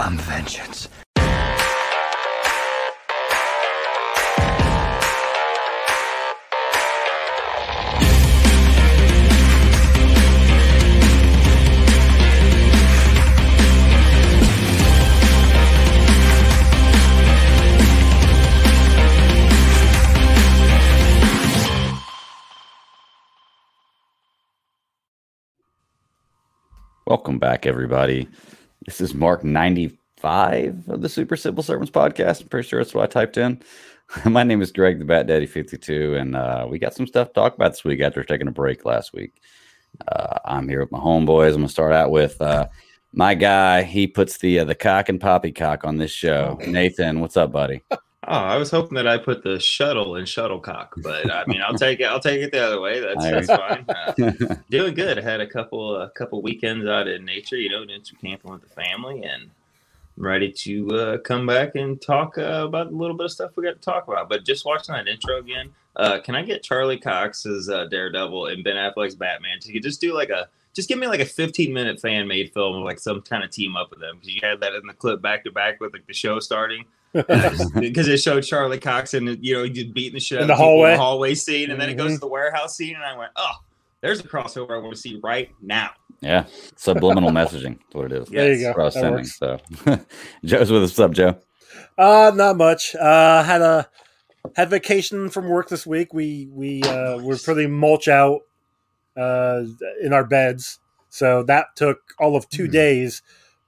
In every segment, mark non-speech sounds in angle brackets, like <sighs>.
I'm vengeance. Welcome back, everybody. This is Mark 95 of the Super Simple Servants podcast. I'm pretty sure that's what I typed in. <laughs> My name is Greg, the Bat Daddy 52, and uh, we got some stuff to talk about this week after taking a break last week. Uh, I'm here with my homeboys. I'm going to start out with uh, my guy. He puts the uh, the cock and poppycock on this show. <laughs> Nathan, what's up, buddy? Oh, I was hoping that I put the shuttle in shuttlecock, but I mean, I'll take it. I'll take it the other way. That's that's fine. <laughs> Uh, doing good. I had a couple a couple weekends out in nature, you know, doing some camping with the family, and I'm ready to uh, come back and talk uh, about a little bit of stuff we got to talk about. But just watching that intro again, uh, can I get Charlie Cox's uh, Daredevil and Ben Affleck's Batman to just do like a just give me like a 15 minute fan made film of like some kind of team up with them because you had that in the clip back to back with like the show starting <laughs> because it showed Charlie Cox and you know he just beating the shit out In the people in hallway? the hallway scene, and then it goes Mhm. to the warehouse scene, and I went, oh, there's a crossover I want to see right now. yeah, subliminal <laughs> messaging. That's what it is. There you Yes. go. Cross sending. So, <laughs> Joe's with us. What's up, Joe? Uh, not much. Uh, had a had vacation from work this week. We we uh, were Nice. pretty mulch out uh, in our beds, so that took all of two Hmm. days.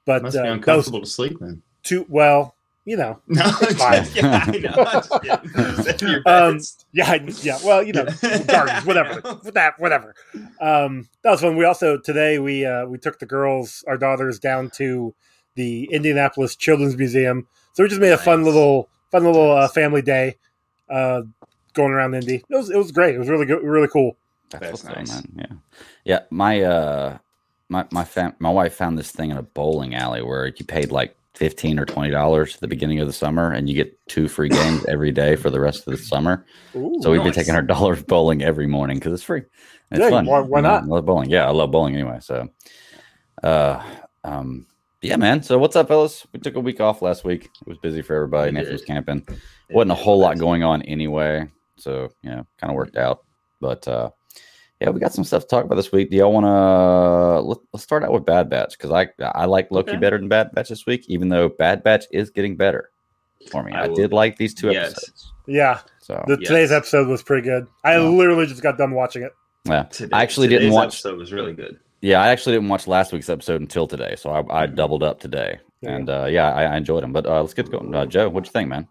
But Must uh, those uncomfortable to sleep then. two, well, you know, <laughs> No, fine. yeah, I know. <laughs> I'm just kidding. Sit in your Um, yeah, yeah. Well, you know, <laughs> gardens, whatever, that, whatever. Um, that was fun. We also today we uh, we took the girls, our daughters, down to the Indianapolis Children's Museum. So we just made a fun little fun little uh, family day, uh, going around Indy. It was it was great. It was really good, really cool. That's, That's nice. man. Yeah, yeah. My uh, my my fam- my wife found this thing in a bowling alley where you paid like fifteen or twenty dollars at the beginning of the summer, and you get two free games <laughs> every day for the rest of the summer. Ooh, So we've been taking our <laughs> dollars bowling every morning because it's free. It's Yeah, fun. why- why not? I love bowling. Yeah, I love bowling anyway. So, uh, um, yeah, man. So what's up, fellas? We took a week off last week. It was busy for everybody. Nathan was camping. wasn't a whole lot going on anyway. So yeah, kind of worked out. But uh, yeah, we got some stuff to talk about this week. Do y'all want to let, let's start out with Bad Batch because I I like Loki Okay. better than Bad Batch this week, even though Bad Batch is getting better for me. I I, did like these two Yes. episodes. yeah. So The, Yes. Today's episode was pretty good. I Yeah. literally just got done watching it. yeah, Today- I actually didn't today's watch. episode was really good. Yeah, I actually didn't watch last week's episode until today, so I, I Mhm. doubled up today, Yeah. and uh, yeah, I, I enjoyed them. But uh, let's get going. Uh, Joe, what'd you think, man?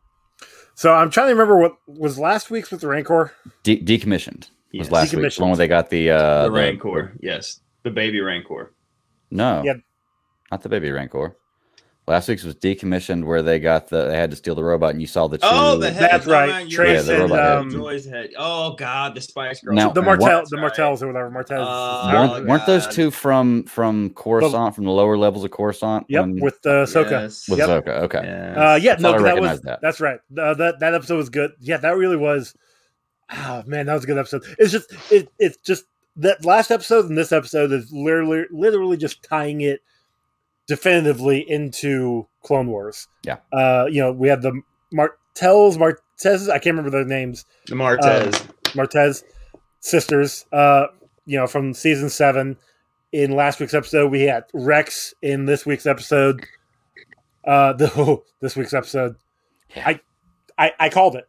So I'm trying to remember what was last week's with the Rancor. De- decommissioned was Yes. last week. The Decommissioned. one where they got the uh, the Rancor, yes, the baby Rancor. No, Yeah. not the baby Rancor. Last week's was decommissioned, where they got the they had to steal the robot, and you saw the two. Oh, the head. That's right. man, Trace Yeah, the and robot head. um, Joy's head. Oh God, the Spice Girl. Now- the What- Martell, That's the right. Or whatever. Martels. Oh, weren't, weren't those two from from Coruscant, from the lower levels of Coruscant? Yep, when- with uh, Soka. Yes. with yep. Ahsoka, Okay, Yes. Uh, yeah, I no, I that was that. that's right. Uh, that that episode was good. Yeah, that really was. Oh man, that was a good episode. It's just it it's just that last episode and this episode is literally literally just tying it definitively into Clone Wars. Yeah. Uh, you know, we had the Martells, Martez. I can't remember their names. the Martez. Martez sisters. Uh, you know, from season seven. In last week's episode, we had Rex. In this week's episode, uh, <laughs> the this week's episode, Yeah. I, I, I called it.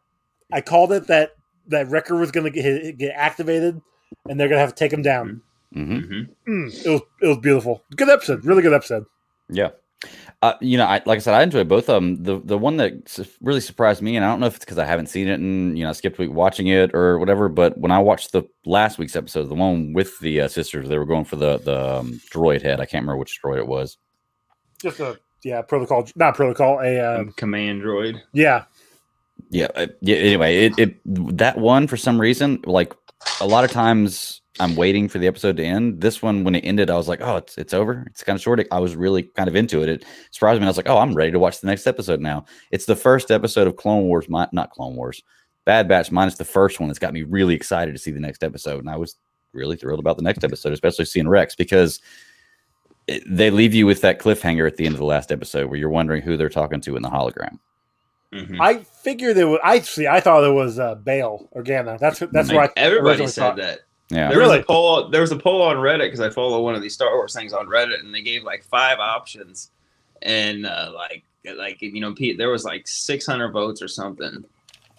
I called it that that Wrecker was going to get get activated, and they're going to have to take him down. hmm Mhm. Mm, it was it was beautiful. Good episode. Really good episode. Yeah. Uh, you know, I, like I said, I enjoyed both of them. The the one that su- really surprised me, and I don't know if it's because I haven't seen it and you know I skipped week watching it or whatever, but when I watched the last week's episode, the one with the uh, sisters, they were going for the the um, droid head. I can't remember which droid it was. Just a yeah protocol, not protocol. A uh, Command droid. yeah. Yeah, uh, yeah. Anyway, it, it that one for some reason, like a lot of times, I'm waiting for the episode to end. This one, when it ended, I was like, oh, it's it's over. It's kind of short. I was really kind of into it. It surprised me. I was like, oh, I'm ready to watch the next episode now. It's the first episode of Clone Wars, mi- not Clone Wars, Bad Batch minus the first one. That's got me really excited to see the next episode, and I was really thrilled about the next episode, especially seeing Rex because it- they leave you with that cliffhanger at the end of the last episode where you're wondering who they're talking to in the hologram. Mhm. I figured it was. I see. I thought it was uh, Bail Organa. That's that's Like, what I everybody said thought. that. Yeah. There was Really? a poll. There was a poll on Reddit because I follow one of these Star Wars things on Reddit, and they gave like five options, and uh, like like you know, Pete, there was like 600 votes or something.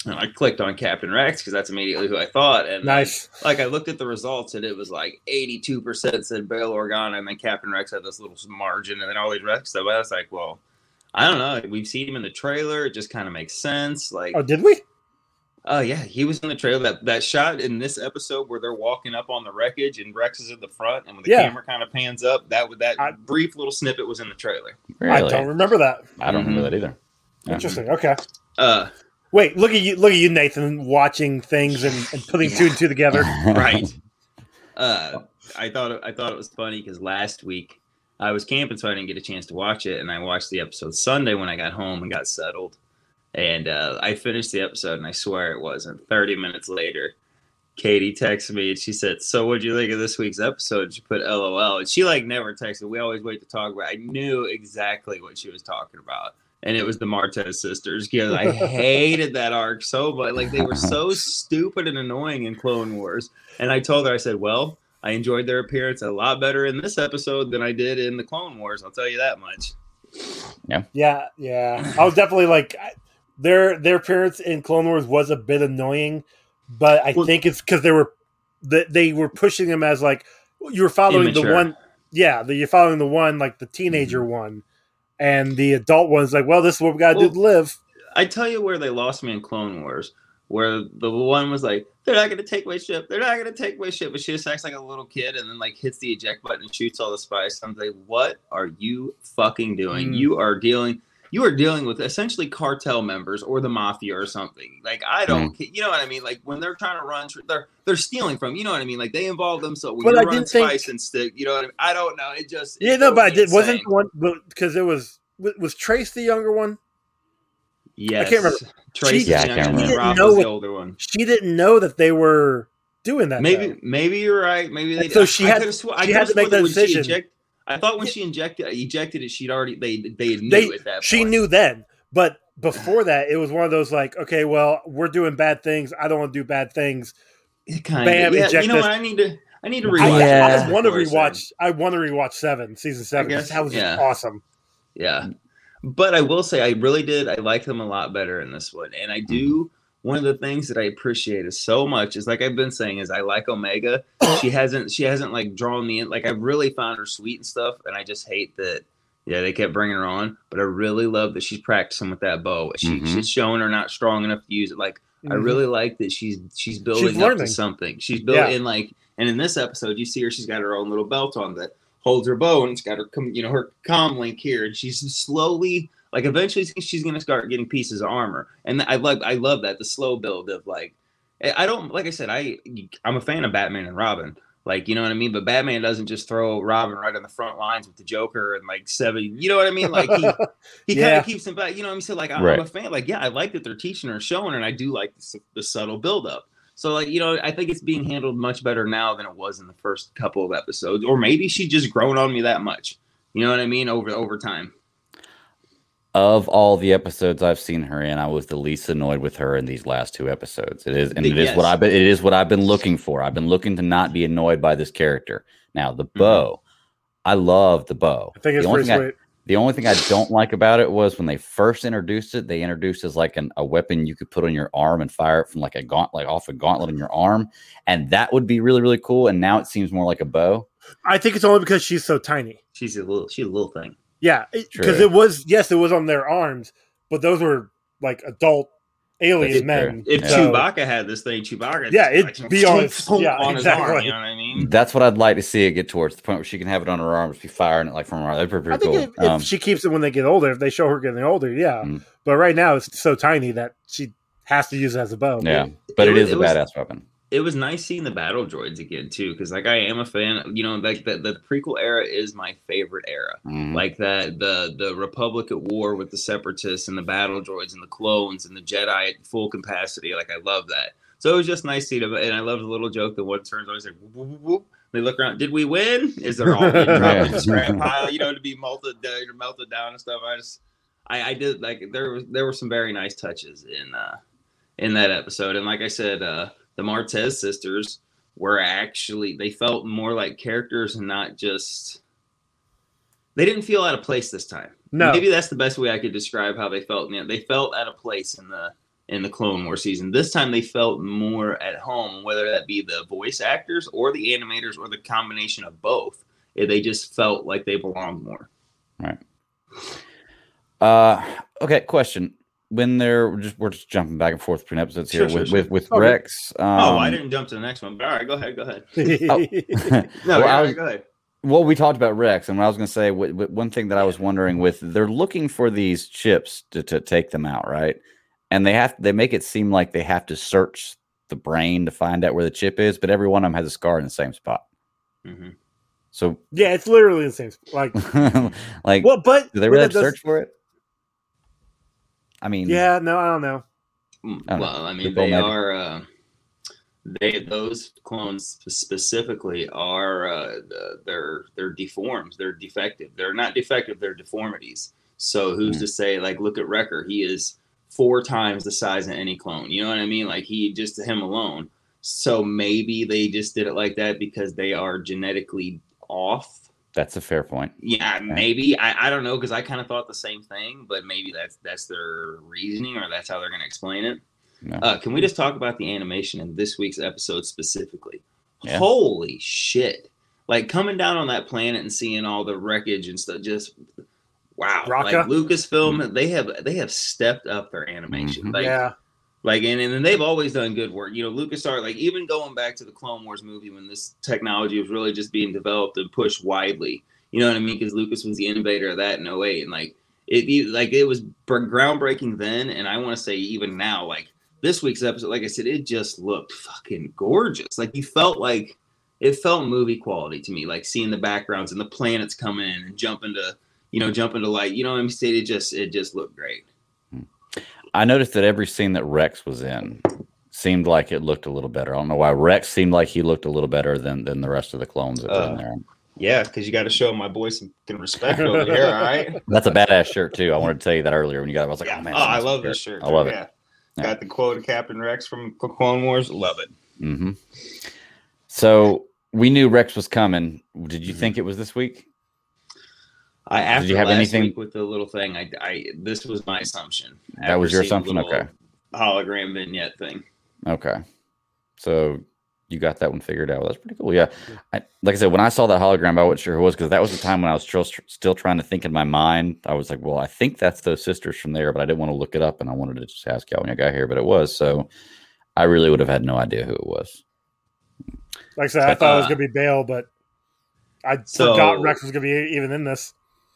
And I clicked on Captain Rex because that's immediately who I thought. And Nice. like I looked at the results, and it was like 82% said Bail Organa, and then Captain Rex had this little margin, and then all these rest stuff. I was like, well, I don't know. We've seen him in the trailer. It just kind of makes sense. Like, Oh, did we? Oh yeah, he was in the trailer. That that shot in this episode where they're walking up on the wreckage and Rex is at the front, and when the Yeah. camera kind of pans up, that would that I- brief little snippet was in the trailer. I don't remember that. I don't remember that either. Yeah. Interesting. Okay. Uh, Wait, look at you, look at you, Nathan, watching things and, and putting two and two together. <laughs> right. Uh, I thought I thought it was funny because last week I was camping, so I didn't get a chance to watch it, and I watched the episode Sunday when I got home and got settled. And uh, I finished the episode, and I swear it wasn't. Thirty minutes later, Katie texted me and she said, "So, what'd you think of this week's episode?" She put LOL, and she like never texted. We always wait to talk about. I knew exactly what she was talking about, and it was the Martez sisters. Because I <laughs> hated that arc so much. Like they were so stupid and annoying in Clone Wars. And I told her, I said, "Well, I enjoyed their appearance a lot better in this episode than I did in the Clone Wars. I'll tell you that much." Yeah, yeah. Yeah. I was definitely like I- their their appearance in Clone Wars was a bit annoying, but I Well- think it's because they were that they were pushing them as like you were following Immature. the one. Yeah, the, you're following the one like the teenager mm-hmm. one, and the adult one's like, well, this is what we got to Well, do to live. I tell you where they lost me in Clone Wars, where the one was like, "They're not gonna take my ship. They're not gonna take my ship," but she just acts like a little kid and then like hits the eject button and shoots all the spies. I'm like, "What are you fucking doing? Mm. You are dealing." You are dealing with essentially cartel members or the mafia or something. Like I don't, ca- you know what I mean. Like when they're trying to run, they're they're stealing from. You know what I mean. Like they involve themselves. When But you're I running didn't think- spice and stick. You know what I mean. I don't know. It just Yeah, it no, but I me did. Wasn't the one because it was was was Trace the younger one? Yes. remember. Tracy, She- Yeah, I can't and remember. Rob Know was the older one. She didn't know that they were doing that. Maybe though. maybe you're right. Maybe they. So she I had- could've sw- I she had to make that decision. eject- I thought when she injected ejected it, she'd already they they knew They- at that. she point. knew then but before that it was one of those like okay well we're doing bad things i don't want to do bad things It kind Bam, of. Yeah, eject you know this- what? I need to. I need to I, rewatch. Yeah. I it. just want to Of course, rewatch i want to rewatch seven season seven. guess, that was yeah. awesome Yeah. But I will say I really did. I like them a lot better in this one. And I do one of the things that I appreciate is so much is like I've been saying is I like Omega. <coughs> she hasn't she hasn't like drawn me in. Like I really found her sweet and stuff. And I just hate that yeah, they kept bringing her on, but I really love that she's practicing with that bow. She, Mhm. She's showing her not strong enough to use it. Like I Mhm. really like that she's she's building up to something. She's building Yeah. like, and in this episode, you see her. She's got her own little belt on that holds her bow, and it's got her, com- you know, her comm link here, and she's slowly, like, eventually she's gonna start getting pieces of armor. And I love, I love that the slow build of like, I I don't like I said, I I'm a fan of Batman and Robin. Like, you know what I mean? But Batman doesn't just throw Robin right on the front lines with the Joker and like seven. You know what I mean? Like he <laughs> he kind of keeps him back. You know what I mean? So like I'm Right. a fan. Like yeah, I like that they're teaching her, showing her, and I do like the, the subtle build up. So like you know, I think it's being handled much better now than it was in the first couple of episodes, or maybe she just grown on me that much. You know what I mean? Over over time. Of all the episodes I've seen her in, I was the least annoyed with her in these last two episodes. It is, and it is what I've been. It is what I've been looking for. I've been looking to not be annoyed by this character. Now the mm-hmm. bow, I love the bow. i think it's the only pretty thing I, sweet the only thing I don't like about it was when they first introduced it. They introduced it as like an, a weapon you could put on your arm and fire it from like a gaunt, like off a gauntlet in your arm, and that would be really really cool. And now it seems more like a bow. i think it's only because she's so tiny She's a little she's a little thing. yeah because True. it was yes it was on their arms but those were like adult alien That's men If Yeah. So- Chewbacca had this thing, Chewbacca, Yeah, it'd be on his- yeah, on his arm. exactly. You know what I mean? That's what I'd like to see it get towards the point where she can have it on her arm, just be firing it like from her arm. That'd be I pretty think cool. if, Um, if she keeps it when they get older, if they show her getting older, yeah. Mm. But right now it's so tiny that she has to use it as a bow. yeah, but it it was- is a it was- badass weapon. It was nice seeing the battle droids again too because like i am a fan you know like the, the prequel era is my favorite era Mhm. like that the the republic at war with the separatists and the battle droids and the clones and the jedi at full capacity like i love that so it was just nice seeing them and i love the little joke that one turns always like whoop, whoop, whoop. They look around. Did we win? Is there all <laughs> the scrap pile? You know, to be melted, melted down and stuff. I just, I, I did like there was there were some very nice touches in uh in that episode, and like I said, uh the Martez sisters were actually they felt more like characters and not just. They didn't feel out of place this time. No. Maybe that's the best way I could describe how they felt. You know, they felt out of place in the in the Clone War season. This time they felt more at home, whether that be the voice actors or the animators or the combination of both. They just felt like they belonged more. Right. Uh, okay. Question: When they're just we're just jumping back and forth between episodes here Sure, sure, with, sure. with with Okay. Rex. Um, oh, I didn't jump to the next one, but all right, go ahead, go ahead. <laughs> Oh. <laughs> <laughs> No, Well, yeah, I was- go ahead. Well, we talked about Rex, and what I was going to say, w- w- one thing that I was wondering with they're looking for these chips to, to take them out, right? And they have they make it seem like they have to search the brain to find out where the chip is, but every one of them has a scar in the same spot. Mhm. So, yeah, it's literally the same. Like, like, well, but do they but really that have to search for it? I mean, Yeah, no, I don't know. Mm, I don't know. Well, I mean, People they magic. are. Uh, they those clones specifically are uh, the- they're they're deformed. They're defective. They're not defective. They're deformities. So who's Mm. to say? Like, look at Wrecker. He is four times the size of any clone. You know what I mean? Like he just him alone. So maybe they just did it like that because they are genetically off. That's a fair point. Yeah, maybe. I, I don't know because I kind of thought the same thing, but maybe that's that's their reasoning or that's how they're going to explain it. No. Uh, can we just talk about the animation in this week's episode specifically? Yeah. Holy shit! Like coming down on that planet and seeing all the wreckage and stuff, just wow! Like Rocka? Lucasfilm, they have they have stepped up their animation. Mhm. Like, yeah, like and, and they've always done good work. You know, LucasArts, like even going back to the Clone Wars movie when this technology was really just being developed and pushed widely. You know what I mean? Because Lucas was the innovator of that in 08. and like it, like it was groundbreaking then, and I want to say even now, like this week's episode, like I said, it just looked fucking gorgeous. Like you felt like it felt movie quality to me, like seeing the backgrounds and the planets coming in and jumping to you know jumping to light. You know what I'm saying? It just it just looked great. I noticed that every scene that Rex was in seemed like it looked a little better. I don't know why Rex seemed like he looked a little better than than the rest of the clones that were in Uh, there. Yeah, because you got to show my boy some respect over here. All right. <laughs> That's a badass shirt too. I wanted to tell you that earlier when you got it. I was like, yeah. oh man, oh, I nice love this shirt. I love it. Yeah. Yeah. Got the quote of Captain Rex from Clone Wars. Love it. hmm So we knew Rex was coming. Did you Mhm. think it was this week? I after you have last anything- week with the little thing, I, I this was my assumption. That was your assumption? Okay. Hologram vignette thing. Okay. So you got that one figured out. That's pretty cool. Yeah. I, like I said, when I saw that hologram, I wasn't sure who it was because that was the time when I was still, still trying to think in my mind. I was like, well, I think that's those sisters from there, but I didn't want to look it up and I wanted to just ask y'all when I got here, but it was. So I really would have had no idea who it was. like I said, I thought it was Uh, gonna be Bail, but I So- forgot Rex was gonna be even in this.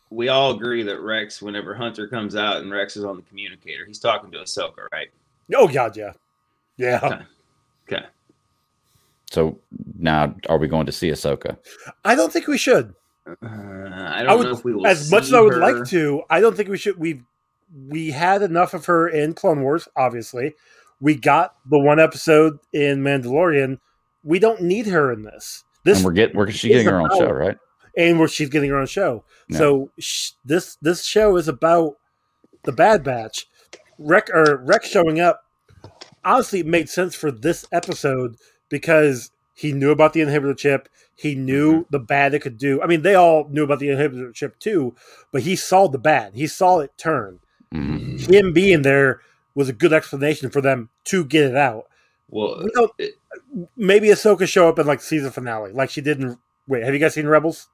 We all agree that Rex, whenever Hunter comes out and Rex is on the communicator, he's talking to Ahsoka, right? Oh God, yeah, yeah. Okay. So now are we going to see Ahsoka? I don't think we should. Uh, I don't I would, know if we will. as much as I would her. like to. I don't think we should. We we had enough of her in Clone Wars. Obviously, we got the one episode in Mandalorian. We don't need her in this. This and we're getting, we're, she's getting her own about- show, right? And where she's getting her own show. Yeah. So sh- this this show is about the Bad Batch. Rex or Rex showing up. Honestly, it made sense for this episode because he knew about the inhibitor chip. He knew Mm-hmm. the bad it could do. I mean, they all knew about the inhibitor chip too, but he saw the bad. He saw it turn. Mhm. Him being there was a good explanation for them to get it out. Well, We it- maybe Ahsoka show up in like season finale, like she did in. Wait, have you guys seen Rebels?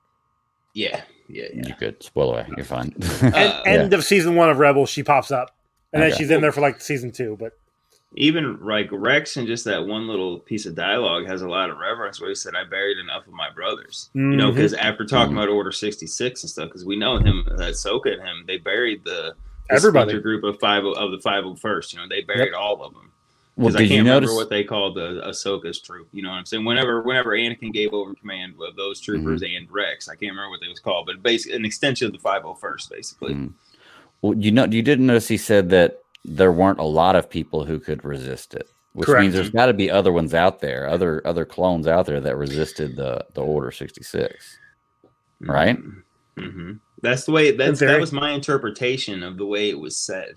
Yeah, yeah, yeah. You could spoil away. You're fine. And, <laughs> Uh, end of season one of Rebels, she pops up, and then she's in there for like season two. But even like Rex and just that one little piece of dialogue has a lot of reverence where he said, I buried enough of my brothers. You know, because after talking Mhm. about Order 66 and stuff, because we know him, that Ahsoka and him, they buried the, the Everybody. group of five of the 501st. You know, they buried all of them. Well, Because I did can't you remember notice? what they called the Ahsoka's troop. You know what I'm saying? Whenever whenever Anakin gave over command of those troopers Mm-hmm. and Rex, I can't remember what they was called, but basically an extension of the 501st, basically. Mhm. Well, you know, you didn't notice he said that there weren't a lot of people who could resist it. which Correct. means there's got to be other ones out there, other other clones out there that resisted the the Order sixty six. Right? hmm That's the way. That's theory. that was my interpretation of the way it was said.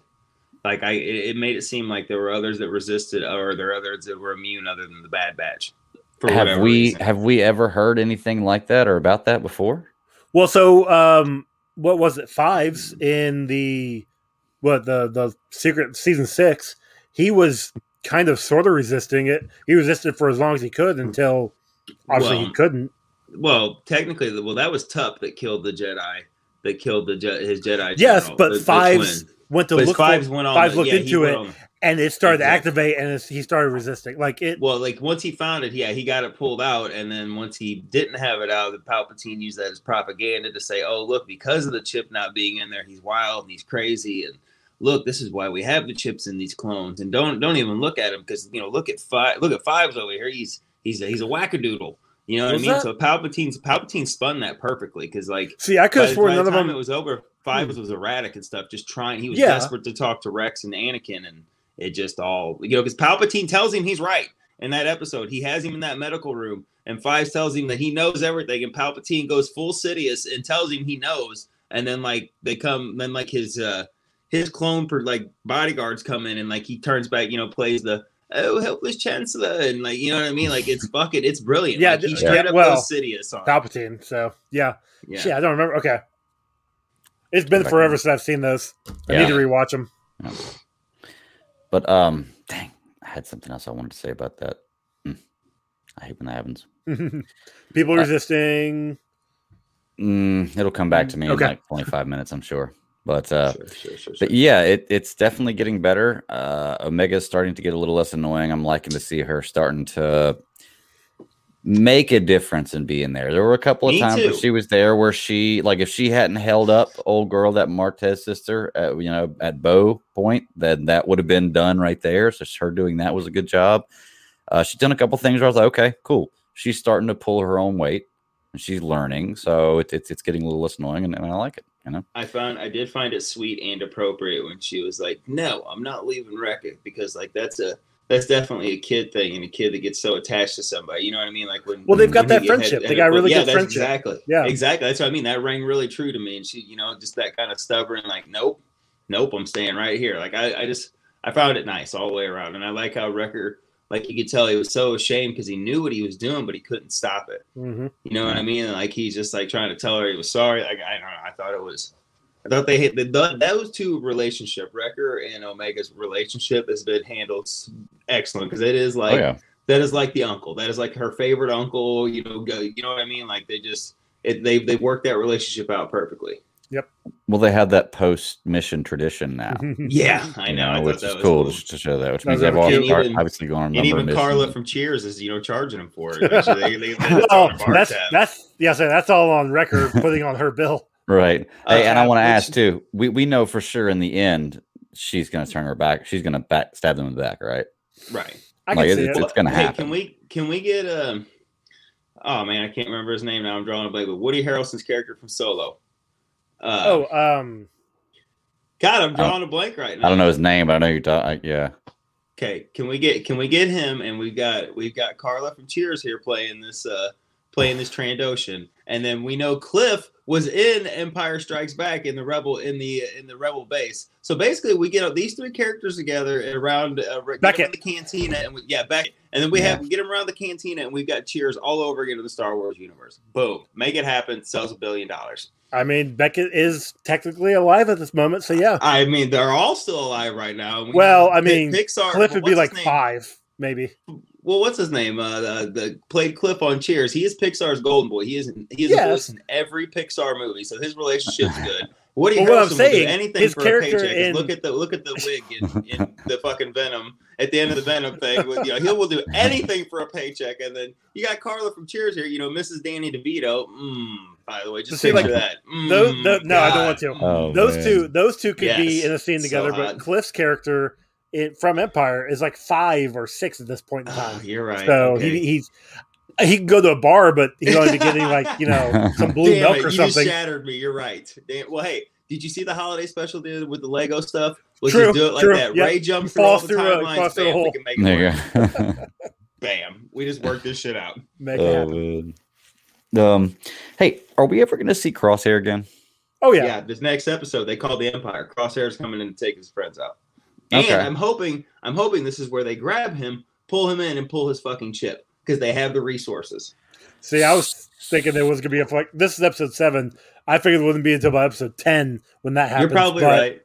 Like I, it, it made it seem like there were others that resisted, or there were others that were immune, other than the Bad Batch. For Have we reason. have we ever heard anything like that or about that before? Well, so um, what was it? Fives in the what the the secret season six. He was kind of sort of resisting it. He resisted for as long as he could until obviously he couldn't. Well, technically, well, that was Tup that killed the Jedi. That killed the Je- his Jedi. Yes, general, but the- the Fives twin. Went to But look Fives for, went on. Fives the- looked yeah, into it, and it started to activate, and it's, he started resisting. Like it. Well, like once he found it, yeah, he got it pulled out, and then once he didn't have it out, the Palpatine used that as propaganda to say, "Oh, look, because of the chip not being in there, he's wild and he's crazy." And look, this is why we have the chips in these clones. And don't don't even look at him because you know, look at five, look at fives over here. He's he's a, he's a wackadoodle. You know what I mean? that- So Palpatine's Palpatine spun that perfectly because like see, I could have sworn none the of time them. it was over, Fives was erratic and stuff, just trying. He was Yeah. desperate to talk to Rex and Anakin, and it just all you know because Palpatine tells him he's right in that episode. He has him in that medical room, and Fives tells him that he knows everything, and Palpatine goes full Sidious and tells him he knows, and then like they come, then like his uh his clone for like bodyguards come in, and like he turns back, you know, plays the. Oh, helpless chancellor, and like you know what I mean. Like it's fucking, it's brilliant. Yeah, like, he yeah, straight up well, goes Sidious on. it. Palpatine. So yeah. Yeah. Shit, I don't remember. Okay, it's been forever since I've seen those. I Yeah. need to rewatch them. But um, dang, I had something else I wanted to say about that. Hmm. I hate when that happens. <laughs> People Uh, resisting. Mm, it'll come back to me Okay. in like 25 minutes, I'm sure. But uh, Sure, sure, sure, but yeah, it, it's definitely getting better. Uh, Omega's starting to get a little less annoying. I'm liking to see her starting to make a difference and be in there. There were a couple of Me times where she was there where she, like, if she hadn't held up old girl, that Martez sister, at, you know, at bow point, then that would have been done right there. So her doing that was a good job. Uh, she's done a couple things where I was like, okay, cool. She's starting to pull her own weight and she's learning. So it, it's it's getting a little less annoying, and, and I like it. You know. I found I did find it sweet and appropriate when she was like, "No, I'm not leaving Wreck-It," because like that's a that's definitely a kid thing and a kid that gets so attached to somebody. You know what I mean? Like when Well, they've got that friendship. head- They got really yeah, good that's friendship. Exactly. Yeah. Exactly. That's what I mean. That rang really true to me. And she, you know, just that kind of stubborn, like, nope, nope, I'm staying right here. Like I, I just I found it nice all the way around, and I like how Wrecker. Like you could tell he was so ashamed because he knew what he was doing, but he couldn't stop it. hmm You know what I mean? Like he's just like trying to tell her he was sorry. Like I don't know. I thought it was. I thought they hit the, the those two relationship, Wrecker and Omega's relationship has been handled excellent because it is like oh yeah. that is like the uncle. That is like her favorite uncle. You know, go, you know what I mean? Like they just it, they they worked that relationship out perfectly. Well, they have that post mission tradition now. <laughs> Yeah, I you know. I which thought that is was cool, cool. just to show that. Which means they've all cute. even- obviously going on And even of Carla from Cheers is you know charging them for it. <laughs> Actually, they, they, that's on well, that's tab. that's yeah. So that's all on record, <laughs> putting on her bill. Right. Uh, Hey, and I want to ask too. We we know for sure in the end she's going to turn her back. She's going to back stab them in the back, right? right. I can Like, see it's- it. it's gonna hey, happen. Can we can we get um? Oh man, I can't remember his name now. I'm drawing a blank. But Woody Harrelson's character from Solo. Uh, Oh, um, God, I'm drawing a blank right now. I don't know his name, but I know you're talking. Yeah. Okay, can we get can we get him? And we've got we've got Carla from Cheers here playing this uh playing this Trandoshan, and then we know Cliff was in Empire Strikes Back in the Rebel in the in the Rebel base. So basically, we get these three characters together around uh, get Beckett. in the cantina, and we, yeah, back, and then we Yeah. have we get them around the cantina, and we've got Cheers all over again in the Star Wars universe. Boom, make it happen. Sells a billion dollars. I mean, Beckett is technically alive at this moment, so yeah. I mean, they're all still alive right now. we Well, I mean, Pixar. Cliff would be like name? five, maybe. well, what's his name? Uh, the, the played Cliff on Cheers. He is Pixar's golden boy. He is he is a voice in every Pixar movie, so his relationship's <laughs> good. Woody Well, what I'm Harrelson will saying, do anything his for a paycheck. in- Look at the look at the wig in, in <laughs> the fucking Venom at the end of the Venom thing. With you know, he will do anything for a paycheck. And then you got Carla from Cheers here. You know, Mrs. Danny DeVito. Mm, by the way, just see, like, that. Mm, those- tho- no, I don't want to. Oh, those man. two, those two could be in a scene So together, hot. but Cliff's character in, from Empire is like five or six at this point in time. Oh, you're right. so okay. he, he's he can go to a bar, but he's only be getting like you know <laughs> some blue Damn milk it, or you just something. shattered me. You're right. Damn, well, hey, did you see the holiday special dude with the Lego stuff? Let's True, just do it like true, that. yep. Ray jumps He through all falls the through a- timelines. Bam, we hole. can make it There work. you go. <laughs> Bam. We just worked this shit out. Make it oh, happen. man. Um, hey, are we ever going to see Crosshair again? Oh Yeah. yeah. this next episode they call the Empire. Crosshair's coming in to take his friends out. Okay. And I'm hoping, I'm hoping this is where they grab him, pull him in, and pull his fucking chip because they have the resources. See, I was thinking there was gonna be a like this is episode seven. I figured it wouldn't be until about episode ten when that happens. You're probably but- right.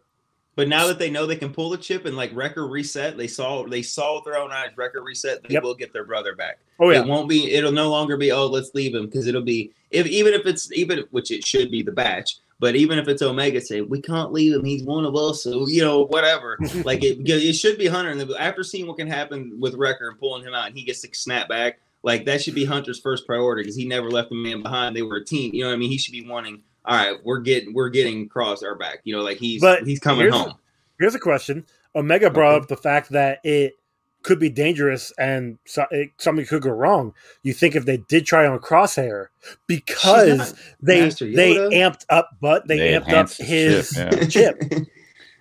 But now that they know they can pull the chip and like record reset, they saw they saw with their own eyes record reset. They Yep. will get their brother back. Oh yeah. It won't be. It'll no longer be. Oh, let's leave him because it'll be. If even if it's even which it should be the batch. But even if it's Omega saying we can't leave him, he's one of us. So you know whatever. <laughs> like it, it should be Hunter. And after seeing what can happen with Wrecker and pulling him out, and he gets to snap back. Like that should be Hunter's first priority because he never left a man behind. They were a team. You know what I mean? He should be wanting. All right, we're getting we're getting Cross our back. You know, like he's But he's coming here's- home. Here's a question. Omega brought Okay. up the fact that it could be dangerous and so, it, something could go wrong. You think if they did try on Crosshair because they they amped up, but they, They amped up his the chip, chip. <laughs>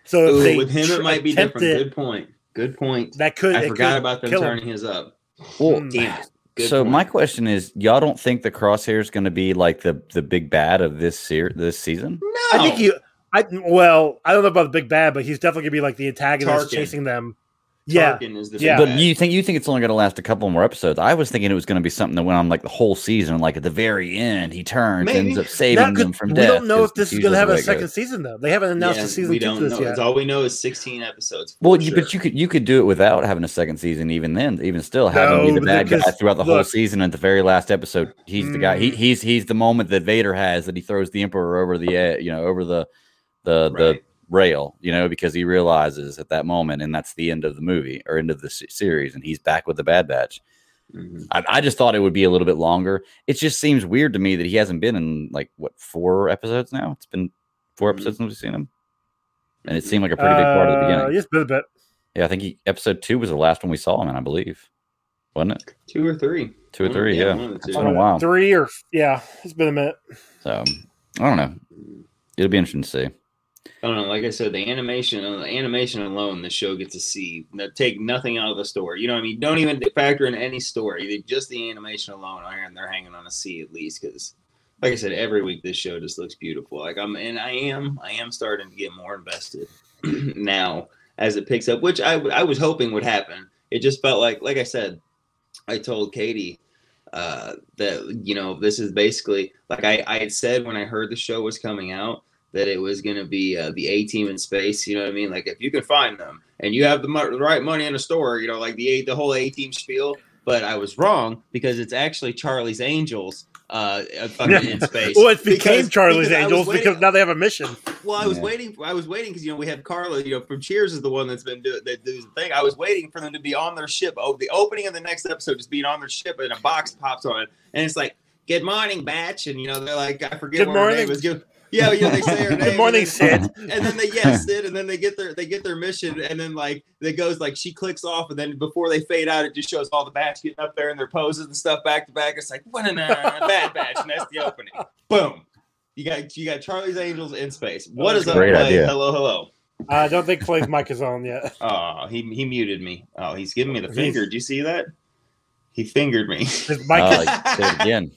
So if Ooh, with him, it might be different. it, Good point. Good point. That could I forgot could about them kill him. turning his up. Well, Hmm. Damn it. Good so point. my question is, y'all don't think the Crosshair is going to be like the the big bad of this ser- this season? no, I think you. I well, I don't know about the big bad, but he's definitely gonna be like the antagonist Tarkin. chasing them. Yeah, Tarkin is the Yeah. But you think you think it's only going to last a couple more episodes? I was thinking it was going to be something that went on like the whole season. Like at the very end, he turns, Maybe. ends up saving Not them from we death. We don't know if this is gonna have a second goes. season though. They haven't announced Yeah, a season we two don't this know. yet. It's all we know is 16 episodes. for Well, you, but you could you could do it without having a second season. Even then, even still, having No, be the bad guy throughout the whole season. At the very last episode, he's the guy. He, Mm. he's he's the moment that Vader has that he throws the Emperor over the uh, you know over the the the Right. Rail. You know because he realizes at that moment, and that's the end of the movie or end of the series, and he's back with the Bad Batch. Mhm. I, I just thought it would be a little bit longer. It just seems weird to me that he hasn't been in like what four episodes now. It's been four Mhm. episodes since we've seen him, and it seemed like a pretty big part of the Uh, beginning. Just a bit, a bit. Yeah, I think he, episode two was the last one we saw him in, I believe. Wasn't it? Two or three. Two or One- three, yeah. one of the It's two. been a while. Three or yeah, it's been a minute. So I don't know. It'll be interesting to see. I don't know. Like I said, the animation, uh, the animation alone, the show gets a C. Take nothing out of the story. You know what I mean? Don't even factor in any story. Just the animation alone, and they're hanging on a C at least. Because, like I said, every week this show just looks beautiful. Like I'm, and I am, I am starting to get more invested <clears throat> now as it picks up, which I I was hoping would happen. It just felt like, like I said, I told Katie uh, that you know this is basically like I, I had said when I heard the show was coming out that it was going to be uh, the A team in space. You know what I mean? Like if you can find them and you have the, mo- the right money in the store, you know, like the A, the whole A team spiel. But I was wrong because it's actually Charlie's Angels uh, in <laughs> space. Well, it became Because- Charlie's because Angels waiting- because now they have a mission. well, I was Yeah. waiting. I was waiting because you know we have Carla. You know, from Cheers is the one that's been doing that does the thing. I was waiting for them to be on their ship. Oh, the opening of the next episode just being on their ship and a box pops on it, and it's like, "Good morning, Batch," and you know they're like, I forget Good what her morning. name is. Good, yeah, you know they say her <laughs> name. Good morning, and then, Cid. and then they yes, Cid, and then they get their they get their mission, and then like it goes like she clicks off, and then before they fade out, it just shows all the Batch getting up there in their poses and stuff back to back. It's like, what a uh, bad Batch, and that's the opening. <laughs> Boom. You got you got Charlie's Angels in space. What is up, Great Clay? idea. Hello, hello. I don't think Clay's mic is on yet. <laughs> Oh, he he muted me. Oh, he's giving me the finger. Do you see that? He fingered me. His mic, uh, like, say it again.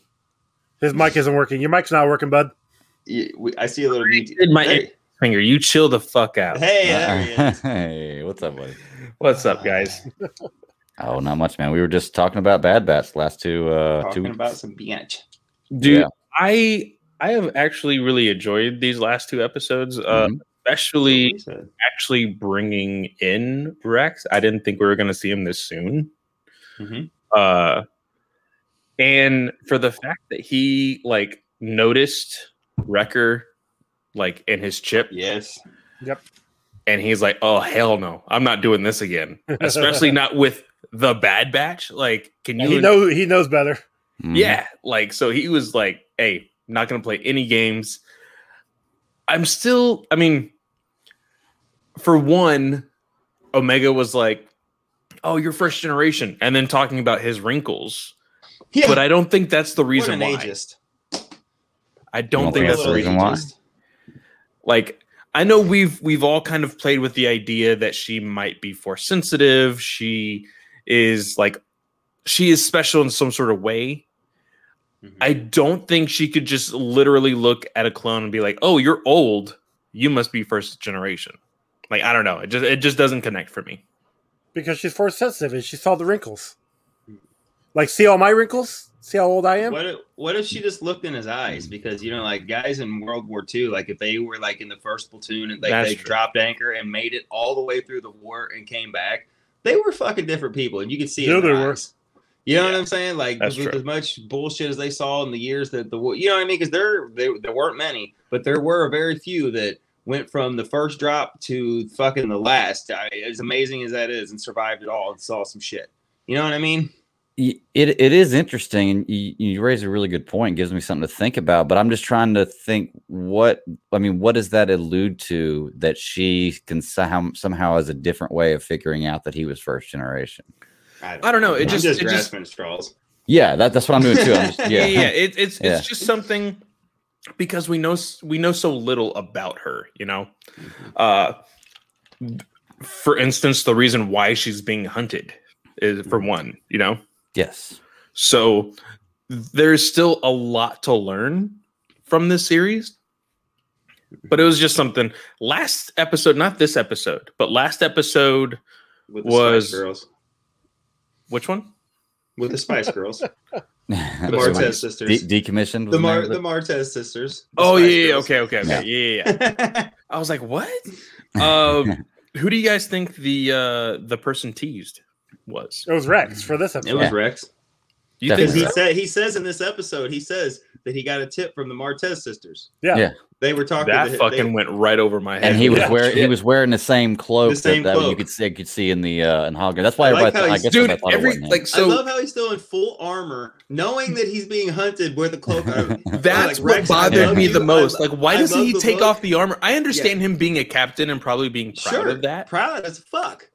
his mic isn't working. Your mic's not working, bud. Yeah, we- I see a little mute. did my Hey, finger. You chill the fuck out. hey, there <laughs> hey, what's up, buddy? What's up, guys? <laughs> Oh, not much, man. We were just talking about Bad Batch last two uh two Talking weeks. about some bitch. Dude, Yeah. I I have actually really enjoyed these last two episodes, uh, Mhm. especially actually bringing in Rex. I didn't think we were going to see him this soon. Mhm. Uh, and for the fact that he like noticed Wrecker like in his chip, Yes. Yep. And he's like, "Oh hell no, I'm not doing this again." <laughs> Especially not with the Bad Batch. Like, can you? he know he knows better. Mhm. Yeah, like so he was like, "Hey, not gonna play any games." I'm still, I mean, for one, Omega was like, "Oh, you're first generation," and then talking about his wrinkles. Yeah. But I don't think that's the what reason an why. ageist. I don't don't think think that's that's the the reason. reason why? Ageist. Like, I know we've we've all kind of played with the idea that she might be force sensitive. She is like she is special in some sort of way. Mhm. I don't think she could just literally look at a clone and be like, "Oh, you're old. You must be first generation." Like I don't know. It just it just doesn't connect for me. because she's force sensitive and she saw the wrinkles. Like, see all my wrinkles? See how old I am? What if, what if she just looked in his eyes? Hmm. Because you know, like guys in World War II, like if they were like in the first platoon and like they true. dropped anchor and made it all the way through the war and came back, they were fucking different people, and you could see it. Yeah, in their they were. eyes. You know what I'm saying? Like that's with true. as much bullshit as they saw in the years that the war, you know what I mean? Because there, there there weren't many, but there were very few that went from the first drop to fucking the last. I, as amazing as that is, and survived it all and saw some shit. You know what I mean? Y- It it is interesting, and you, you raise a really good point. Gives me something to think about. But I'm just trying to think what I mean. What does that allude to? That she can somehow somehow has a different way of figuring out that he was first generation. I don't know, it I'm just- just it just- grasping at straws. Yeah, that, that's what I'm doing too. I'm just, yeah, <laughs> yeah, yeah. It, it's Yeah. it's just something because we know we know so little about her. You know, uh, for instance, the reason why she's being hunted is for one. You know, yes, so there's still a lot to learn from this series. But it was just something. Last episode, not this episode, but last episode, with the was- Spice Girls. which one? With the Spice Girls, <laughs> <laughs> the the Martez sisters, De- decommissioned. the name Mar- the Martez sisters. the Oh Spice yeah, yeah, Girls. okay, okay, okay, yeah, yeah. yeah. <laughs> I was like, what? Um, who do you guys think the uh the person teased was? It was Rex for this episode. It was Yeah. Rex. You Definitely. think Because he said he says in this episode, he says that he got a tip from the Martez sisters. Yeah. Yeah. They were talking. that to, fucking they, went right over my head. and he was Yeah, wearing he was wearing the same cloak The same that, that you could see could see in the uh in hologram. That's why I like everybody I guess dude. everybody thought it Every wasn't him. like I love how he's still in full armor, knowing that he's being hunted with a cloak. <laughs> That's like, what Rex, bothered me you. the most. lo- like, why doesn't he take look. off the armor? I understand him being a captain and probably being proud Sure, of that, proud as fuck.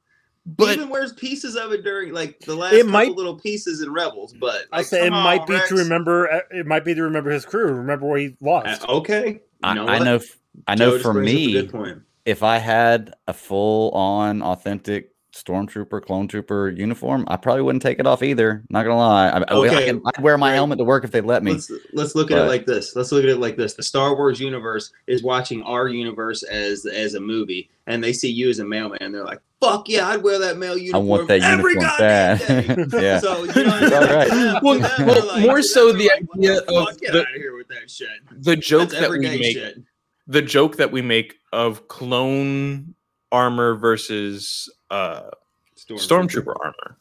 But even wears pieces of it during like the last It couple might- little pieces in Rebels. But I like, say it come might be Rex. to remember. uh, It might be to remember his crew. Remember where he Uh, lost. okay, you I, know I what? know f- I know Joe for brings up a me if I had a full on authentic stormtrooper clone trooper uniform, I probably wouldn't take it off either. Not gonna lie, I, I- I Okay, can, I'd wear my right. helmet to work if they'd let me. Let's let's look at it like this. Let's look at it like this. The Star Wars universe is watching our universe as as a movie, and they see you as a mailman. They're like, "Fuck yeah, I'd wear that mail I uniform want that every uniform goddamn bad. day." <laughs> yeah, So you know, what I mean? All right. To Well, to well, like- more so the like, idea fuck? of get the- out of here with that shit. the joke That's that we make, shit. the joke that we make of clone armor versus uh stormtrooper armor,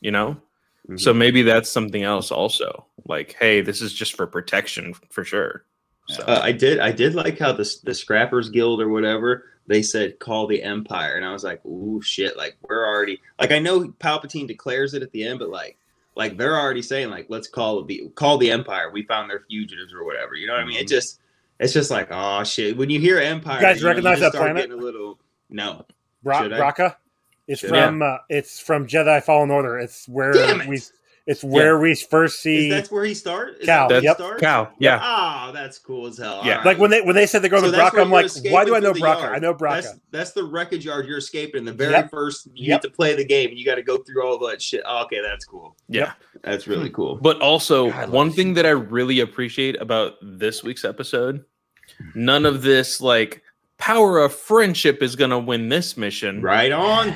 you know. Mhm. So maybe that's something else also. Like, hey, this is just for protection for sure. So Uh, I did. I did like how the the Scrappers Guild or whatever they said call the Empire, and I was like, "Ooh, shit!" Like we're already like I know Palpatine declares it at the end, but like like they're already saying like let's call the call the Empire. We found their fugitives or whatever. You know what I mean? It just it's just like oh shit. When you hear Empire, You guys know, recognize just that start planet? getting A little no. Bra- Should I? Raqqa. It's Should from. Uh, it's from Jedi Fallen Order. It's where Damn it. we. It's where we first Is see. that's where he start? Is Cal, that yep. starts? Cal, yeah. Ah, that's cool as hell. Yeah. All right. like when they when they said they're going So to Bracca, I'm like, why do I know through Bracca? yard. I know Bracca. That's that's the wreckage yard you're escaping. The very Yep. first you Yep. get to play the game, and you got to go through all that shit. Oh, okay, that's cool. Yeah. That's really cool. But also, God, one thing shit. that I really appreciate about this week's episode, none of this like power of friendship is gonna win this mission. Right on.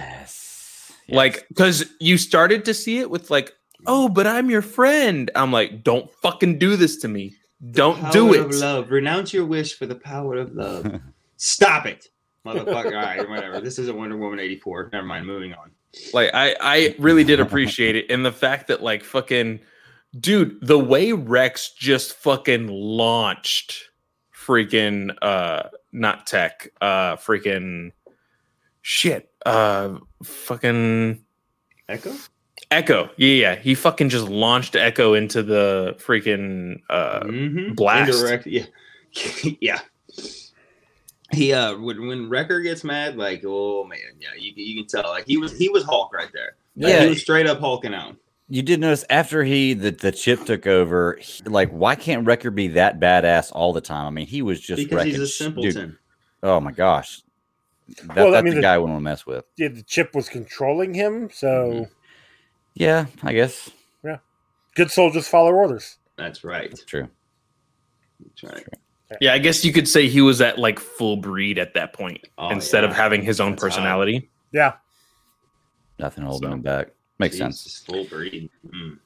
Yes. Like, because you started to see it with like, oh, but I'm your friend. I'm like, don't fucking do this to me. Don't do Power it. Of love. Renounce your wish for the power of love. <laughs> Stop it, motherfucker. all right, whatever. This isn't Wonder Woman eighty four. Never mind. Moving on. Like, I I really did appreciate it, and the fact that like fucking, dude, the way Rex just fucking launched, freaking, uh, not tech, uh, freaking, shit, uh, fucking. Echo. Echo. Yeah, yeah. He fucking just launched Echo into the freaking uh Mhm. blast. Indirect. Yeah. <laughs> yeah. He uh when when Wrecker gets mad, like oh man, yeah, you, you can tell like he was he was Hulk right there. Like, Yeah. he was straight up hulking out. You did notice after he the, the chip took over, he- like why can't Wrecker be that badass all the time? I mean, he was just because wrecking he's a sh- simpleton. Oh my gosh, that, Well, I that's mean, the the- guy I wouldn't want to mess with. Yeah, the chip was controlling him, so Mm-hmm. Yeah, I guess Yeah, good soldiers follow orders. That's right. that's true. That's right. Yeah, I guess you could say he was at like full breed at that point Oh, instead of having his own That's high. personality. Yeah, Nothing holding So- him back. Makes sense. Full breed. Mm.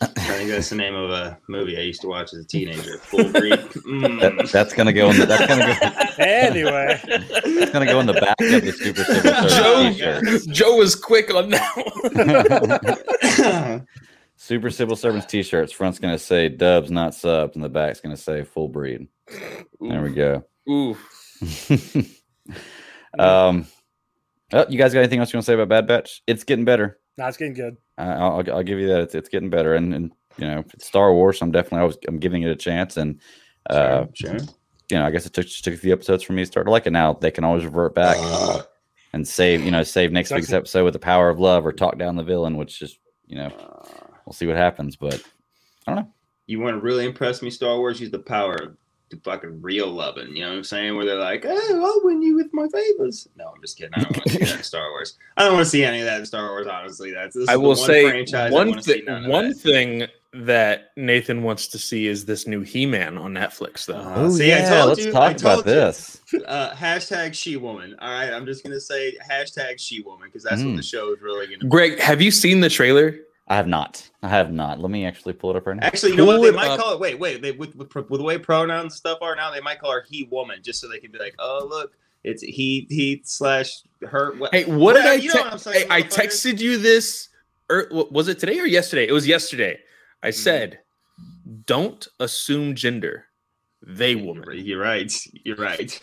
I think that's the name of a movie I used to watch as a teenager. Full <laughs> breed. Mm. That, that's gonna go in. The, that's gonna go. <laughs> Anyway, That's gonna go in the back of the Super Civil Service Joe- T-shirt. Joe was quick on that one. <laughs> Super Civil Servants T-shirts. Front's gonna say Dubs, not subs, and the back's gonna say Full Breed. There we go. Ooh. um, oh, you guys got anything else you want to say about Bad Batch? It's getting better. Nah, it's getting good. I- I'll, I'll, I'll give you that. It's, it's getting better, and, and you know, it's Star Wars. I'm definitely always I'm giving it a chance, and uh, sure. you know, I guess it took just took a few episodes for me to start to like it. Now they can always revert back <sighs> and save, you know, save next week's episode with the power of love or talk down the villain, which is, you know, we'll see what happens. But I don't know. You want to really impress me, Star Wars? Use the power of the fucking real loving. You know what I'm saying? Where they're like, "Oh, I'll win you with my favors." No, I'm just kidding. I don't want to see that in <laughs> Star Wars. I don't want to see any of that in Star Wars. Honestly, that's this is I the will one say franchise one thing. One that. thing that Nathan wants to see is this new He-Man on Netflix, though. Uh, Oh see, I yeah, told let's you, I talk about you. this. Uh, hashtag she woman. All right, I'm just gonna say hashtag she woman because that's what Mm. the show is really gonna. be. Greg, have you seen the trailer? I have not. I have not. Let me actually pull it up right now. Actually, you know what? They might up. call it. Wait, wait. They, with, with with the way pronouns and stuff are now, they might call her he woman just so they can be like, oh look, it's he he slash her. What, Hey, what did I? you know what I'm saying, hey, I texted you this. Er, or was it today or yesterday? It was yesterday. I mm-hmm. said, "Don't assume gender. They woman." You're right. You're right.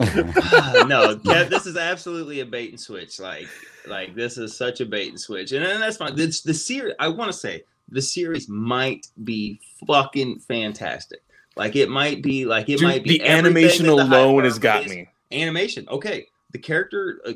No, <laughs> Kev, this is absolutely a bait and switch. Like, like this is such a bait and switch, and, and that's fine. This the series. I want to say the series might be fucking fantastic. Like it might be like it Dude, might be the animation the alone has got is. me. Animation, okay. The character, uh,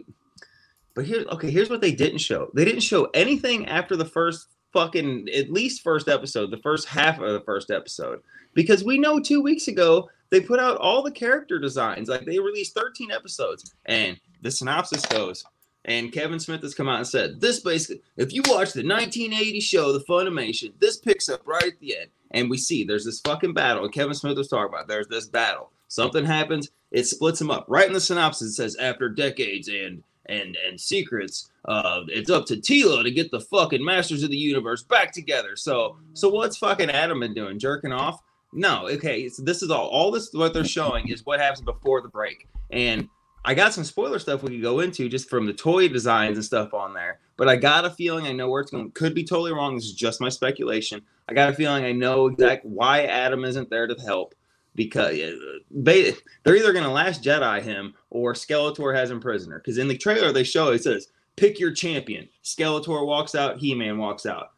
but here, okay. Here's what they didn't show. They didn't show anything after the first fucking at least first episode, the first half of the first episode, because we know two weeks ago they put out all the character designs. Like they released 13 episodes, and the synopsis goes. And Kevin Smith has come out and said, This basically, if you watch the 1980 show, The Filmation, this picks up right at the end. And we see there's this fucking battle. And Kevin Smith was talking about there's this battle. Something happens, it splits them up. Right in the synopsis, it says, After decades and and and secrets, uh, it's up to Teela to get the fucking Masters of the Universe back together. So so what's fucking Adam been doing? Jerking off? No, okay. So this is all. All this what they're showing is what happens before the break. And I got some spoiler stuff we could go into just from the toy designs and stuff on there. But I got a feeling I know where it's going. Could be totally wrong. This is just my speculation. I got a feeling I know exact why Adam isn't there to help because they they're either going to last Jedi him or Skeletor has him prisoner. Because in the trailer they show it says pick your champion. Skeletor walks out. He Man walks out.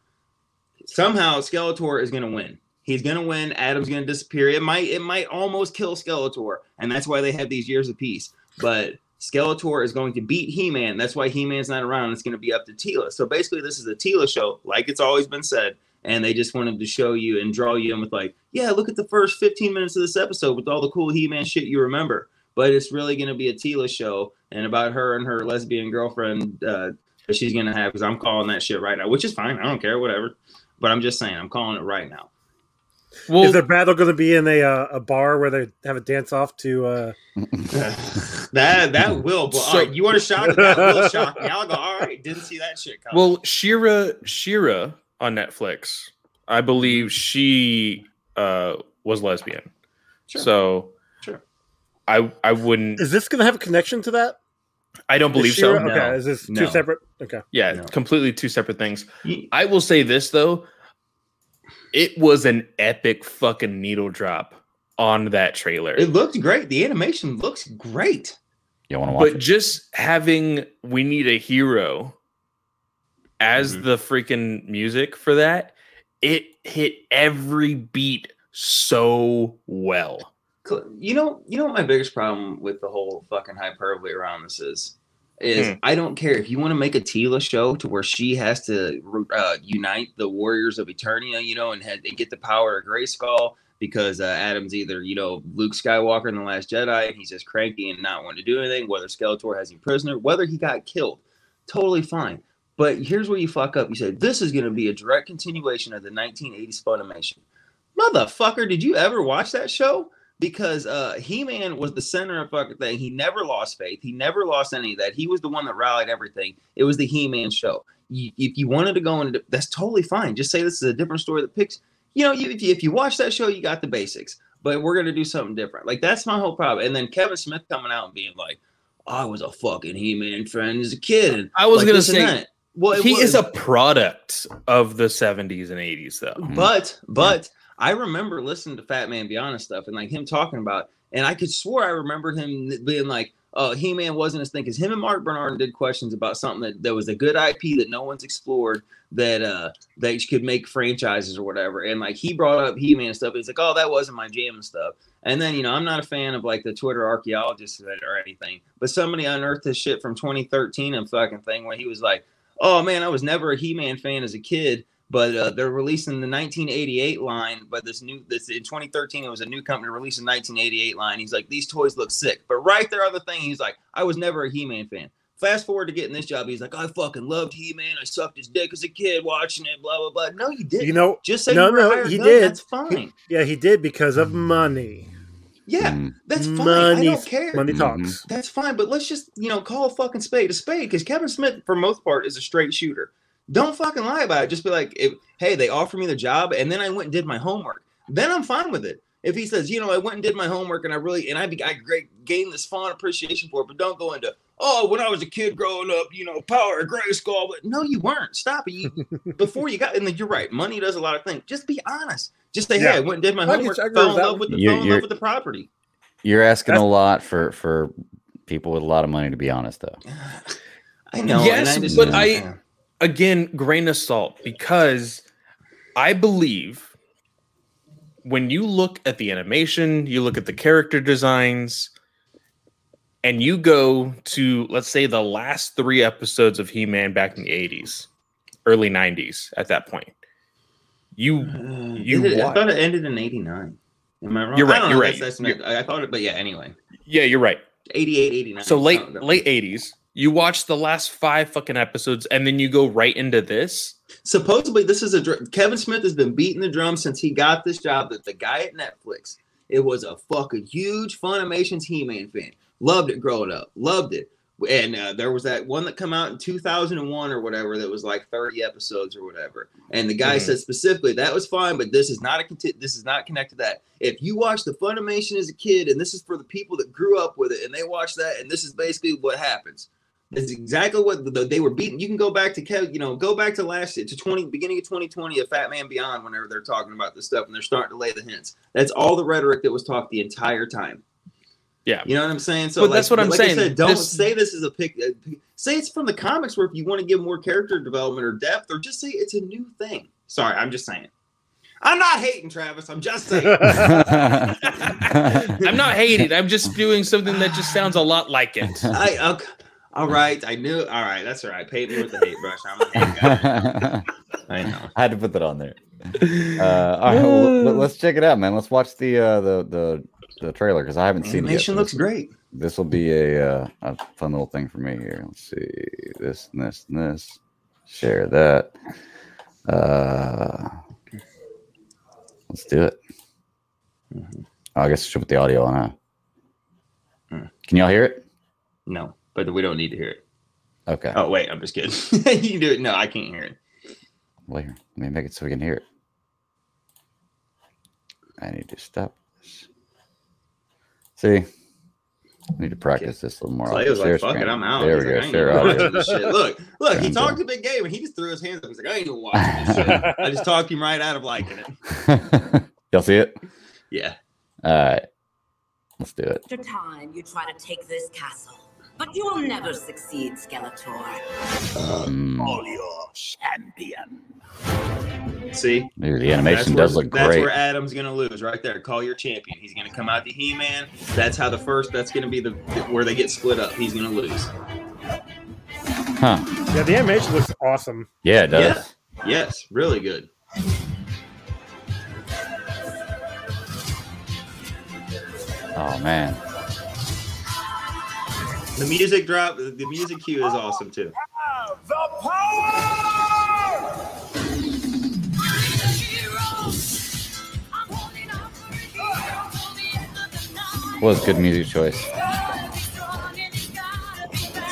Somehow Skeletor is going to win. He's going to win. Adam's going to disappear. It might it might almost kill Skeletor, and that's why they have these years of peace. But Skeletor is going to beat He-Man. That's why He-Man's not around. It's going to be up to Teela. So basically, this is a Teela show, like it's always been said. And they just wanted to show you and draw you in with like, yeah, look at the first 15 minutes of this episode with all the cool He-Man shit you remember. But it's really going to be a Teela show and about her and her lesbian girlfriend uh, that she's going to have. Because I'm calling that shit right now, which is fine. I don't care, whatever. But I'm just saying, I'm calling it right now. Well, Is their battle going to be in a uh, a bar where they have a dance off to? Uh... <laughs> that that will. But, So- all right, you want to shock? That will shock me. I'll go. All right, didn't see that shit <laughs> coming. well, She-Ra, She-Ra on Netflix. I believe she uh, was lesbian. Sure. So, Sure. I I wouldn't. Is this going to have a connection to that? I don't believe Is She-Ra- so. No. Okay, is this No. two separate? Okay, Yeah, No. completely two separate things. I will say this though, it was an epic fucking needle drop on that trailer. it looked great. The animation looks great. You want to watch but it? just having we need a hero as Mhm. the freaking music for that, it hit every beat so well. You know, you know what my biggest problem with the whole fucking hyperbole around this is, is Hmm. I don't care if you want to make a Teela show to where she has to uh, unite the warriors of Eternia, you know, and, had, and get the power of Grayskull. because uh, Adam's either you know Luke Skywalker in the Last Jedi and he's just cranky and not wanting to do anything. Whether Skeletor has him prisoner, whether he got killed, totally fine. But here's where you fuck up. You say, this is going to be a direct continuation of the 1980s Filmation. Motherfucker, did you ever watch that show? Because uh, He Man was the center of fucking thing. He never lost faith. He never lost any of that. He was the one that rallied everything. It was the He Man show. You, if you wanted to go into that's totally fine. Just say this is a different story that picks. You know, you, if, you, if you watch that show, you got the basics. But we're gonna do something different. Like that's my whole problem. And then Kevin Smith coming out and being like, "I was a fucking He Man fan as a kid." I was like gonna say that. Well, it he is a product of the 70s and 80s, though. Mhm. But but I remember listening to Fatman Beyond and stuff, and like him talking about, and I could swear I remembered him being like, "Oh, He Man wasn't his thing," because him and Marc Bernardin did questions about something that, that was a good IP that no one's explored that uh that you could make franchises or whatever, and like he brought up He Man and stuff. He's like, "Oh, that wasn't my jam and stuff." And then you know, I'm not a fan of like the Twitter archaeologists or anything, but somebody unearthed this shit from 2013 and fucking thing where he was like, "Oh man, I was never a He Man fan as a kid." but uh, they're releasing the 1988 line. But this new, this in 2013, it was a new company releasing 1988 line. He's like, these toys look sick. But right there on the thing, he's like, I was never a He-Man fan. Fast forward to getting this job, he's like, I fucking loved He-Man. I sucked his dick as a kid watching it. Blah blah blah. No, you didn't. You know, just say no, no, he did. That's fine. yeah, he did because of money. Yeah, Mm. that's fine. I don't care. money Mhm. talks. That's fine, but let's just you know call a fucking spade a spade because Kevin Smith, for most part, is a straight shooter. Don't fucking lie about it. Just be like, if, hey, they offered me the job, and then I went and did my homework. Then I'm fine with it. If he says, you know, I went and did my homework, and I really and I, be- I great gained this fond appreciation for it, but don't go into, oh, when I was a kid growing up, you know, power of gray skull. But no, you weren't. Stop it. You, <laughs> before you got, and then you're right. Money does a lot of things. Just be honest. Just say, hey, Yeah. I went and did my homework, I fell in love with the, You- fell in love with the property. You're asking That's- a lot for for people with a lot of money, to be honest, though. <sighs> I know. and Yes, I just- but yeah. I- again, grain of salt, because I believe when you look at the animation, you look at the character designs, and you go to, let's say, the last three episodes of He Man back in the 80s, early 90s at that point. You, Uh, You it- I thought it ended in '89. Am I wrong? You're right, you're know, right, That's, that's you're- I thought it, but yeah. Anyway, yeah, you're right. 88, 89. So late, late 80s, you watch the last five fucking episodes, and then you go right into this. Supposedly, this is a dr- Kevin Smith has been beating the drum since he got this job. That the guy at Netflix, it was a fucking huge Filmation's He-Man fan. Loved it growing up. Loved it. And uh, there was that one that come out in 2001 or whatever that was like 30 episodes or whatever. And the guy Mhm. said specifically that was fine, but this is not a conti- this is not connected to that. If you watch the Filmation as a kid, and this is for the people that grew up with it, and they watch that, and this is basically what happens. Is exactly what the, they were beating. You can go back to Kev, you know, go back to last year to 20 beginning of 2020 of Fatman Beyond whenever they're talking about this stuff and they're starting to lay the hints. That's all the rhetoric that was talked the entire time. Yeah. You know what I'm saying? So But like, that's what I'm like saying. said, don't This- say this is a pick. uh, Say it's from the comics where if you want to give more character development or depth, or just say it's a new thing. Sorry, I'm just saying. I'm not hating Travis. I'm just saying. <laughs> I'm not hating. I'm just doing something that just sounds a lot like it. I okay. all right. I knew. All right, that's all right. Paint me with the hate brush. I'm a hate guy. I know. I had to put that on there. Uh, all right, well, let- let's check it out, man. Let's watch the uh, the the the trailer because I haven't seen it. yet. Animation looks great. This will be a uh, a fun little thing for me here. Let's see this and this and this. Share that. Uh, let's do it. Mhm. Oh, I guess I should put the audio on. Huh? Hmm. Can y'all hear it? No, but we don't need to hear it. Okay. Oh wait, I'm just kidding. <laughs> you can do it. No, I can't hear it. Well, here, let me make it so we can hear it. I need to stop. See, I need to practice this a little more. Clay I'll was like, share "Fuck it. I'm out." There He's we like, go. "I ain't Share even audio. watching this shit." Look, look, he talked dun. a big game and he just threw his hands up. He's like, I ain't even watching this shit. I just talked him right out of liking it. <laughs> Y'all see it? Yeah. All right, let's do it. After time, you try to take this castle, but you will never succeed, Skeletor. Um, Call your champion. See? dude, the animation That's does where- look That's great. That's where Adam's gonna lose right there. Call your champion. He's gonna come out to He-Man. That's how the first. That's gonna be the where they get split up. He's gonna lose. Huh? yeah, the animation looks awesome. Yeah, it does. Yeah. Yes, really good. Oh man. The music drop, the music cue is awesome too. Was good music choice.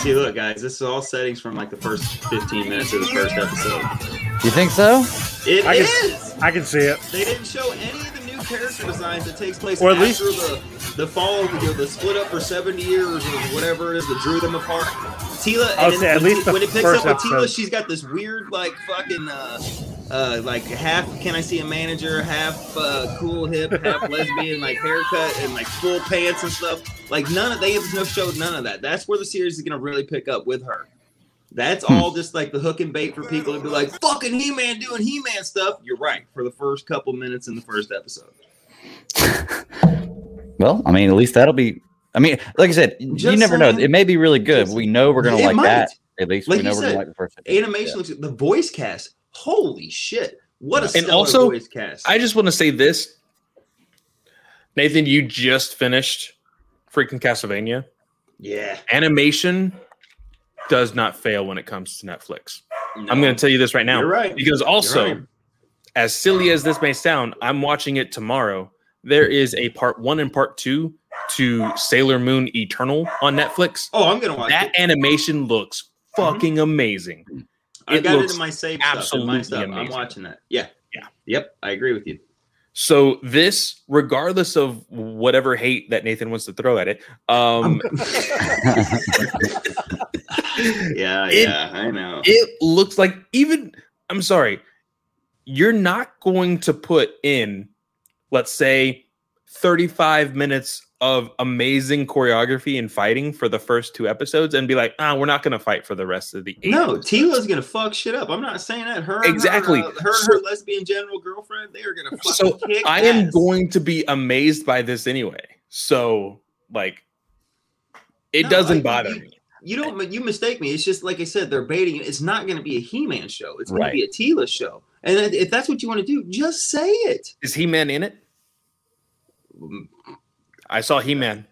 See, look, guys, this is all settings from like the first 15 minutes of the first episode. You think so? It I is. can- I can see it. They didn't show any of the new character designs that takes place Or at after least- the the fall, you know, the split up for 70 years or whatever it is that drew them apart. Teela, I would and say at when, least when it picks up with Teela, she's got this weird, like fucking, uh, uh, like half. Can I see a manager? Half uh, cool hip, half <laughs> lesbian, like haircut and like full pants and stuff. Like none of they have no showed none of that. That's where the series is gonna really pick up with her. That's Hmm. all just like the hook and bait for people to be like, fucking He Man doing He Man stuff. You're right for the first couple minutes in the first episode. <laughs> Well, I mean, at least that'll be. I mean, like I said, you Just never know. It may be really good. Just- we know we're gonna like might. that. At least Like we you know we're gonna like the first. episode. Animation looks the voice cast. Holy shit! What a And also, voice cast. I just want to say this, Nathan. You just finished freaking Castlevania. yeah, Animation does not fail when it comes to Netflix. No, I'm going to tell you this right now You're right. because also, right. as silly as this may sound, I'm watching it tomorrow. There is a part one and part two to Sailor Moon Eternal on Netflix. Oh, I'm gonna watch That it. Mm-hmm. animation looks fucking amazing. I it got it in my save stuff. in my absolutely stuff. I'm watching that. Yeah, Yeah. Yep, I agree with you. So this, regardless of whatever hate that Nathan wants to throw at it, um, <laughs> <laughs> Yeah, It- yeah, I know. it looks like even I'm sorry, you're not going to put in, let's say, 35 minutes of amazing choreography and fighting for the first two episodes and be like, ah, we're not going to fight for the rest of the eight. no, episodes." Teela's gonna fuck shit up. I'm not saying that. Her, Exactly. Her, uh, her, So- her lesbian general girlfriend, they are gonna fucking So I am going to be amazed by this anyway. So, like, it No, doesn't bother you- me. You don't. You mistake me. It's just like I said. They're baiting it. It's not going to be a He-Man show. It's going Right. to be a Teela show. And if that's what you want to do, just say it. Is He Man in it? I saw He Man.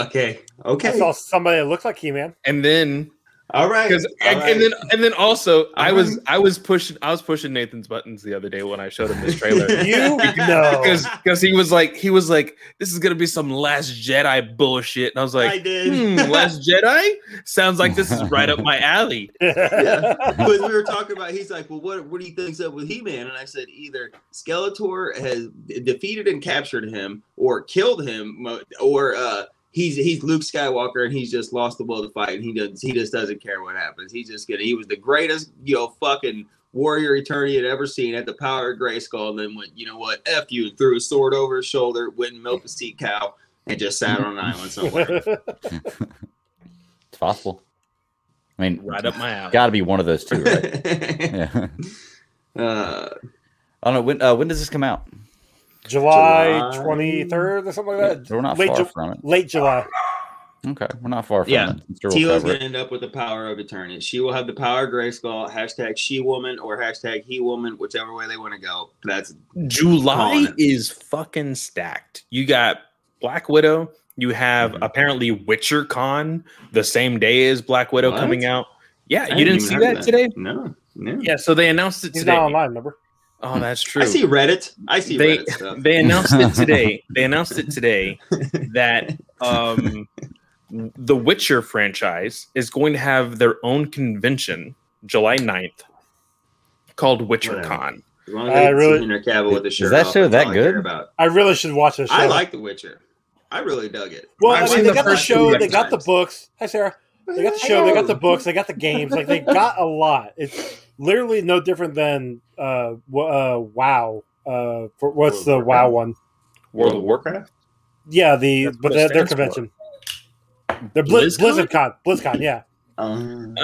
Okay. Okay. I saw somebody that looks like He Man. And then All right. because All and, then and then also I All was. I was pushing I was pushing Nathan's buttons the other day when I showed him this trailer. <laughs> You know. because because he was like he was like this is gonna be some Last Jedi bullshit, and I was I like, did. hmm, Last <laughs> Jedi sounds like this is right up my <laughs> alley. yeah. Because we were talking about, he's like, well, what, what do you think's up with He-Man? And I said, either Skeletor has defeated and captured him, or killed him, or uh, he's he's Luke Skywalker and he's just lost the will to fight, and he does he just doesn't care what happens. He's just gonna he was the greatest, you know, fucking warrior Eternia had ever seen at the power of Grayskull, and then went, you know what, f you, and threw a sword over his shoulder, went and milked a sea cow, and just sat on an island somewhere. <laughs> <laughs> It's possible. I mean, Right up my alley. got to be one of those two, right? <laughs> yeah. uh, I don't know when. Uh, when does this come out? July July. twenty third or something like that. So we're not late, far Ju- from it. late July. Okay, we're not far from Yeah. it. I'm sure we'll Teela's gonna end up with the power of eternity. She will have the power of Grayskull, hashtag she woman or hashtag he woman, whichever way they want to go. That's July is fucking stacked. You got Black Widow. You have Mhm. apparently Witcher Con the same day as Black Widow What? coming out. Yeah, I you didn't see heard that, today? No, no. Yeah, so they announced it He's today. not online, remember? Oh, that's true. I see Reddit. I see they Reddit stuff. they announced it today. <laughs> They announced it today that um, the Witcher franchise is going to have their own convention July 9th called WitcherCon. Whatever. As long as I they really- Henry Cavill with the Is that show that all I good? About. I really should watch this show. I like The Witcher. I really dug it. Well, I've I mean, they the got the show, two they got the books. Hi, Sarah. They got the show, they got the books, they got the games. Like they got a lot. It's literally no different than uh, w- uh WoW. Uh, for, what's the World WoW one? World of Warcraft. Yeah, the That's but what their, their stands for. convention. The Blizz, BlizzCon? BlizzCon. BlizzCon, yeah. Um, Uh,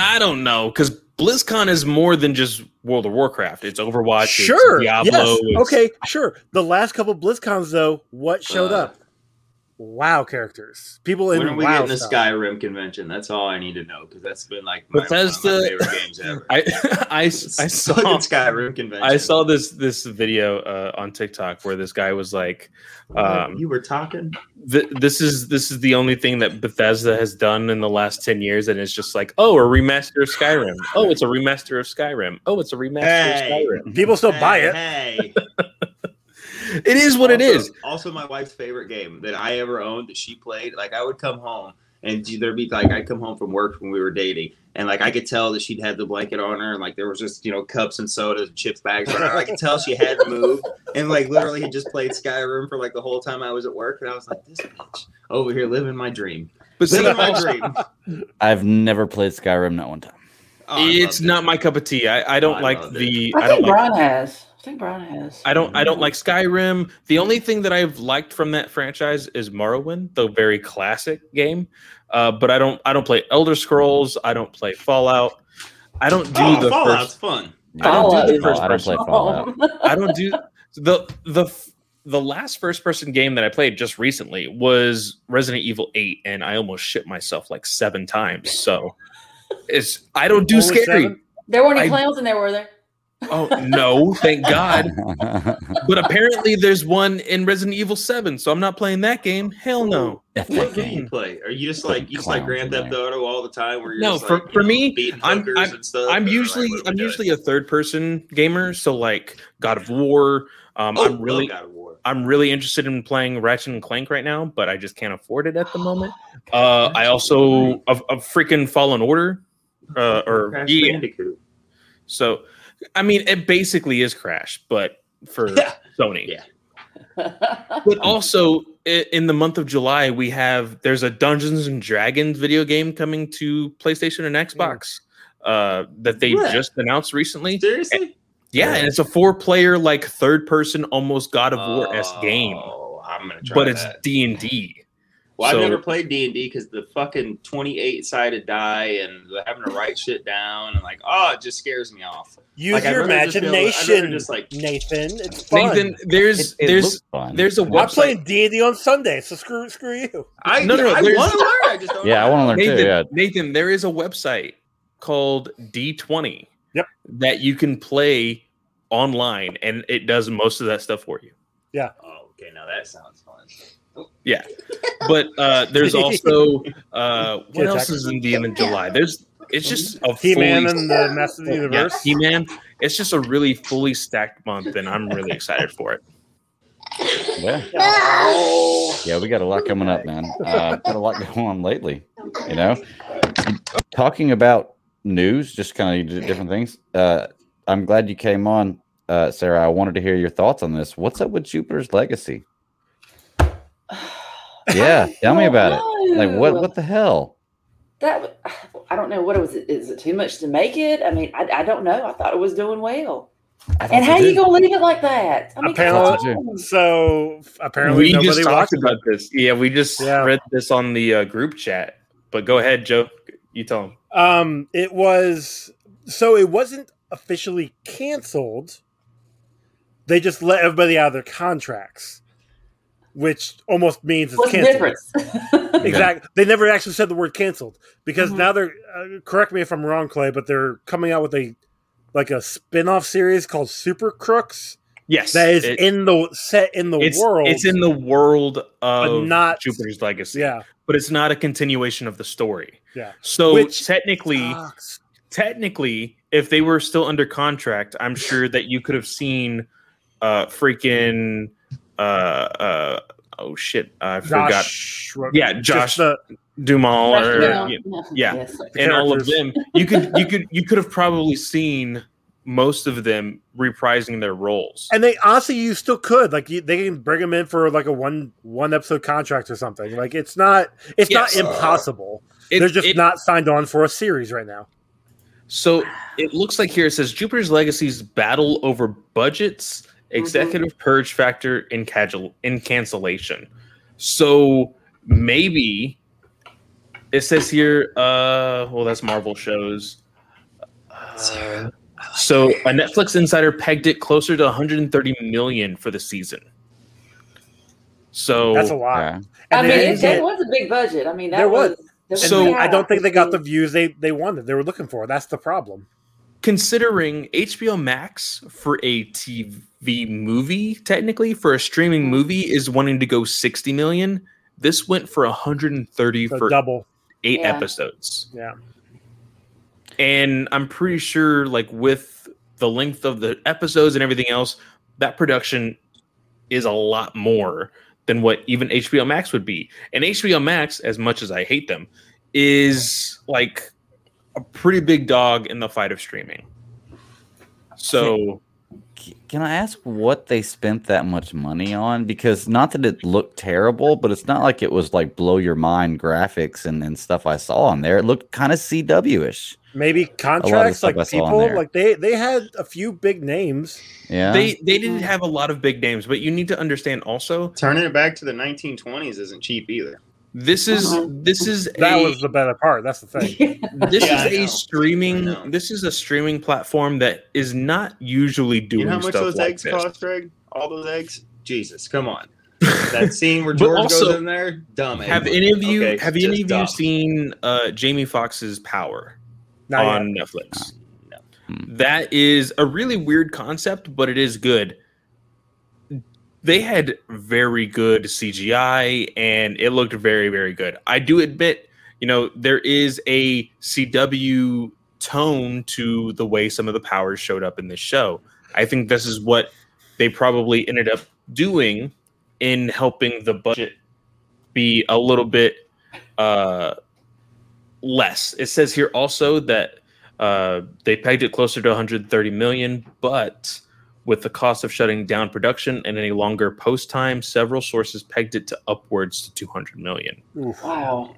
I don't know because BlizzCon is more than just World of Warcraft. It's Overwatch. sure. It's Diablo. yes. it's- Okay. Sure. The last couple BlizzCons, though, what showed Uh, up? WoW characters. People in When are we WoW getting the stuff. Skyrim convention? That's all I need to know because that's been like my, Bethesda- one of my favorite games ever. <laughs> I I, I saw Skyrim convention. I saw this this video uh, on TikTok where this guy was like, um, you were talking. th- "This is this is the only thing that Bethesda has done in the last ten years," and it's just like, "Oh, a remaster of Skyrim. Oh, it's a remaster of Skyrim. Oh, it's a remaster Hey. of Skyrim." People still buy it. Hey, <laughs> <laughs> It is what it Also- is. Also, my wife's favorite game that I ever owned that she played. Like, I would come home and there'd be like, I'd come home from work when we were dating, and like I could tell that she'd had the blanket on her, and like there was just you know cups and sodas, and chips bags. on her. I could tell she had moved, and like literally had just played Skyrim for like the whole time I was at work, and I was like, this bitch over here living my dream, But see, living my also, dream. <laughs> I've never played Skyrim not one time. Oh, it's loved it. not my cup of tea. I, I don't I like the. I I don't think like Brian has. I think Brian has. I don't I don't like Skyrim. The only thing that I've liked from that franchise is Morrowind, the very classic game. Uh, but I don't I don't play Elder Scrolls. I don't play Fallout. I don't do Oh, the Fallout's first. fun. I don't do Fallout the is- first I don't play Fallout. I don't do the the the last first person game that I played just recently was Resident Evil 8 and I almost shit myself like 7 times. So it's I don't do Only scary. seven? There weren't any clowns in there, were there? Oh no, thank God. <laughs> But apparently there's one in Resident Evil 7, so I'm not playing that game. Hell no. F What game you play? Are you just like you just like Grand Theft. Auto all the time? Where you're No, just, for- like, for you know, me, beating I'm- I'm- and stuff. I'm or, like, usually what are we I'm doing? usually a third person gamer, so like God of War. Um, Oh, I'm really God of War. I'm really interested in playing Ratchet and Clank right now, but I just can't afford it at the <gasps> moment. Uh, I also a, a freaking Fallen Order, uh, or yeah. So, I mean, it basically is Crash, but for Yeah. Sony. Yeah. <laughs> <laughs> But also in the month of July, we have there's a Dungeons and Dragons video game coming to PlayStation and Xbox uh, that they What? just announced recently. Seriously? Yeah, and it's a four-player like third-person, almost God of War s game, Oh, I'm gonna try but it's. D and D. Well, so- I've never played D and D because the fucking 28 sided die and having to write shit down and like, oh, it just scares me off. Use Like, your rather just to- imagination, just, like- Nathan. It's fun. Nathan, there's It, it there's looks fun. there's a I'm playing D and D on Sunday, so screw screw you. I No, no, no, I want to learn. I just don't. yeah, I want to learn Nathan, too. Yeah, Nathan, there is a website called D20. Yep. That you can play online, and it does most of that stuff for you. Yeah. Oh, okay. Now that sounds fun. But uh, there's <laughs> also uh, what Get else is in the end of July? There's it's just a He Man fully- and the Masters of the yeah, Universe. He-Man. It's just a really fully stacked month, and I'm really excited for it. yeah, yeah. We got a lot coming up, man. Uh, got a lot <laughs> going on lately. You know, talking about news, just kind of different things. Uh, I'm glad you came on, uh, Sarah. I wanted to hear your thoughts on this. What's up with Jupiter's Legacy? <sighs> Yeah, tell me about it. Like, what? What the hell? That I don't know. What it was it? Is it too much to make it? I mean, I, I don't know. I thought it was doing well. And so how you gonna leave it like that? I mean, Apparently- So apparently we nobody just talked watched about this. Yeah, we just Yeah. read this on the uh, group chat. But go ahead, Joe. You tell him. Um, it was so it wasn't officially canceled. They just let everybody out of their contracts, which almost means it's What's the canceled. difference? <laughs> Exactly. They never actually said the word canceled because Mhm. now they're. Uh, correct me if I'm wrong, Clay, but they're coming out with a like a spin-off series called Super Crooks Yes, that is it- in the set in the it's, world. It's in the world of not- Jupiter's Legacy. yeah. but it's not a continuation of the story. Yeah. So Which technically, Sucks. technically, if they were still under contract, I'm sure that you could have seen uh freaking uh uh oh shit, I forgot Josh, Yeah, just Josh the- Duhamel or Yeah. yeah, yeah. Yes. and all of them. You could you could you could have probably seen most of them reprising their roles. And they honestly, you still could like you, they can bring them in for like a one one episode contract or something. Like it's not it's Yes. not impossible. It- They're just it- not signed on for a series right now. So it looks like here it says Jupiter's Legacy's battle over budgets, executive purge factor, and casual in cancellation. So maybe it says here, uh, well, that's Marvel shows. Uh, so a Netflix insider pegged it closer to 130 million for the season. So That's a lot. Yeah. I mean, then- it, that was a big budget. I mean, that There was. was. that So- was- I don't think they got the views they, they wanted. They were looking for. That's the problem. Considering HBO Max for a TV movie, technically for a streaming hmm. movie, is wanting to go 60 million. This went for 130 So for double. eight Yeah. episodes. Yeah. And I'm pretty sure, like, with the length of the episodes and everything else, that production is a lot more than what even HBO Max would be. And HBO Max, as much as I hate them, is like a pretty big dog in the fight of streaming. So C- Can I ask what they spent that much money on? Because not that it looked terrible, but it's not like it was like blow your mind graphics and, and stuff I saw on there. It looked kind of CW ish. Maybe contracts like I saw on people like they they had a few big names. Yeah. they they didn't have a lot of big names, but you need to understand also Turning it back to the 1920s isn't cheap either. This is Uh-huh. this is That a, was the better part. That's the thing. <laughs> this Yeah, is a know. Streaming this is a streaming platform that is not usually doing You know how much stuff those like eggs this. cost, Greg? All those eggs? Jesus, come on. <laughs> That scene where George also, goes in there, dumb. Have money. any of you Okay, have any of just you seen uh, Jamie Foxx's Power Not yet. on Netflix? No. That is a really weird concept, but it is good. They had very good CGI and it looked very, very good. I do admit, you know, there is a CW tone to the way some of the powers showed up in this show. I think this is what they probably ended up doing in helping the budget be a little bit uh, less. It says here also that uh, they pegged it closer to 130 million, but with the cost of shutting down production and any longer post time, several sources pegged it to upwards to 200 million. Oof. Wow.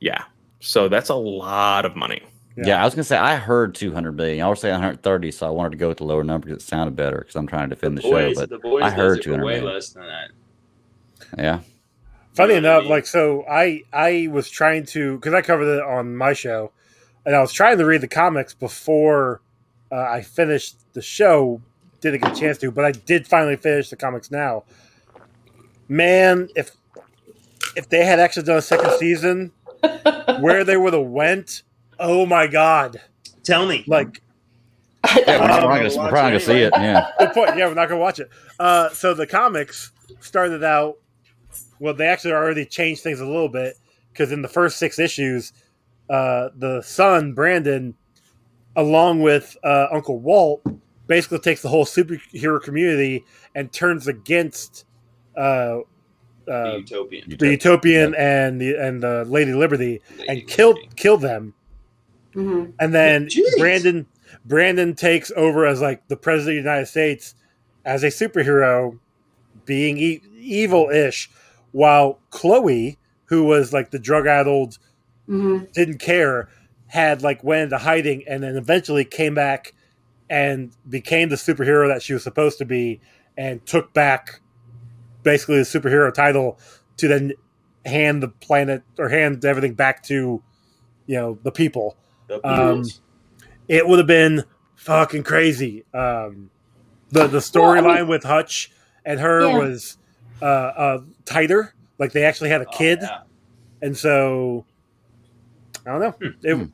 Yeah, so that's a lot of money. Yeah. Yeah. I was gonna say I heard 200 billion. Y'all were saying 130, so I wanted to go with the lower number because it sounded better because I'm trying to defend the, boys, show. But the boys I heard does 200 way million. less than that. yeah, Funny You know what I enough, mean? like so, I I was trying to because I covered it on my show, and I was trying to read the comics before uh, I finished the show. Didn't get a chance to, but I did finally finish the comics now. Man, if if they had actually done a second season, <laughs> where they would have went, oh my god! Tell me. Like yeah we're, not, Um, we're, gonna, we're probably not gonna see it. Yeah, good point. Yeah, we're not gonna watch it. Uh, so the comics started out. Well, they actually already changed things a little bit because in the first six issues, uh, the son Brandon, along with uh, Uncle Walt, basically takes the whole superhero community and turns against uh, the uh, utopian. the Utopian and the and the Lady Liberty and kill killed Liberty. killed them. Mhm. And then Jeez. Brandon Brandon takes over as like the president of the United States as a superhero, being e- evil-ish, while Chloe, who was like the drug-addled, Mhm. didn't care, had like went into hiding and then eventually came back and became the superhero that she was supposed to be and took back basically the superhero title to then hand the planet or hand everything back to you know the people The um, it would have been fucking crazy. Um, the the Well, I storyline mean- with Hutch and her Yeah. was uh, uh, tighter. Like they actually had a Oh, kid, yeah. and so I don't know. It, Hmm.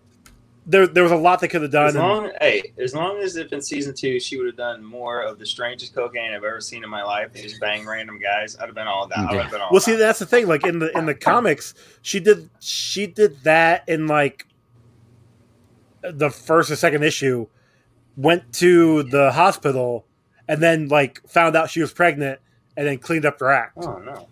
There there was a lot they could have done. As and- long, hey, as long as if in season two she would have done more of the strangest cocaine I've ever seen in my life and just bang random guys, I'd have been all down. I would have been all well, see, that's the thing. Like in the in the comics, she did she did that in like the first or second issue. Went to the hospital and then like found out she was pregnant and then cleaned up her act. Oh no.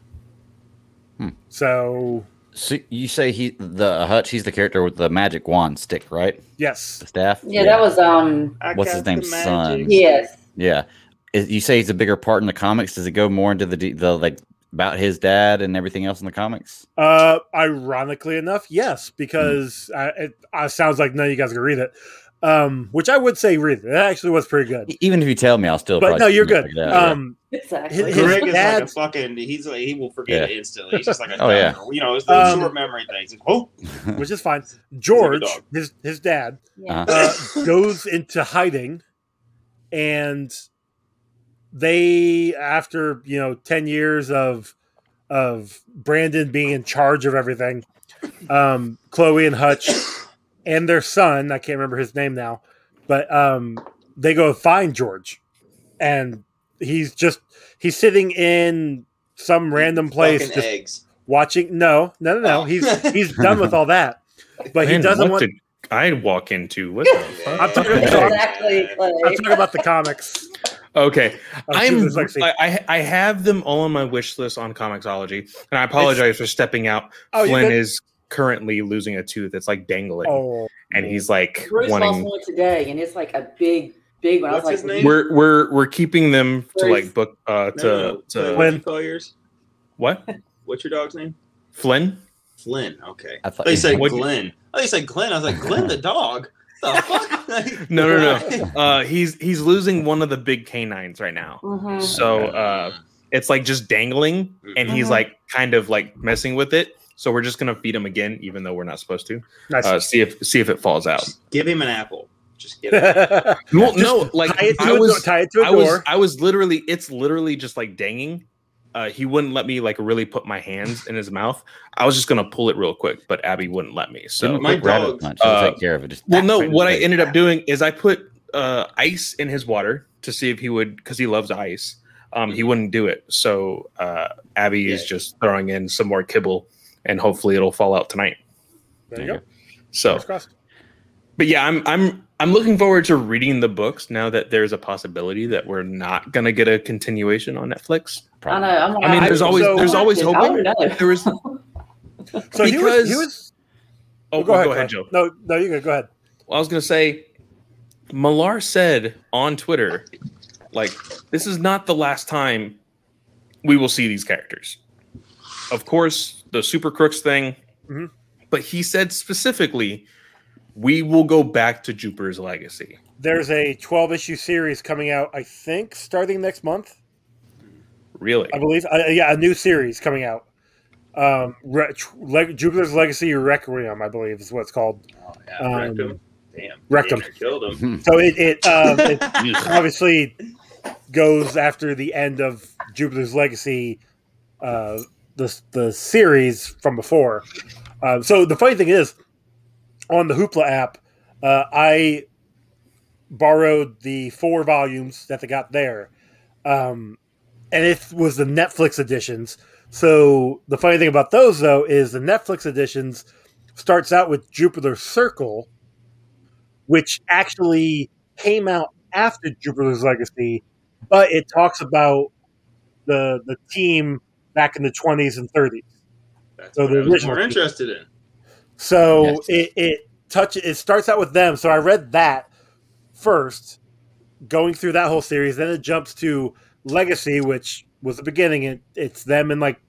Hmm. So so you say he the Hutch? He's the character with the magic wand stick, right? yes, The staff. Yeah, that was um. I What's his name, son? Yes. Yeah. Is, you say he's a bigger part in the comics. Does it go more into the the like about his dad and everything else in the comics? Uh, ironically enough, yes, because I, it, uh sounds like none of you guys can read it. Um, which I would say read it. It actually was pretty good. Even if you tell me, I'll still. But no, you're good. it out, yeah. Um, Exactly. His- Greg is like a fucking. He's like he will forget Yeah. it instantly. He's just like <laughs> a Oh, yeah. You know, it's those Um, short memory things. Like, oh, <laughs> which is fine. George, dog. his his dad, yeah. Uh, <laughs> goes into hiding, and they, after you know, ten years of of Brandon being in charge of everything. Um, Chloe and Hutch and their son, I can't remember his name now, but um, they go find George, and he's just he's sitting in some random place just eggs. watching. No, no, no, no. Oh. He's <laughs> he's done with all that, but he doesn't what want. did I walk into? What the fuck? I'm talking about- <laughs> exactly. Clay. I'm talking about the comics. Okay, of I'm Jupiter's I, I I have them all on my wish list on Comixology, and I apologize for stepping out. Oh, Flynn is currently losing a tooth. It's like dangling, Oh, and he's like Bruce lost wanting. one today, and it's like a big, big one. I was like, his name? We're we're we're keeping them to like book uh to No, no, no. to What Flynn. do call yours? what What's your dog's name? Flynn. Flynn. Okay. I I thought thought you you said What- Glenn. Oh, you said Glenn. I was like, Glenn the dog. The <laughs> fuck? No, no, no. <laughs> Uh, he's he's losing one of the big canines right now. Mhm. So uh, it's like just dangling, and he's Mhm. like kind of like messing with it. So we're just gonna feed him again, even though we're not supposed to. nice. Uh, see if see if it falls out. Give him an apple. Just give him. An tie Well, Just no, like it to I a door. was, Tie it to a I was. I was literally, it's literally just like danging. Uh, he wouldn't let me like really put my hands in his mouth. I was just gonna pull it real quick, but Abby wouldn't let me. Give him So, my dog- punch. Uh, take care of it. Just well, no, right what I ended up doing is I put uh, ice in his water to see if he would, because he loves ice. Um, he wouldn't do it. So uh, Abby is just throwing in some more kibble, and hopefully it'll fall out tonight. there you go. So, Fingers crossed. But yeah, I'm I'm I'm looking forward to reading the books now that there's a possibility that we're not gonna get a continuation on Netflix. I know. I'm like, I mean, there's always so- there's always I hope. don't know. There was <laughs> So he was. He because- was oh, go, ahead, Joe. No, no, you go. Go ahead. Well, I was gonna say, Millar said on Twitter, like, this is not the last time we will see these characters. Of course, the Super Crooks thing, Mhm. but he said specifically, we will go back to Jupiter's legacy. There's a 12 issue series coming out. I think starting next month. Really? I believe. Uh, yeah, a new series coming out. Um, Re- Le- Jupiter's Legacy Requiem, I believe, is what it's called. Oh, yeah, Um, wrecked. Damn. wrecked damn Killed him. So it it, um, it <laughs> obviously goes after the end of Jupiter's Legacy, uh, the the series from before. Um, so the funny thing is, on the Hoopla app, uh, I borrowed the four volumes that they got there, um, and it was the Netflix editions. So the funny thing about those though is the Netflix editions starts out with Jupiter Circle, which actually came out after Jupiter's Legacy, but it talks about the the team back in the twenties and thirties. That's So what I was more interested in. So Yes. it it touch it starts out with them. So I read that first, going through that whole series. Then it jumps to Legacy, which was the beginning. It, it's them in like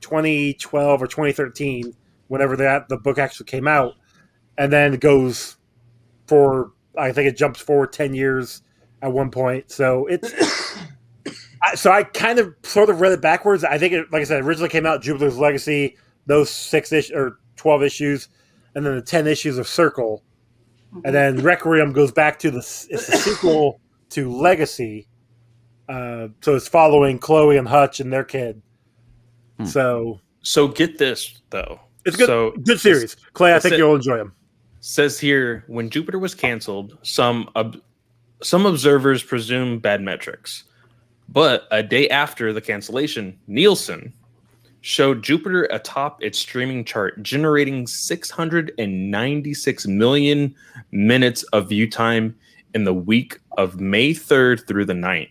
2012 or 2013, whenever that the book actually came out, and then it goes for I think it jumps forward 10 years at one point. So it's <coughs> I, so I kind of sort of read it backwards. I think it, like I said, originally came out Jupiter's Legacy, those six ish or 12 issues, and then the 10 issues of Circle, and then Requiem goes back to the it's the sequel to Legacy. Uh, so it's following Chloe and Hutch and their kid. Hmm. So So get this though. it's good. So good series, Clay. I think a- you'll enjoy them. says here when Jupiter was canceled, some ob- some observers presume bad metrics, but a day after the cancellation, Nielsen showed Jupiter atop its streaming chart, generating 696 million minutes of view time in the week of May 3rd through the 9th.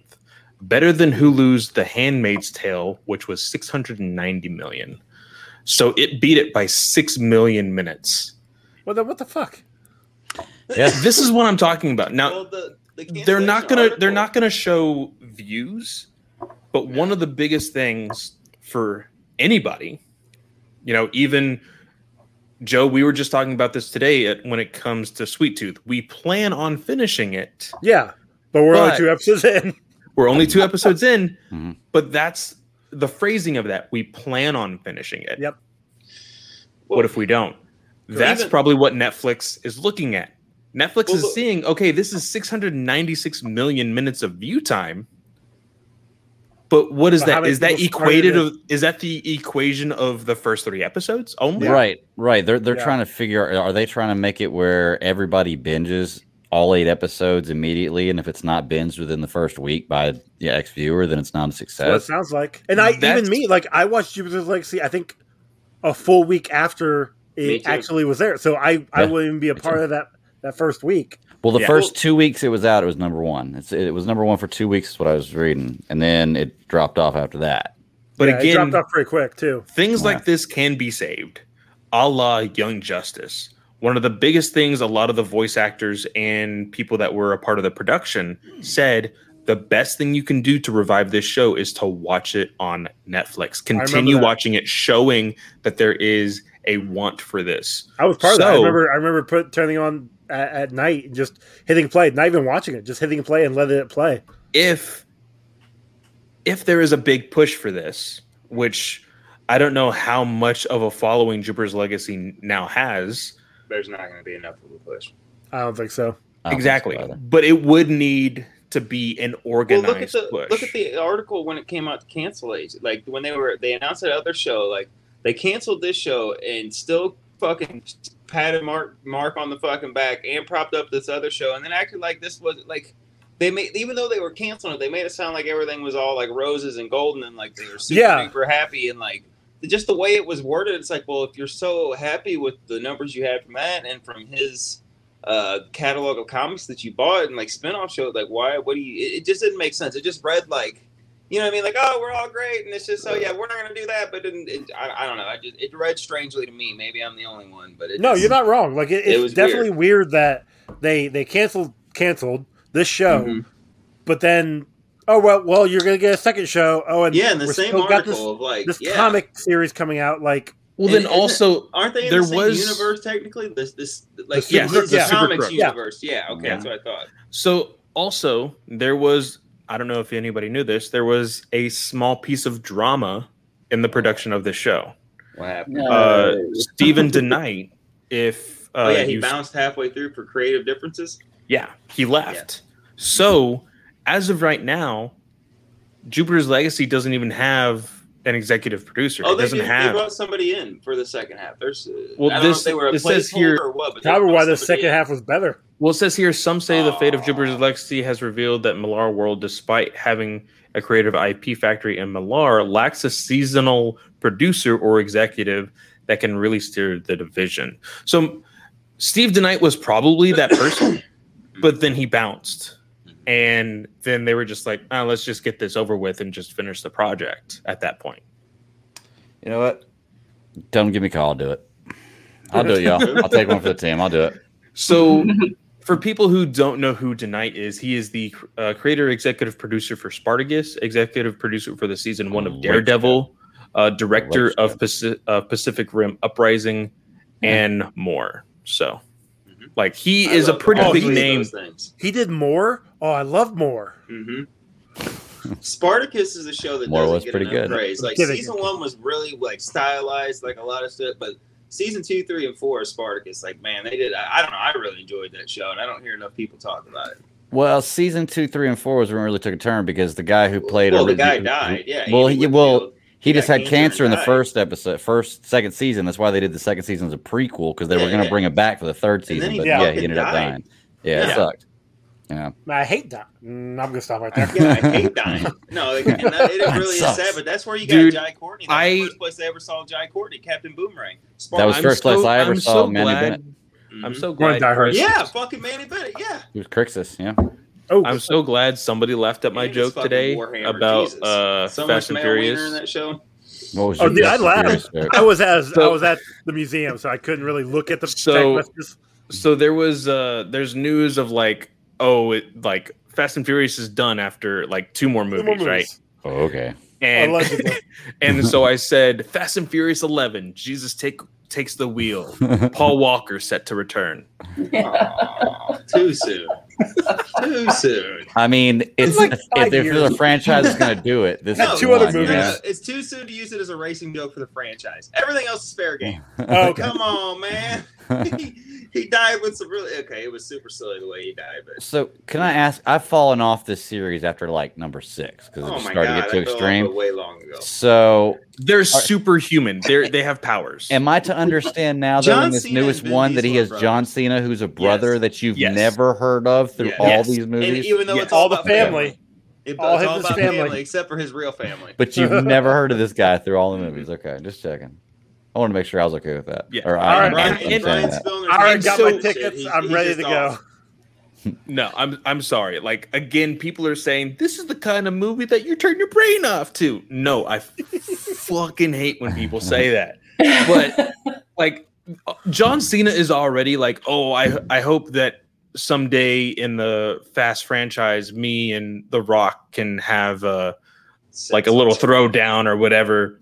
Better than Hulu's The Handmaid's Tale, which was 690 million. So it beat it by 6 million minutes. Well, then what the fuck? Yeah. This is what I'm talking about. Now, well, the, the they're not gonna they're not gonna show views but one of the biggest things for anybody. You know even joe we were just talking about this today at, when it comes to sweet tooth. We plan on finishing it. Yeah, but we're only two episodes in. <laughs> we're only two episodes in Mhm. but that's the phrasing of that. We plan on finishing it. Yep. what if we don't? That's even- probably what netflix is looking at. Netflix Well, is seeing okay this is 696 million minutes of view time But what is But how that? many Is that people started equated of is that the equation of the first three episodes only? Right, right. They're they're Yeah. trying to figure. Out. Are they trying to make it where everybody binges all eight episodes immediately, and if it's not binged within the first week by the X viewer, then it's not a success. what it sounds like. And I That's- even me, like I watched Jupiter's Legacy. I think a full week after it actually was there, so I I wouldn't even be a me part too. of that that first week. Well, the Yeah. first two weeks it was out, it was number one. It's, it was number one for two weeks, is what I was reading, and then it dropped off after that. But Yeah, it again, dropped off pretty quick too. things Yeah. like this can be saved, a la Young Justice. One of the biggest things a lot of the voice actors and people that were a part of the production said the best thing you can do to revive this show is to watch it on Netflix. Continue watching it, showing that there is a want for this. I was part of that. I remember I remember put turning on at, at night and just hitting play, not even watching it, just hitting play and letting it play. if if there is a big push for this, which I don't know how much of a following Jupiter's Legacy now has, There's not going to be enough of a push. I don't think so. Don't think so exactly, but it would need to be an Well, organized look at the push. look at the article when it came out to cancel age. Like when they were they announced that other show, like they canceled this show and still fucking patted Mark Mark on the fucking back and propped up this other show and then acted like this was like they made even though they were canceling it, they made it sound like everything was all like roses and golden and like they were super Yeah. duper happy and like just the way it was worded, it's like, well, if you're so happy with the numbers you had from that and from his uh catalog of comics that you bought and like spin-off show like why what do you it, it just didn't make sense it just read like you know what i mean like oh we're all great and it's just so yeah we're not gonna do that but it, it, I, I don't know I just, it read strangely to me maybe i'm the only one but it No, just- you're not wrong. Like it, It it's was definitely weird. that they they canceled canceled this show, Mhm. but then oh well, well you're gonna get a second show. Oh, and yeah in the we're same still got article this, of like this yeah. comic series coming out. Like well, and then isn't it- also aren't they in there the same was- universe technically this this like The his, Super- his yeah. comics yeah. universe yeah okay Yeah. that's what i thought So also there was I don't know if anybody knew this. There was a small piece of drama in the production of this show. what happened No. Uh, Steven DeKnight, if uh, oh yeah he you bounced halfway through for creative differences Yeah, he left. So, as of right now, Jupiter's Legacy doesn't even have an executive producer. oh it they, doesn't did, they have. brought somebody in for the second half there's uh, Well, I don't know this- if they were a this says here- placeholder or what but they probably brought why the second in. half was better. Well, it says here some say the fate of Jupiter's Legacy has revealed that Millarworld, despite having a creative IP factory in Millar, lacks a seasonal producer or executive that can really steer the division. So, Steve DeKnight was probably that <coughs> person, but then he bounced. And then they were just like, oh, let's just get this over with and just finish the project at that point. You know what? Don't give me a call. I'll do it. I'll do it, y'all. <laughs> I'll take one for the team. I'll do it. So, <laughs> for people who don't know who DeKnight is, he is the uh, creator, executive producer for Spartacus, executive producer for the season one of Daredevil, uh, director of Paci- uh, Pacific Rim Uprising, and more. So, Mhm. like, he I is a pretty big name. things. He did more. Oh, I love more. hmm <laughs> Spartacus is a show that More doesn't was get pretty enough good. praise. Like season one was really like stylized, like a lot of stuff, but season two, three, and four of Spartacus, like man, they did. I, I don't know. I really enjoyed that show, and I don't hear enough people talk about it. Well, season two, three, and four was when it really took a turn because the guy who played well, the guy died. Yeah. Well, he, well, he just had cancer in the died. first episode, first, second season. That's why they did the second season as a prequel because they Yeah, were going to yeah. bring it back for the third season. But yeah, he ended up dying. Yeah, Yeah. it sucked. Yeah. I hate that. Mm, I'm gonna stop right there. Yeah, I hate <laughs> dying. No, it, that, it That really is sucks. sad, but that's where you got Dude, Jai Courtney. That's I- the first place I ever saw Jai Courtney, Captain Boomerang. That was I'm first place I ever I'm saw so Manu glad- Bennett. I'm Mhm. so glad. die hard. Chris- Yeah, fucking Manu Bennett. Yeah. He was Crixus. Yeah. Oh, I'm so glad somebody laughed at my And joke today Warhammer, about Jesus. uh, so Fast and much in Furious. that show. What was Oh, dude, I laughed. I was as I was at the museum, so I couldn't really look at the So- text messages. so there was uh there's news of like oh it like Fast and Furious is done after like two more Two movies, right? Oh, okay. And <laughs> and so I said <laughs> Fast and Furious 11, Jesus take takes the wheel. <laughs> Paul Walker set to return. Aw, too soon. Too soon. I mean, it's like if, five if the franchise is going to do it, this No, is two other one, you know? movies. no, It's too soon to use it as a racing joke for the franchise. Everything else is fair game. Oh, okay. Come on, man. <laughs> he died with some really okay. It was super silly the way he died, but So can I ask? I've fallen off this series after like number six because it oh just started god, to get too I extreme. way long ago. So They're superhuman. They they have powers. am I to understand now that in this Cena newest one that he has are John. Cena, who's a brother Yes. that you've Yes. never heard of through Yes. all Yes. these And movies, even though Yes. it's all, All the about family. It, All it's all about family. family. except for his real family. but you've <laughs> never heard of this guy through all the movies. Mm-hmm. Okay, just checking. I want to make sure I was okay with that. Yeah. Or All I, right, I'm Brian, and- and that. I already got so- my tickets. He's- I'm he's ready to go. <laughs> No, I'm I'm sorry. Like again, people are saying this is the kind of movie that you turn your brain off to. No, I <laughs> fucking hate when people say that. But <laughs> like John Cena is already like, oh, I I hope that someday in the Fast franchise, me and The Rock can have a like a little throwdown or whatever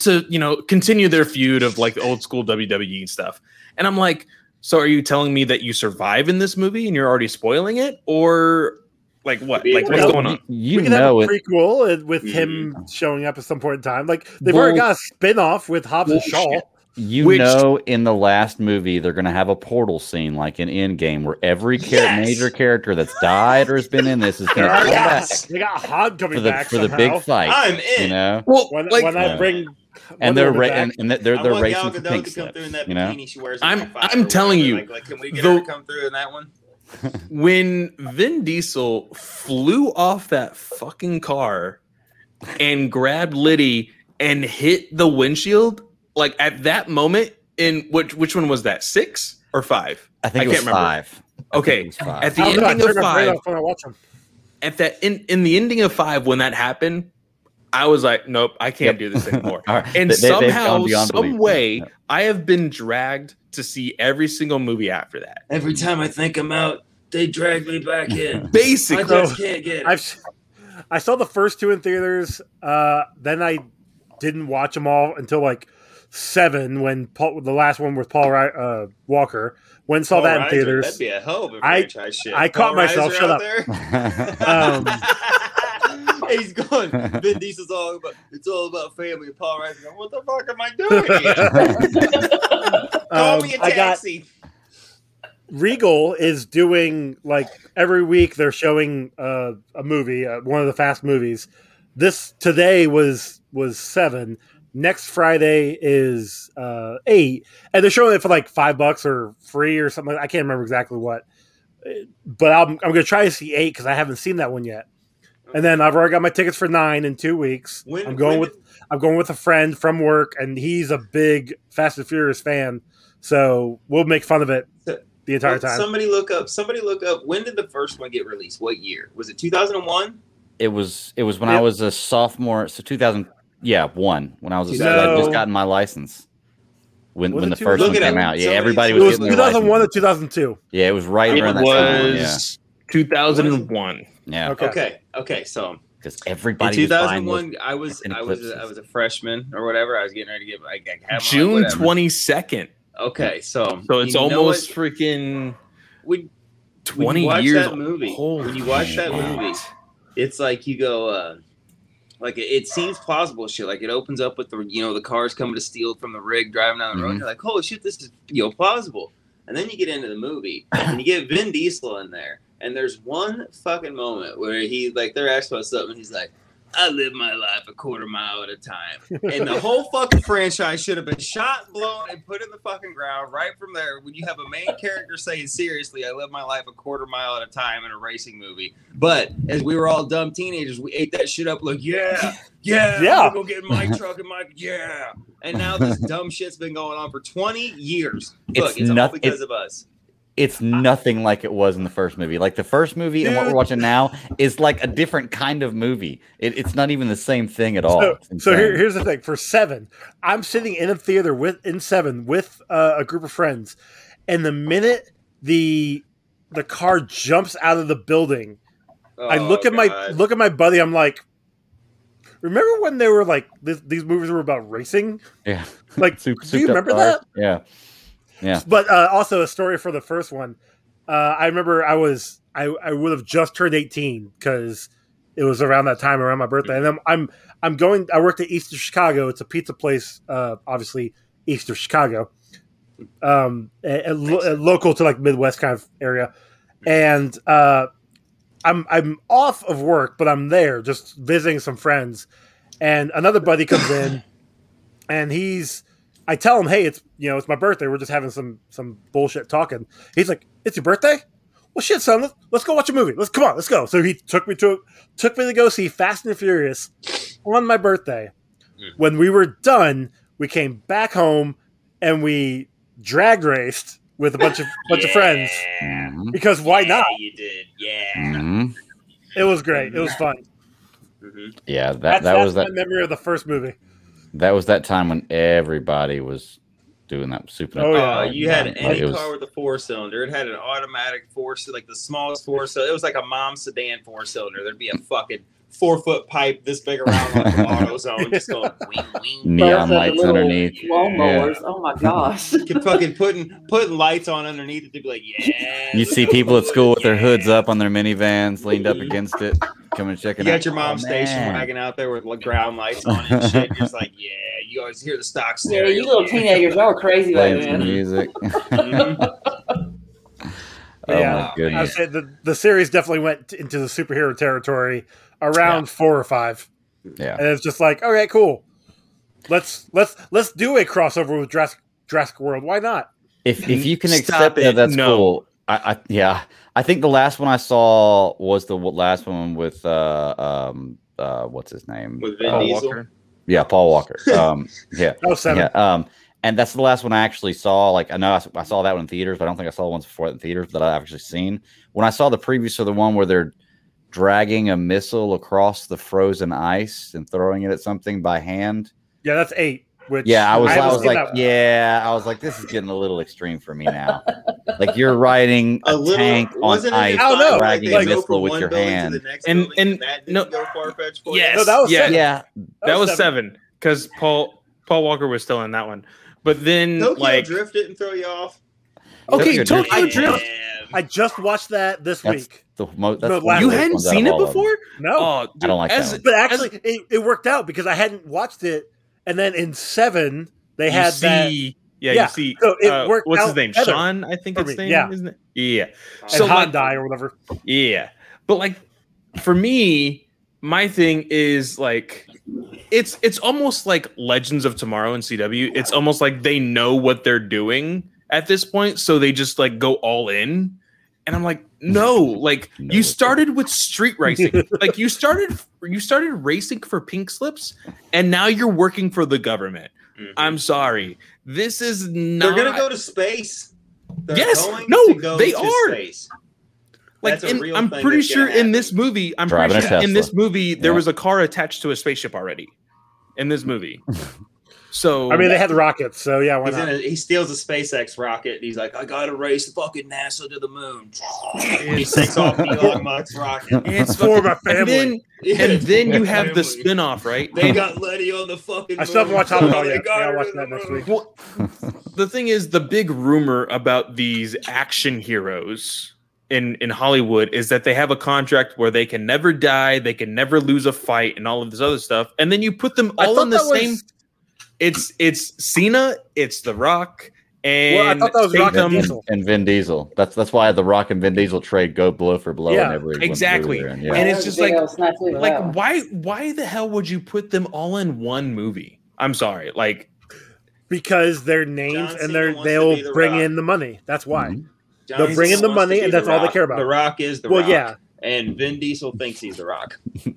to you know continue their feud of like the old school WWE stuff. And I'm like, so are you telling me that you survive in this movie and you're already spoiling it, or like what? Like what's going on? You we can have a it. prequel and- with him mm-hmm. showing up at some point in time. Like they've already got a spin off with Hobbs and Shaw. Bullshit. You Which- know, in the last movie, they're going to have a portal scene like in Endgame, where every char- Yes! major character that's died or has been in this is going to come already got, back they got Hod coming for the back for the big fight. I'm in. You know, Well, When, like when I Yeah. bring and they're Woman ra- and, and they're they're racing Gal for Gadot pink to slip. that You know, she wears. I'm- I'm telling you, Like, like, can we get the- her to come through in that one? <laughs> when Vin Diesel flew off that fucking car and grabbed Letty and hit the windshield, like at that moment, in which which one was that? Six or five? I think I it was can't remember. five. Okay, was five. at the I don't ending of turn my brain five, when I watch them. at that in, in the ending of five, when that happened, I was like, nope, I can't Yep. do this anymore. <laughs> All right. and They- they- somehow, gone some belief. way, Yeah. I have been dragged to see every single movie after that. Every time I think I'm out, they drag me back <laughs> in. Basically, I just can't get it. I've s- I saw the first two in theaters. Uh, then I didn't watch them all until like seven when Paul, the last one with Paul uh, Walker. When saw that in Reiser, theaters. That'd be a hell of a I- franchise shit. I caught Paul myself, Reiser shut up. there. <laughs> Um, <laughs> He's going. Vin Diesel's all about. It's all about family. Paul Reiser. going, What the fuck am I doing here? <laughs> Call Um, me a I got taxi. Regal is doing like every week they're showing uh, a movie, uh, one of the fast movies. This today was was seven. Next Friday is uh, eight, and they're showing it for like five bucks or free or something. I can't remember exactly what, Uh, but I'm I'm gonna try to see eight because I haven't seen that one yet. And then I've already got my tickets for nine in two weeks. When- I'm going when with I'm going with a friend from work, and he's a big Fast and Furious fan, so we'll make fun of it the entire Well, time. Somebody look up. Somebody look up. When did the first one get released? What year? Was it 2001? it was it was when Yeah. I was a sophomore, so 2000, yeah, one when I was a, No. I just gotten my license. When Was when the first one Look it came up. out, yeah, Somebody- everybody It was, was getting 2001 license. to 2002. Yeah, it was right it around that time. Yeah, was 2001. yeah, Okay. Okay. Okay. So because in everybody was 2001, I was I was I was a freshman or whatever. I was getting ready to get. I, I my, June whatever. 22nd. Okay. So So it's almost what? freaking When, when 20 you watch years. that movie. Holy when you watch that movie, it's like you go. uh like it, it seems plausible shit. Like it opens up with the you know the cars coming to steal from the rig driving down the road. Mhm. You're like, holy shit, this is you know plausible. And then you get into the movie and you get Vin Diesel in there, and there's one fucking moment where he like they're asking about something. And he's like, I live my life a quarter mile at a time, and the whole fucking franchise should have been shot, blown, and put in the fucking ground right from there. When you have a main character saying seriously, I live my life a quarter mile at a time in a racing movie. But as we were all dumb teenagers, we ate that shit up like, yeah, yeah, Yeah. I'm gonna go get my truck and my <laughs> yeah. And now this dumb shit's been going on for 20 years. Look, It's it's, all not- because it- of us. It's nothing like it was in the first movie. Like the first movie and what we're watching now is like a different kind of movie. It, it's not even the same thing at all. So, so here, here's the thing: for seven, I'm sitting in a theater with in seven with uh, a group of friends, and the minute the the car jumps out of the building, I look Oh, at my look at my buddy. I'm like, remember when they were like this, these movies were about racing? yeah. Like, <laughs> Soup- do you remember cars. that? Yeah. Yeah. But uh, also a story for the first one. Uh, I remember I was I, I would have just turned 18 because it was around that time around my birthday, and I'm I'm I'm going. I worked at East of Chicago. It's a pizza place, uh, obviously East of Chicago, um, a- a lo- a local to like Midwest kind of area, and uh, I'm I'm off of work, but I'm there just visiting some friends, and another buddy comes in, and he's I tell him, hey, it's you know it's my birthday. We're just having some some bullshit talking. He's like, it's your birthday. Well, shit, son. Let's, let's go watch a movie. Let's come on. Let's go. So he took me to took me to go see Fast and Furious on my birthday. Mm. When we were done, we came back home and we drag raced with a bunch of <laughs> bunch of friends Yeah. Mhm. because why Yeah, not? You did. Yeah. Mhm. It was great. It was fun. Mhm. Yeah, that That's, that that's was that memory of the first movie. That was that time when everybody was doing that super. up. Oh, yeah. Uh, you had Like, any it was- car with a four cylinder. It had an automatic four, like the smallest four cylinder. It was like a mom sedan four cylinder. There'd be a fucking four foot pipe this big around like an <laughs> auto zone, just going <laughs> wing wing. neon Those are the lights underneath. Lawnmowers. Oh my <laughs> gosh. Keep fucking putting putting lights on underneath it to be like, yeah. You see people at school with their hoods up on their minivans, leaned up against it, coming and You checking out. got your mom's Oh, station man. wagon out there with like ground lights on and shit. You're just like, yeah. You always hear the stock Yeah, stereo. you little teenagers, y'all crazy back Playing some then. music. Oh Yeah. my I said the the series definitely went into the superhero territory around four or five, Yeah. and it's just like, all right, cool. Let's let's let's do a crossover with Jurassic Jurassic World. Why not? If if you can accept it. that, that's No. cool. I, I yeah. I think the last one I saw was the last one with uh um uh what's his name? With Vin Uh, Diesel. Yeah, Paul Walker. Um yeah. <laughs> Oh, seven. Yeah. Um, and that's the last one I actually saw. Like, I know I saw that one in theaters, but I don't think I saw the ones before that in theaters that I've actually seen. When I saw the previews for the one where they're dragging a missile across the frozen ice and throwing it at something by hand. Yeah, that's eight. Which Yeah, I was, I, haven't was like, yeah, I was like, this is getting a little extreme for me now. like you're riding <laughs> a, A little tank on wasn't ice, I don't know, dragging they a missile with your hand. the And- and- no- didn't go far-fetched for you? Yes. No, that was yeah, seven. Yeah, that was seven because Paul Paul Walker was still in that one. But then Tokyo like drift didn't throw you off. okay, Tokyo Tokyo Drift. Drift. I just watched that this That's week. the mo- that's No, one of last the You hadn't seen it all of them. before? No, Oh, I don't like that one. but as actually, it, it worked out because I hadn't watched it, and then in seven they you had that. yeah, Yeah, you see. so it uh, worked what's his name? Sean, I think for his name. yeah. isn't it? Yeah. And So, like- Hyundai or whatever. Yeah. But like for me, my thing is like it's it's almost like Legends of Tomorrow in CW. It's almost like they know what they're doing at this point, so they just like go all in. And I'm like, no, <laughs> like Know you started with street racing. <laughs> like you started you started racing for pink slips and now you're working for the government. Mhm. I'm sorry. This is not They're gonna go to space. They're Yes, going no, to go they to are. Space. Like in- I'm pretty sure in this movie, I'm Driving pretty sure in this movie there Yeah. was a car attached to a spaceship already. In this movie, <laughs> so I mean, they had the rockets, so yeah, why He's in not? a, he steals a SpaceX rocket. And he's like, I gotta race fucking NASA to the moon. he takes off Elon <laughs> Musk's rocket. it's For my fucking- and then Yeah. and then you have the Family. spin-off, right? They got Letty on the fucking. I still haven't moon. watched Top Gun yet. Yeah, I'll her watch that next week. Well, the thing is, the big rumor about these action heroes in in Hollywood is that they have a contract where they can never die, they can never lose a fight, and all of this other stuff. And then you put them all thought in the that was- same. It's it's Cena, it's The Rock, and Well, I thought that was Rock and Statham. Diesel. and Vin Diesel. That's that's why the Rock and Vin Diesel trade go blow for blow. Yeah, in every exactly. they're in. Yeah. And it's just like- old snafu with that like why why the hell would you put them all in one movie i'm sorry like because they're names and Cena they're they'll the bring Rock. in the money. That's why. Mhm. John They'll bring in the money, be and The that's all they care about. The Rock is the Well, Rock. yeah, And Vin Diesel thinks he's the Rock. <laughs>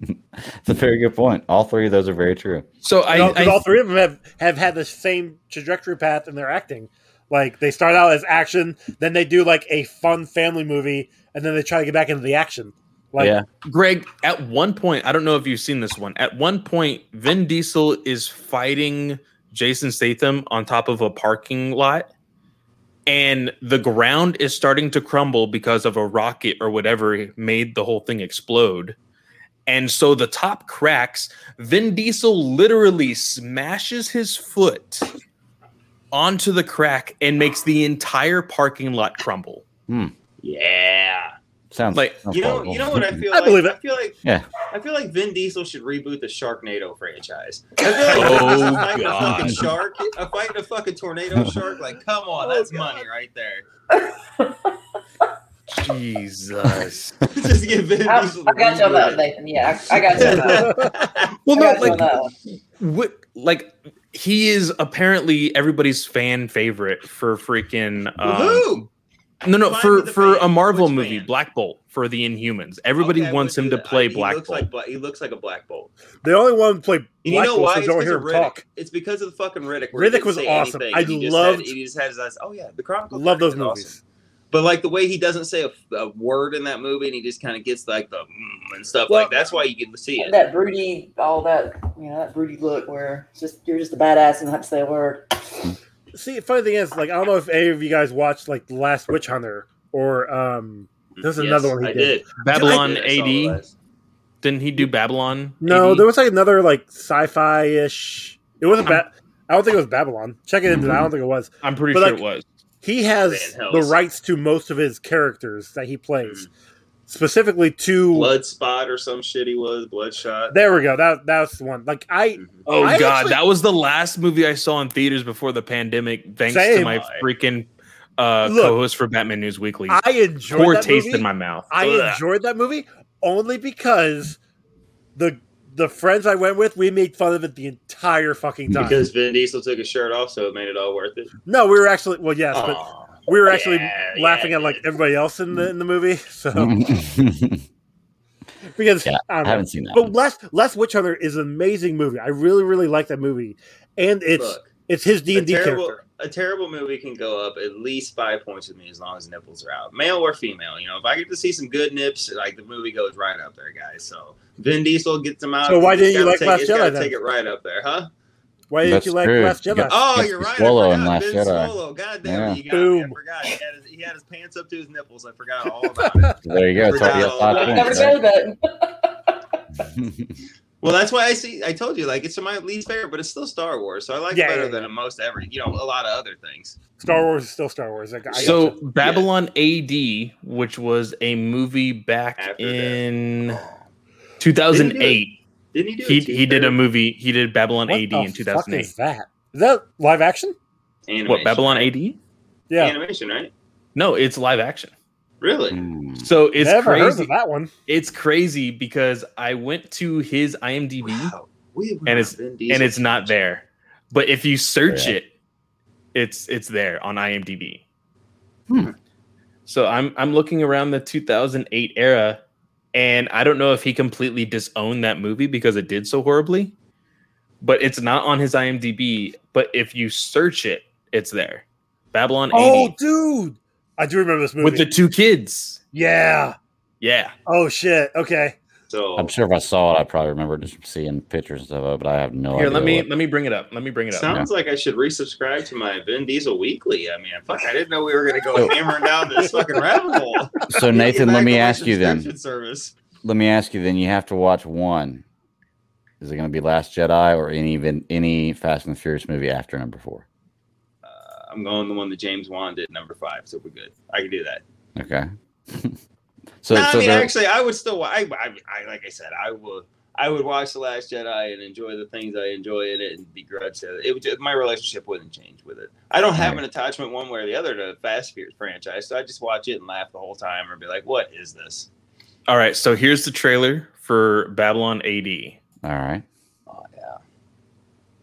It's a very good point. All three of those are very true. so And all, I, 'cause I all three of them have, have had the same trajectory path in their acting. Like they start out as action, then they do like a fun family movie, and then they try to get back into the action. Like yeah, greg at one point i don't know if you've seen this one at one point vin diesel is fighting jason statham on top of a parking lot and the ground is starting to crumble because of a rocket or whatever made the whole thing explode. And so the top cracks vin diesel literally smashes his foot onto the crack and makes the entire parking lot crumble. Hmm. Yeah. Sounds Like, sounds You know, plausible. you know what I feel I like. believe it. I feel like Yeah. I feel like Vin Diesel should reboot the Sharknado franchise. I feel like <laughs> Oh, oh, fighting a fucking shark, a fighting a fucking tornado <laughs> shark. Like, come on, that's money right there. Jesus. <laughs> Just get Vin I, Diesel. to I got you on that, Nathan. Yeah, I, I got you on that. Well, I no, got like that what like he is apparently everybody's fan favorite for freaking it. um, Who? No no for for fan. a marvel Which movie fan? black bolt for the inhumans everybody Okay, wants him to play I- black he looks bolt Like, Bla- he looks like a Black Bolt. The only one who played And you know Bolt, why? so It's don't because hear of him Riddick. talk. It's because of the fucking Riddick. where Riddick was say awesome. anything, I and he just Had, he just had his eyes. Oh yeah, the Chronicle. Love those is awesome. movies. But like the way he doesn't say a, a word in that movie, and he just kind of gets like the mm, and stuff Well- like that's why you get to see it. That broody, all that, you know, that broody look where it's just you're just a badass and don't have to say a word. See, funny thing is, like, I don't know if any of you guys watched like Last Witch Hunter or um. There's another one he I did. did. babylon I did. I saw the ad last- didn't he do babylon No, AD? there was like another like sci-fi ish. It wasn't bad. I don't think it was Babylon. Check it into. I don't think it was. i'm pretty but, sure like, it was He has the rights to most of his characters that he plays, specifically to. Blood Spot or some shit. He was Bloodshot. There we go. That that's the one. Like I, Mhm. oh I god actually- that was the last movie i saw in theaters before the pandemic thanks to my freaking uh Look, co-host for batman news weekly I enjoyed poor that taste movie. in my mouth I Ugh. enjoyed that movie only because the the friends I went with, we made fun of it the entire fucking time. Because Vin Diesel took his shirt off, so it made it all worth it. no, we were actually well, yes, but Aw. We were actually Yeah, laughing yeah, at like everybody else in the in the movie. <laughs> So <laughs> because Yeah, I don't know. haven't seen that. But one. Last Last Witch Hunter is an amazing movie. I really really like that movie, and it's Look, it's his D a and D terrible, character. a terrible movie can go up at least five points with me as long as nipples are out, male or female. You know, if I get to see some good nips, like the movie goes right up there, guys. So Vin Diesel gets them out. So why didn't you like take, Last gotta Jedi then? Take it right up there, huh? Why didn't you like true. Last Jedi? got- Oh, you're right. Swallow I in forgot. Last Ben Jedi. Swallow. God damn Yeah. it, you got me. I forgot. He had, his, he had his pants up to his nipples. I forgot all <laughs> about it. there you go. It's already at Forgot five all Never points. go button. <laughs> Well, that's why I see. I told you, like it's my least favorite, but it's still Star Wars, so I like Yeah, it better yeah, than most every, you know, a lot of other things. Star Wars is still Star Wars. Like, I so gotcha. Babylon AD, which was a movie back After that. in 2008, Didn't he do? he he did a movie. He did Babylon what AD the in fuck 2008. is that? Is that live action? Animation, What Babylon right? AD? Yeah, Animation, right? No, it's live action. Really? Hmm. So it's never heard crazy. of that one. It's crazy because I went to his IMDb Wow. And it's- and it's not there. But if you search Yeah. it, it's it's there on IMDb. Hmm. So I'm I'm looking around the 2008 era, and I don't know if he completely disowned that movie because it did so horribly, but it's not on his IMDb. But if you search it, it's there. Babylon Oh, AD dude, I do remember this movie. with the two kids. yeah. Yeah. Oh shit. Okay. So I'm sure if I saw it, I probably remember just seeing pictures of it, but I have no Here, idea. let me what- let me bring it up. Let me bring it up. sounds like I should resubscribe to my Vin Diesel Weekly. I mean, fuck, I didn't know we were gonna go hammering down this fucking rabbit hole. <laughs> So Nathan, let me ask you then. Service. Let me ask you then. You have to watch one. Is it going to be Last Jedi or any even any Fast and the Furious movie after number four? Uh, I'm going the one that James Wan did, number five. So we're good. I can do that. Okay. <laughs> so, No, so I mean, there- actually, I would still. I, I, I, like I said, I would. I would watch the Last Jedi and enjoy the things I enjoy in it and begrudge that. It would, my relationship wouldn't change with it. I don't have Right. an attachment one way or the other to the Fast Furious franchise, so I just watch it and laugh the whole time or be like, "What is this?" All right, so here's the trailer for Babylon AD. all right. Oh yeah.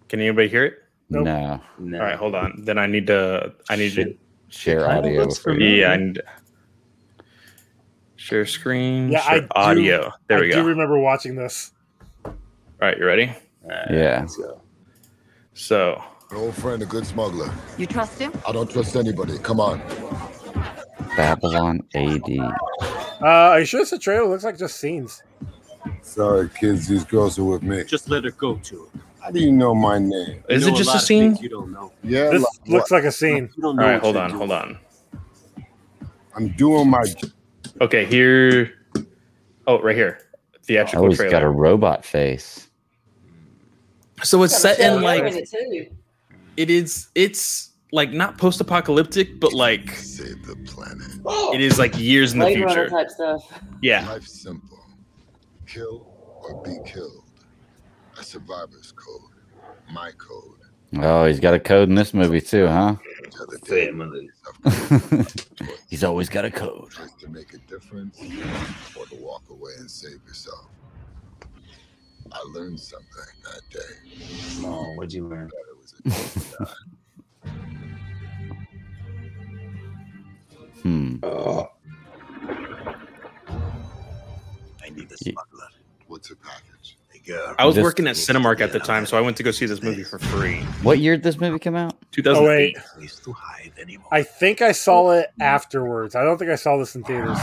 Can anybody hear it? Nope. No. No. All right, hold on. Then I need to. I need to. Share audio. looks before you- Yeah, I need to share screen. Yeah, I share do- audio. There we I go. do remember watching this. All right, you ready? All right, Yeah. Let's go. So An old friend, a good smuggler. You trust him? I don't trust anybody. Come on. Babylon AD. Uh, are you sure it's a trailer? It looks like just scenes. Sorry, kids. These girls are with me. Just let her go to it. How do you know my name? You is know it just lot a scene? You don't know. Yeah. This like looks what? like a scene. You don't know. right, hold on, doing. hold on. I'm doing my. J- Okay, here. Oh, right here. Theatrical Oh, he's got a robot face. So it's set in like it is. It's like not post-apocalyptic, but like Save the planet. it is like years in the Blade Runner future. type stuff. Yeah. Life's simple. Kill or be killed. A survivor's code. My code. Oh, he's got a code in this movie too, huh? The day Family. <laughs> he's always got a code. choice to make a difference or to walk away and save yourself. I learned something that day. Oh, what'd you learn? That it was a choice to die. <laughs> Hmm. Oh, I need a smuggler. What's a package? A girl. I was This- working at Cinemark at the time, so I went to go see this movie for free. What year did this movie come out? 2008. Oh, wait. Is to hide anymore. I think I saw it afterwards. I don't think I saw this in theaters.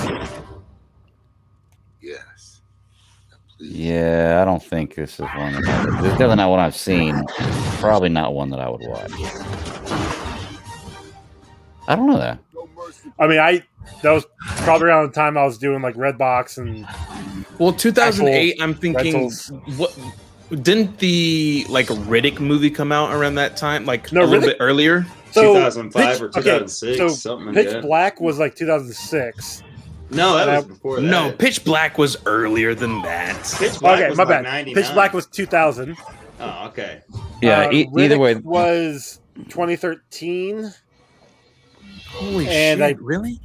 Yes. Yeah, I don't think this is one. That I, this is definitely not one I've seen. Probably not one that I would watch. I don't know that. No mercy. I mean, I that was probably around the time I was doing like Redbox and Well, 2008. I'm thinking, rentals. what didn't the like Riddick movie come out around that time? Like No, a little bit earlier. so 2005 or Pitch- okay, 2006, so something Pitch that. Black was like 2006. No, that And was I- before that. No, Pitch Black was earlier than that. Pitch Black okay, was my like bad. 99. Pitch Black was 2000. Oh, okay. Yeah, Uh, e- either way, was 2013. Holy And shit! I- really?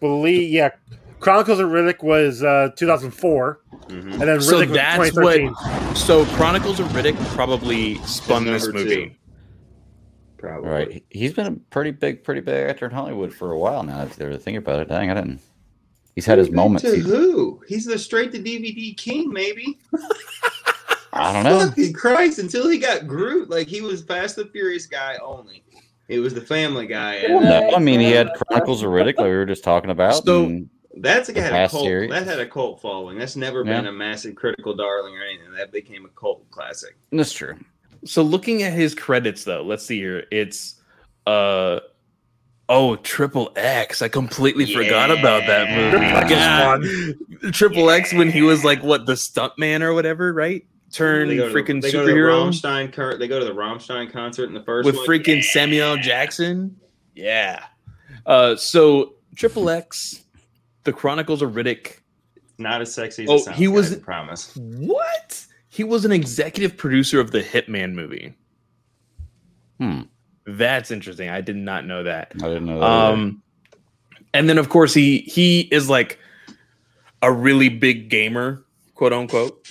Believe yeah, Chronicles of Riddick was uh, 2004, Mhm. and then So Riddick was that's 2013. So Chronicles of Riddick probably spun this movie. two. Probably. right? He's been a pretty big, pretty big actor in Hollywood for a while now. If you ever think about it, dang, I didn't. He's had his Big moments. To who? He's the straight to DVD king, maybe. <laughs> I don't know. Fucking Christ! Until he got Groot, like he was Fast and Furious guy only. It was the Family Guy, and Well, uh, no, I mean, he had Chronicles of Riddick, like we were just talking about. So- that's a the had a cult. series. That had a cult following. That's never Yeah. been a massive critical darling or anything. That became a cult classic. that's true. So looking at his credits though, let's see here. It's uh oh Triple X. I completely forgot about that movie. Triple X God. fun. Triple X when he was like what the stuntman or whatever, right? Turn They go to the- freaking they go to the superhero Rammstein cur- They go to the Rammstein concert in the first with one. freaking Yeah. Samuel Jackson. Yeah. Uh so Triple X, The Chronicles of Riddick. Not as sexy as Oh, it sounds, he was- guys, I promise. What? He was an executive producer of the Hitman movie. Hmm. That's interesting. I did not know that. I didn't know that. Um, and then of course he he is like a really big gamer, quote unquote.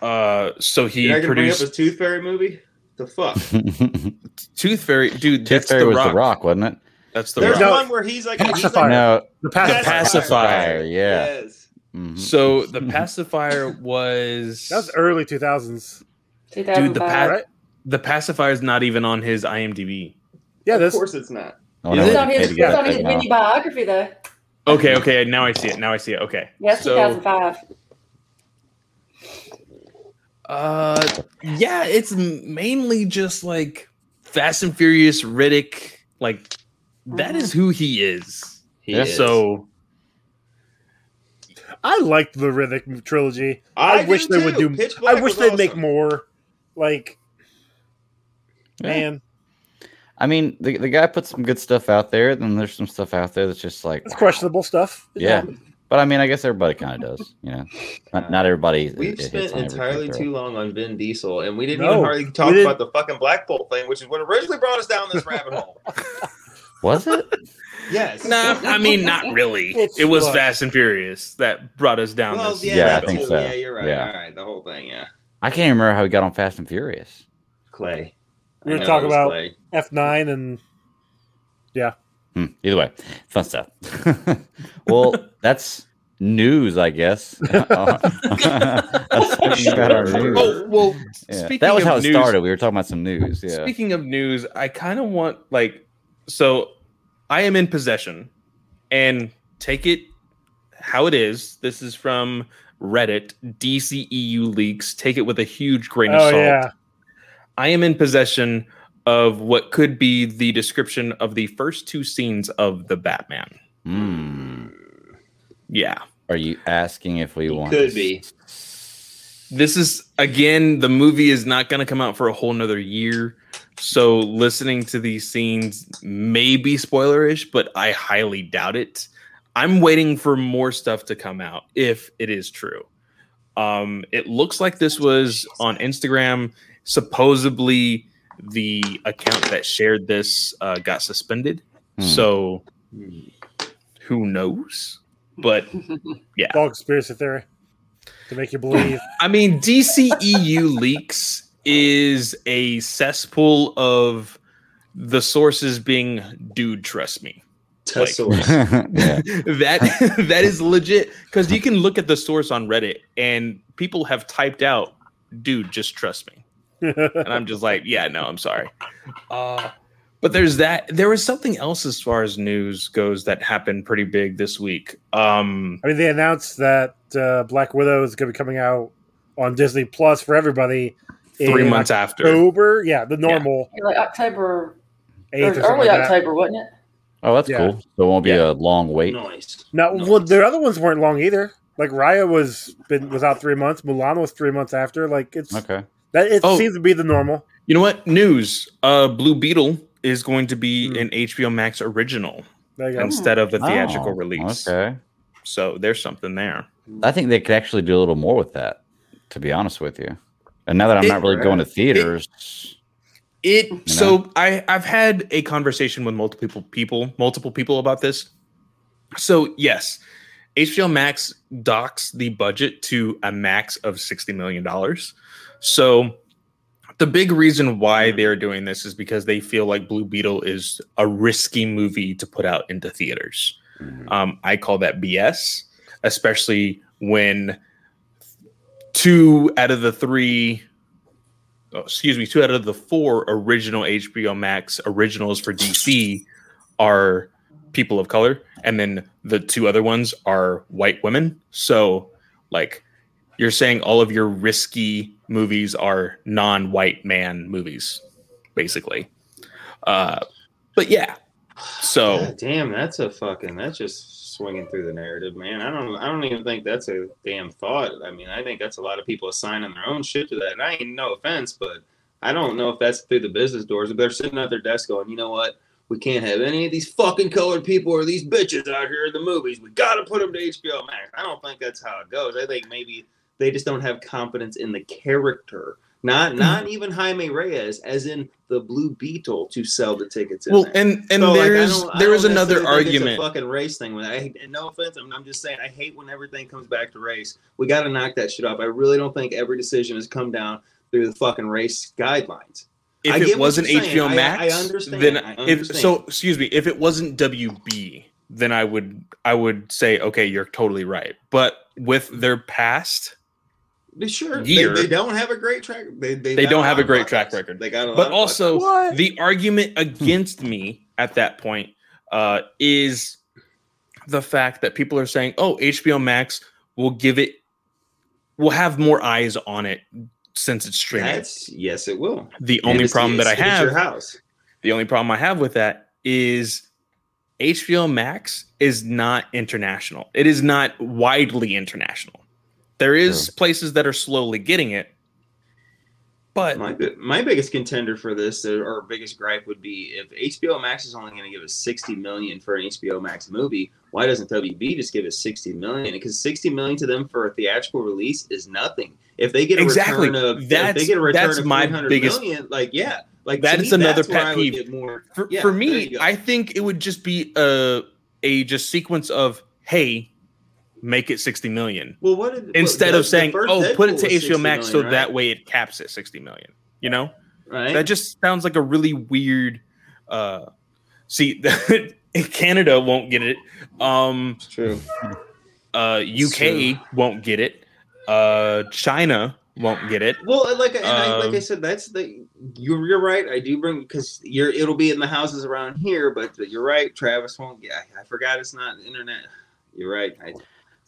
Uh, so he You're not gonna bring up produced his Tooth Fairy movie? The fuck? <laughs> Tooth Fairy, dude. Tooth That's Fairy the was rock. the Rock, wasn't it? That's the There's rock. No. one where he's like, he's like Pacifier. No. The pacifier. Pacifier. Yeah. Yes. Mhm. So the <laughs> pacifier was That was early 2000s. dude. The pa- right? the pacifier is not even on his IMDb. Yeah, of course it's not. Oh, Is no, it? It's on his, it's on his mini biography, though. Okay, okay. Now I see it. Now I see it. Okay. Yeah, it's So- 2005. Uh, yeah, it's mainly just like Fast and Furious Riddick. Like that is who he is. He Yeah, is. So I liked the Riddick trilogy. I, I, wish do they would do. Pitch I wish they'd make more. Like, Yeah. man, I mean, the, the guy put some good stuff out there. Then there's some stuff out there that's just like, it's questionable stuff. It Yeah. Happened. but I mean, I guess everybody kind of does. You know, not, not everybody. We've it spent entirely too long on Vin Diesel, and we didn't No, even hardly talk about the fucking Black Bolt thing, which is what originally brought us down this rabbit hole. <laughs> Was it? Yes. nah, I mean not really. <laughs> It's it was what? Fast and Furious that brought us down Well, this. yeah, Yeah, I think so. Yeah, you're right. Yeah. All right, the whole thing. Yeah, I can't remember how we got on Fast and Furious. Clay. We were talking about- Clay. F9 and Hmm, either way, fun stuff. <laughs> well, that's news, I guess. <laughs> <laughs> That's about our news. Oh well, Yeah. speaking That was of how it news, started. We were talking about some news. Yeah. Speaking of news, I kind of want like so I am in possession and take it how it is. This is from Reddit, DCEU leaks. Take it with a huge grain of oh salt. yeah, I am in possession of what could be the description of the first two scenes of the Batman. Hmm. Yeah. Are you asking if we He want? could to be. This is again, the movie is not going to come out for a whole nother year. So listening to these scenes may be spoilerish, but I highly doubt it. I'm waiting for more stuff to come out if it is true. Um, it looks like this was on Instagram. Supposedly, the account that shared this uh, got suspended. Hmm. So who knows? But <laughs> yeah, All conspiracy theory to make you believe. <laughs> I mean, DCEU <laughs> leaks is a cesspool of the sources being, dude, trust me. Like- that that is legit because you can look at the source on Reddit and people have typed out, dude, just trust me. <laughs> And I'm just like, yeah, no, I'm sorry. Uh, but there's that. There was something else as far as news goes that happened pretty big this week. Um, I mean, they announced that uh, Black Widow is going to be coming out on Disney Plus for everybody three in months after. October. Yeah, the normal Like October, eighth or or early like. October, wasn't it? Oh, that's Yeah. cool. So it won't be Yeah. a long wait. Nice. No, well, the other ones weren't long either. Like Raya was been was out three months. Mulan was three months after. Like it's Okay. That it Oh. seems to be the normal. You know what? News. Uh, Blue Beetle is going to be Hmm. an HBO Max original There you go. instead of a theatrical Oh, release. Okay. So there's something there. I think they could actually do a little more with that, to be honest with you. And now that I'm It- not really going to theaters, It know? so I I've had a conversation with multiple people multiple people about this. So yes, HBO Max docks the budget to a max of sixty million dollars. So the big reason why they're doing this is because they feel like Blue Beetle is a risky movie to put out into theaters. Um, I call that BS, especially when two out of the three, oh, excuse me, two out of the four original HBO Max originals for DC are people of color, and then the two other ones are white women. So, like, you're saying all of your risky movies are non-white man movies, basically. Uh, but yeah, so. God damn, that's a fucking. That's just swinging through the narrative, man. I don't. I don't even think that's a damn thought. I mean, I think that's a lot of people assigning their own shit to that. And I ain't no offense, but I don't know if that's through the business doors. If they're sitting at their desk going, you know what? We can't have any of these fucking colored people or these bitches out here in the movies. We got to put them to HBO Max. I don't think that's how it goes. I think maybe they just don't have confidence in the character. Not hmm. not even Jaime Reyes, as in the Blue Beetle, to sell the tickets. In Well, there. and and So, there's I there is another argument. Fucking race thing. When I and no offense, I'm, I'm just saying I hate when everything comes back to race. We got to knock that shit off. I really don't think every decision has come down through the fucking race guidelines. I if get it wasn't you're saying. HBO I- I Max, understand. then I if so, excuse me, if it wasn't WB, then I would I would say okay, you're totally right. But with their past, They sure Year. They, they don't have a great track. They, they, They don't have a great fuck track record. They got a lot but of also fuck the argument against me at that point uh, is the fact that people are saying, "Oh, HBO Max will give it, will have more eyes on it since it's streaming." that's yes, it will. the And only it's- problem that I it's- it's your have house. The only problem I have with that is HBO Max is not international. It is not widely international. There is places that are slowly getting it, but My my biggest contender for this, uh, or biggest gripe, would be if HBO Max is only going to give us sixty million for an HBO Max movie. Why doesn't WB just give us sixty million? Because sixty million to them for a theatrical release is nothing. If they get a Exactly. return of, That's- they get a return that's of my biggest- million, like yeah, like that is me, another pet peeve. More, for, yeah, for me. I think it would just be a a just sequence of hey, make it sixty million well, what did, instead well, of saying oh, put it to HBO 60 Max so million, that way it caps at sixty million. You know. right? That just sounds like a really weird. Uh, see, <laughs> Canada won't get it. Um, It's true. uh, UK won't get it. Uh, China won't get it. Well, like and I, like I Um, said, that's the you're you're right. I do bring because you're it'll be in the houses around here, but you're right. Travis won't. get I, I forgot it's not internet. You're right. I,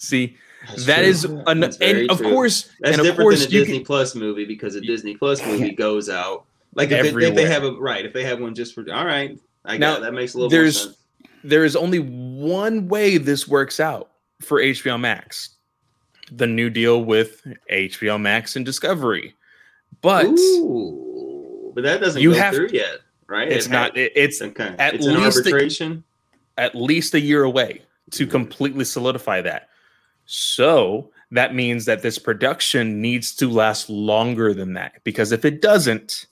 See, that's that is an, That's and of true. course, that's and of different course, than a Disney can, Plus movie because a Disney Plus movie goes out like if, they, if they have a right if they have one just for all right. I Now, that makes a little there's- more sense. there is only one way this works out for HBO Max. The new deal with HBO Max and Discovery, but Ooh. but that doesn't You go have- through yet, right? It's It not. ha- it- It's okay. at it's an least a- at least a year away to completely solidify that. So that means that this production needs to last longer than that. Because if it doesn't,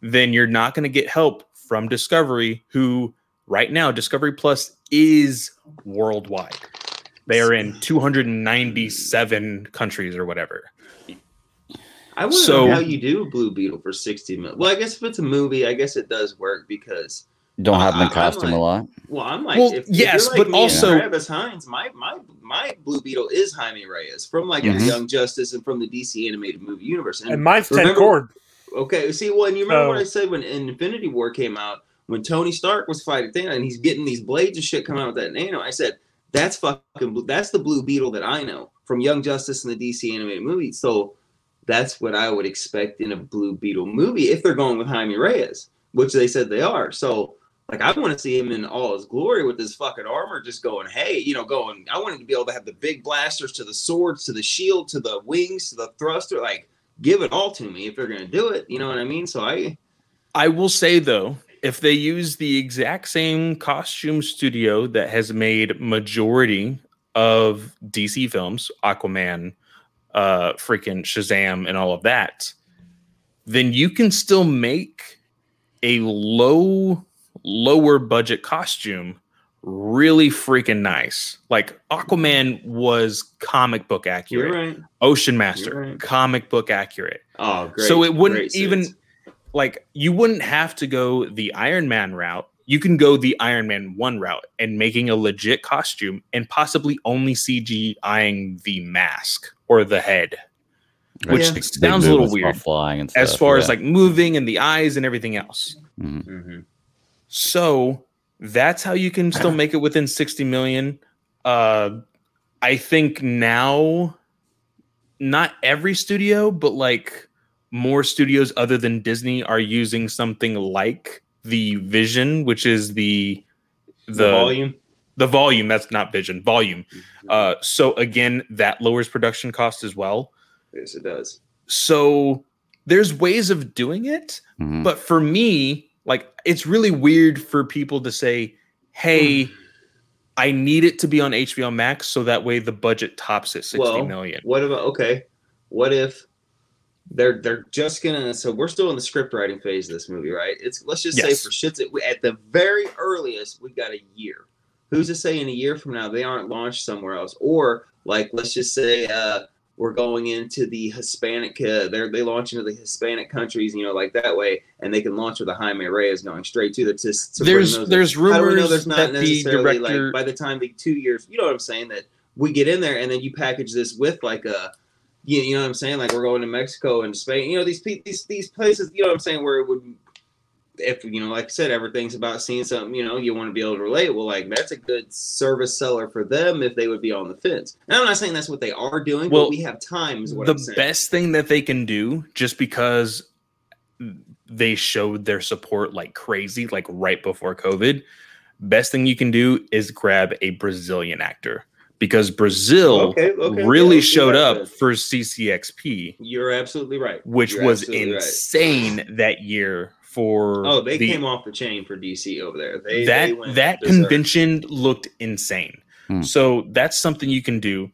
then you're not going to get help from Discovery, who right now, Discovery Plus is worldwide. They are in 297 countries or whatever. I wonder So- how you do a Blue Beetle for sixty million. Well, I guess if it's a movie, I guess it does work because Don't have them I- in I'm costume like- a lot. well, I'm like, Well, if, if yes, you're like but me also- Travis Hines, my my my Blue Beetle is Jaime Reyes from like Mhm. Young Justice and from the DC animated movie universe. And mine's Ted Kord. Okay, see, well, and you remember what I said when Infinity War came out, when Tony Stark was fighting Thanos, and he's getting these blades of shit coming out with that nano. I said, that's fucking, that's the Blue Beetle that I know from Young Justice and the DC animated movie. So that's what I would expect in a Blue Beetle movie if they're going with Jaime Reyes, which they said they are. So, like, I want to see him in all his glory with his fucking armor, just going, hey, you know, going. I want him to be able to have the big blasters to the swords, to the shield, to the wings, to the thruster, like give it all to me if they're gonna do it. You know what I mean? So I I will say though, if they use the exact same costume studio that has made majority of DC films, Aquaman, uh freaking Shazam and all of that, then you can still make a low lower budget costume really freaking nice. Like Aquaman was comic book accurate. you're right. Ocean Master, You're right. comic book accurate Oh, great. so it wouldn't great even suits. like you wouldn't have to go the Iron Man route. You can go the Iron Man one route and making a legit costume and possibly only CGIing the mask or the head, which Yeah. Sounds a little weird Flying and as stuff, far as like moving and the eyes and everything else. Mhm. Mhm. So that's how you can still make it within 60 million. Uh I think now not every studio, but like more studios other than Disney are using something like the Vision, which is the the, the volume. the volume that's not Vision, volume. Uh so again, that lowers production cost as well. yes, it does. So there's ways of doing it, Mhm. but for me, like it's really weird for people to say, "Hey, I need it to be on HBO Max so that way the budget tops at sixty Well, million. What about okay? What if they're they're just gonna? So we're still in the script writing phase of this movie, right? It's let's just Yes. say for shits at, at the very earliest we've got a year. Who's to say in a year from now they aren't launched somewhere else? Or like let's just say uh, we're going into the Hispanic. Uh, they're they launch into the Hispanic countries, you know, like that way, and they can launch with a Jaime Reyes going straight to the. To, to There's there's how do know rumors there's not that the director like by the time the two years, you know what I'm saying? That we get in there and then you package this with like a, you, you know what I'm saying? Like we're going to Mexico and Spain. You know these these these places. You know what I'm saying? Where it would, if you know, like I said, everything's about seeing something. You know, you want to be able to relate. Well, like that's a good service seller for them if they would be on the fence. And I'm not saying that's what they are doing. Well, but we have time. Is what the best thing that they can do just because they showed their support like crazy like right before covid best thing you can do is grab a brazilian actor because brazil Okay, okay, really yeah, showed up for ccxp You're absolutely right. which You're was absolutely right. insane that year for Oh, they the- came off the chain for DC over there. They that they went that berserk. convention looked insane. Hmm. So that's something you can do.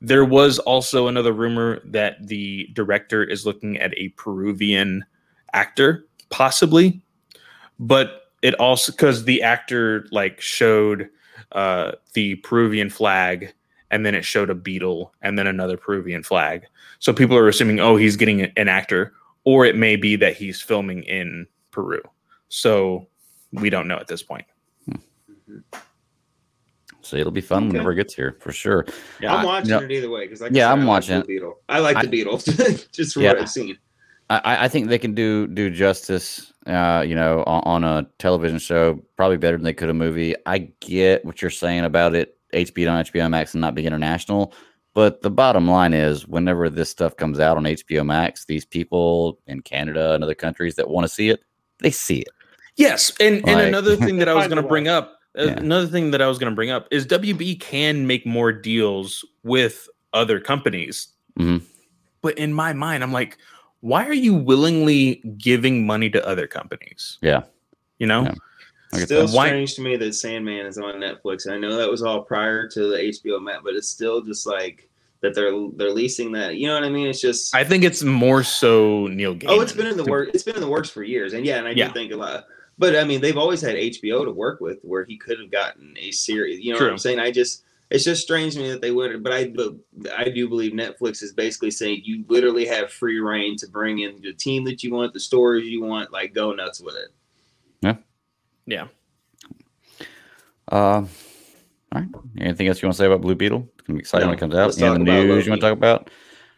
There was also another rumor that the director is looking at a Peruvian actor, possibly, but it also because the actor like showed uh, the Peruvian flag and then it showed a beetle and then another Peruvian flag. So people are assuming, oh, he's getting an actor, or it may be that he's filming in Peru. So we don't know at this point. So it'll be fun Okay. whenever it gets here for sure. Yeah, I'm watching no. it either way because Yeah, I'm watching the Beetle. I like I- the Beatles <laughs> just from what Yeah. I've seen. I, I think they can do do justice, uh, you know, on, on a television show probably better than they could a movie. I get what you're saying about it, HBO on HBO Max and not being international, but the bottom line is, whenever this stuff comes out on HBO Max, these people in Canada and other countries that want to see it, they see it. Yes, and and another thing that I was going to bring up, uh, Yeah. another thing that I was going to bring up is WB can make more deals with other companies. Mhm. But in my mind, I'm like, why are you willingly giving money to other companies? Yeah. You know? Yeah. Still that. Why- strange to me that Sandman is on Netflix. I know that was all prior to the HBO Max, but it's still just like that they're they're leasing that. You know what I mean? It's just I think it's more so Neil Gaiman. oh, it's been in the work. It's been in the works for years, and yeah, and I Yeah. do think a lot. But I mean, they've always had HBO to work with, where he could have gotten a series. You know what I'm saying? I just it's just strange to me that they would. But I but I do believe Netflix is basically saying you literally have free reign to bring in the team that you want, the stories you want, like go nuts with it. Yeah. Uh, all right. Anything else you want to say about Blue Beetle? It's gonna be exciting when it comes out. Any the news you want to talk about?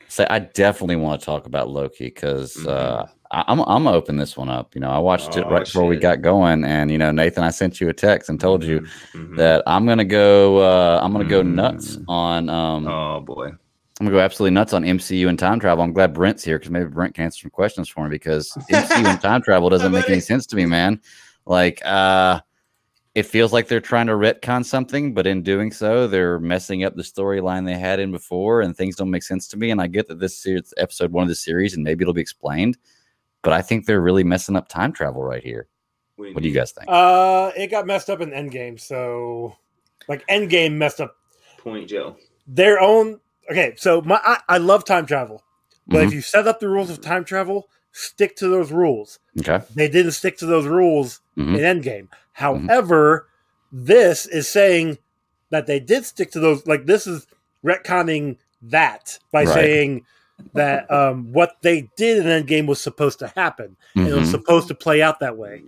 Say, I definitely want to talk about Loki because Mhm. uh, I, I'm I'm gonna open this one up. You know, I watched it Oh, right before we got going, and you know, Nathan, I sent you a text and told you Mhm. that I'm gonna go. Uh, I'm gonna go nuts on. Um, Oh boy. I'm gonna go absolutely nuts on MCU and time travel. I'm glad Brent's here because maybe Brent can answer some questions for me because MCU and time travel doesn't make any sense to me, man. Like, uh, it feels like they're trying to retcon something, but in doing so, they're messing up the storyline they had in before, and things don't make sense to me. And I get that this is episode one of the series, and maybe it'll be explained, but I think they're really messing up time travel right here. What do you guys think? Uh, it got messed up in Endgame, so like Endgame messed up Point Joe. their own. Okay, so my I, I love time travel, but Mhm. if you set up the rules of time travel, stick to those rules. Okay. They didn't stick to those rules Mhm. in Endgame. However, this is saying that they did stick to those. Like this is retconning that by Right. saying that um, what they did in Endgame was supposed to happen. and It was Mhm. supposed to play out that way.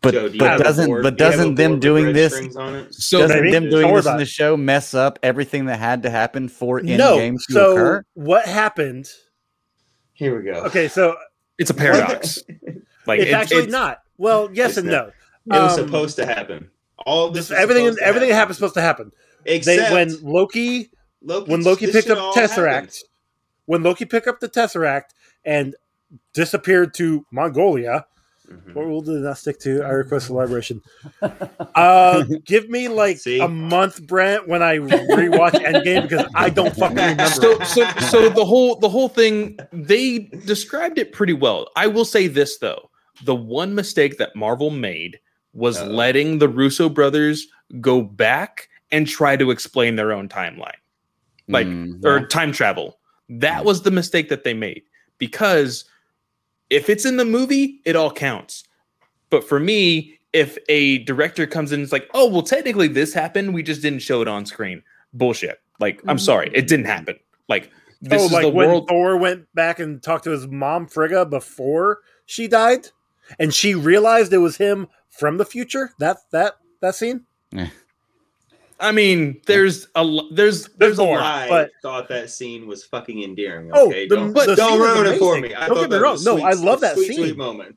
But Joe, do but doesn't board- but do you have a doesn't them doing this on it? So doesn't maybe. them doing this in the show mess up everything that had to happen for no, Endgame to so occur? what happened? Here we go. Okay, so it's a paradox. <laughs> like it's it- actually it's- not. Well, yes and not. no. It was Um, supposed to happen. All this was everything supposed to everything that happen. happened supposed to happen. They Except when Loki Loki, when Loki picked up all Tesseract, happened. when Loki picked up the Tesseract and disappeared to Mongolia. Mhm. What rule did it not stick to? I request elaboration. <laughs> Uh, give me like See? a month, Brent, when I rewatch Endgame because I don't <laughs> fucking remember. so so so the whole the whole thing they described it pretty well. I will say this though. The one mistake that Marvel made was Uh-oh. letting the Russo brothers go back and try to explain their own timeline. Like Mm, or time travel. That was the mistake that they made because if it's in the movie, it all counts. But for me, if a director comes in and is like, "Oh, well, technically this happened, we just didn't show it on screen." Bullshit. Like, I'm mm-hmm. sorry, it didn't happen. Like, this oh, is like the when world. Thor went back and talked to his mom Frigga before she died, and she realized it was him from the future. That that that scene. I mean, there's a lo- there's there's a more. lot. I thought that scene was fucking endearing. Oh, Okay, the- don't, the don't scene is ruin it for me. I Don't get me that wrong. was No, sweet- I love that sweet, scene. Sweet moment.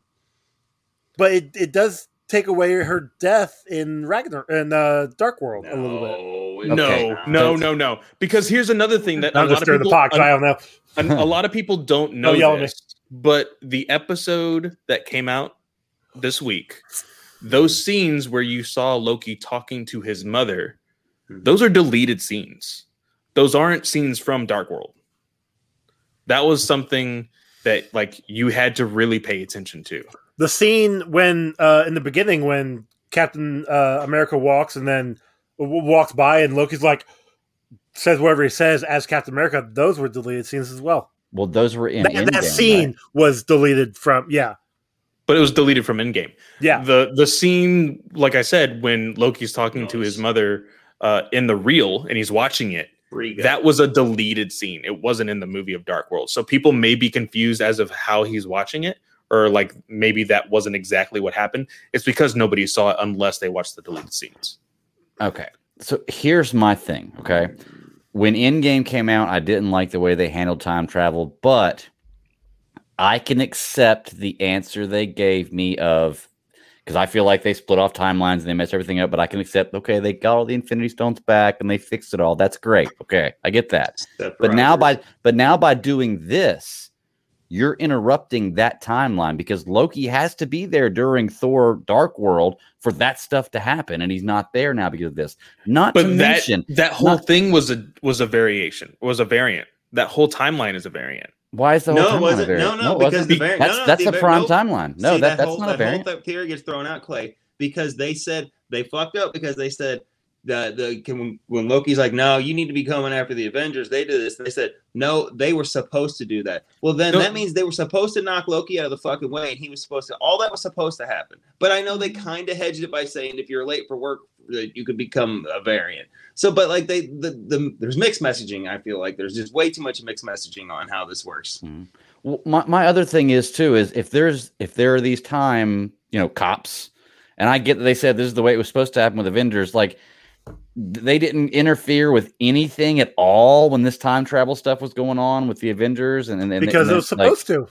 But it, it does take away her death in Ragnar in uh, Dark World a little bit. No, No, Okay. no, no, no. Because here's another thing that a I'm lot just of stirring the people, pot 'cause I a, don't know. an- a lot of people don't <laughs> know yell this, but the episode that came out this week, those scenes where you saw Loki talking to his mother. Those are deleted scenes. Those aren't scenes from Dark World. That was something that like you had to really pay attention to. The scene when uh, in the beginning when Captain uh, America walks and then w- walks by and Loki's like says whatever he says as Captain America. Those were deleted scenes as well. Well, those were in that, that scene right? was deleted from yeah But it was deleted from Endgame. yeah. the the scene like i said when loki's talking to his mother uh in the reel and he's watching it Frigga. that was a deleted scene it wasn't in the movie of dark world so people may be confused as of how he's watching it or like maybe that wasn't exactly what happened it's because nobody saw it unless they watched the deleted scenes Okay. So here's my thing. Okay. When Endgame came out, I didn't like the way they handled time travel, but I can accept the answer they gave me of because I feel like they split off timelines and they mess everything up, but I can accept, okay, they got all the Infinity Stones back and they fixed it all. That's great. Okay. I get that. Step But now by but now by doing this, you're interrupting that timeline because Loki has to be there during Thor Dark World for that stuff to happen, and he's not there now because of this. Not but to that mention, that whole not- thing was a was a variation was a variant that whole timeline is a variant Why is the whole No, it timeline a wasn't. variant? No, no, it because the variant. That's no, no, that's the a var- prime nope. timeline. No, See, that, that's whole, not a that variant. whole theory gets thrown out, Clay, because they said they fucked up because they said the the can, when Loki's like, no, you need to be coming after the Avengers. They did this. They said no, they were supposed to do that. Well, then No. that means they were supposed to knock Loki out of the fucking way, and he was supposed to. All that was supposed to happen. But I know they mm-hmm. kind of hedged it by saying if you're late for work, that you could become a variant. So, but like they the, the there's mixed messaging. I feel like there's just way too much mixed messaging on how this works. Mm-hmm. Well, my, my other thing is too is if there's if there are these time you know cops, and I get that they said this is the way it was supposed to happen with the Avengers, like they didn't interfere with anything at all when this time travel stuff was going on with the Avengers, and, and and- because and it was like, supposed to.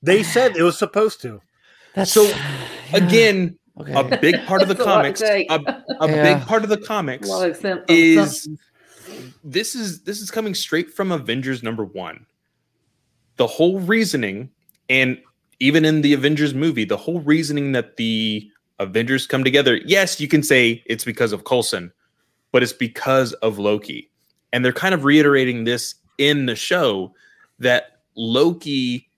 They said it was supposed to. <sighs> That's So, <sighs> Again, okay. a big part of the <laughs> That's a comics, a, a Yeah. big part of the A comics lot of extent- is this is this is coming straight from Avengers number one. The whole reasoning, and even in the Avengers movie, the whole reasoning that the Avengers come together. Yes, you can say it's because of Coulson, but it's because of Loki, and they're kind of reiterating this in the show that Loki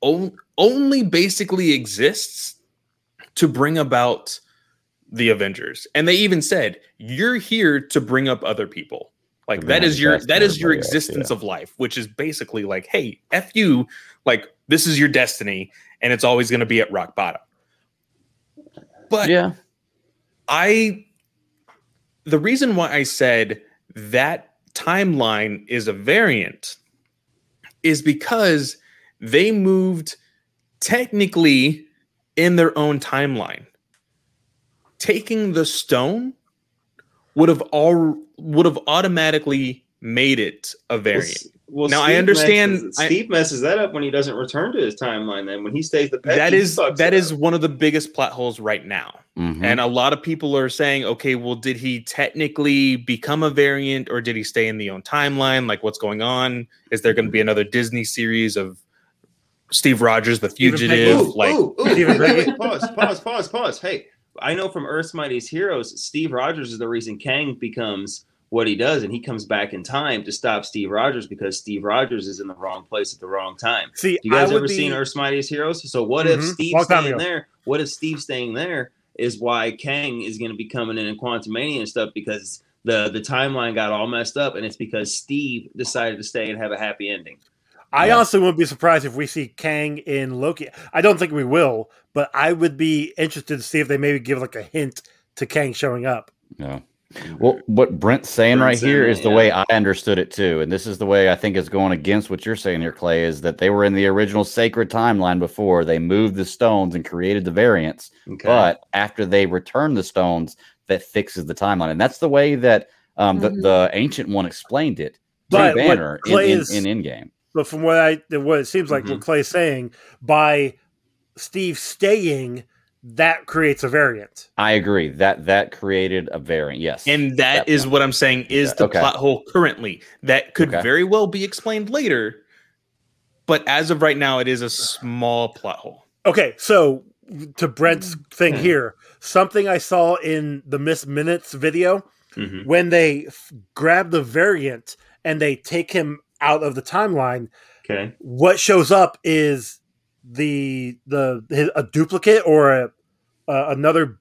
on- only basically exists to bring about the Avengers. And they even said, "You're here to bring up other people." Like that is your that is your everybody else, existence yeah. of life, which is basically like, "Hey, f you." Like this is your destiny, and it's always going to be at rock bottom. But yeah, I the reason why I said that timeline is a variant is because they moved technically in their own timeline. Taking the stone would have all would have automatically made it a variant. Well, Now, I understand- Messes, I- Steve messes that up when he doesn't return to his timeline. Then when he stays the pet, that he is fucks that it is up. one of the biggest plot holes right now. Mhm. And a lot of people are saying, okay, well, did he technically become a variant or did he stay in the own timeline? Like, what's going on? Is there going to be another Disney series of Steve Rogers, the fugitive? Ooh, like, ooh, ooh, Stephen wait, wait, pause, pause, pause, pause. Hey, I know from Earth's Mightiest Heroes, Steve Rogers is the reason Kang becomes what he does, and he comes back in time to stop Steve Rogers because Steve Rogers is in the wrong place at the wrong time. See, You guys I ever be, seen Earth's Mightiest Heroes? So what if Mhm. Steve Long staying there? What if Steve staying there is why Kang is going to be coming in in Quantumania and stuff because the the timeline got all messed up, and it's because Steve decided to stay and have a happy ending. I Yeah. honestly wouldn't be surprised if we see Kang in Loki. I don't think we will, but I would be interested to see if they maybe give like a hint to Kang showing up. Yeah. Well, what Brent's saying Brent's right here saying is the yeah. way I understood it too, and this is the way I think is going against what you're saying here, Clay. Is that they were in the original sacred timeline before they moved the stones and created the variants, Okay. but after they return the stones, that fixes the timeline, and that's the way that um, the, Mhm. the ancient one explained it to But what Banner in, Clay in, is- in Endgame. But from what I what it seems like Mm-hmm. what Clay's saying, by Steve staying, that creates a variant. I agree that that created a variant. Yes, and that That is one. what I'm saying is the Okay. plot hole currently. That could Okay. very well be explained later. But as of right now, it is a small plot hole. Okay, so to Brent's Mm. thing here, something I saw in the Miss Minutes video Mhm. when they f- grab the variant and they take him out of the timeline, Okay. what shows up is the the his, a duplicate or a, uh, another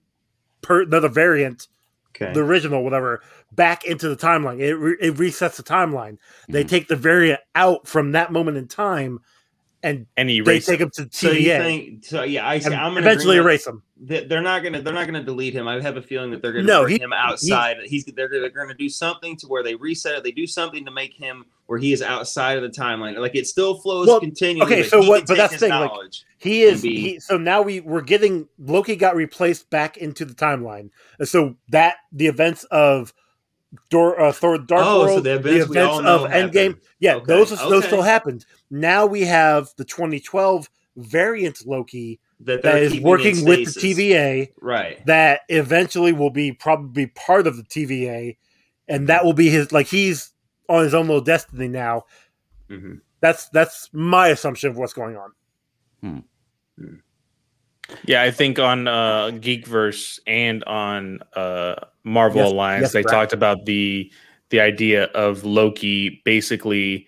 per, another variant, Okay. the original whatever, back into the timeline. It re, it resets the timeline. They Mhm. take the variant out from that moment in time, and And he they erased take him to so you TVA. think? So yeah, I see, I'm gonna eventually erase them. They- They're not gonna. They're not gonna delete him. I have a feeling that they're gonna No, bring he- him outside. He's. They're, they're gonna do something to where they reset it. They do something to make him where he is outside of the timeline. Like it still flows Well, continually. okay, so what- but that's the thing, like. He is. be- He, so now we we're getting Loki got replaced back into the timeline. And so that the events of Dor, uh, Thor Dark Oh, so World, the events we all know of Endgame, happened. yeah, Okay, those those still happened. Now we have the 2012 variant Loki that, that they're is keeping in working with the. TVA Right. that eventually will be probably part of the TVA, and that will be his like he's on his own little destiny now. hmm That's that's my assumption of what's going on. Yeah, I think on uh, Geekverse and on uh, Marvel Yes- Alliance, yes, they Brad. talked about the the idea of Loki basically,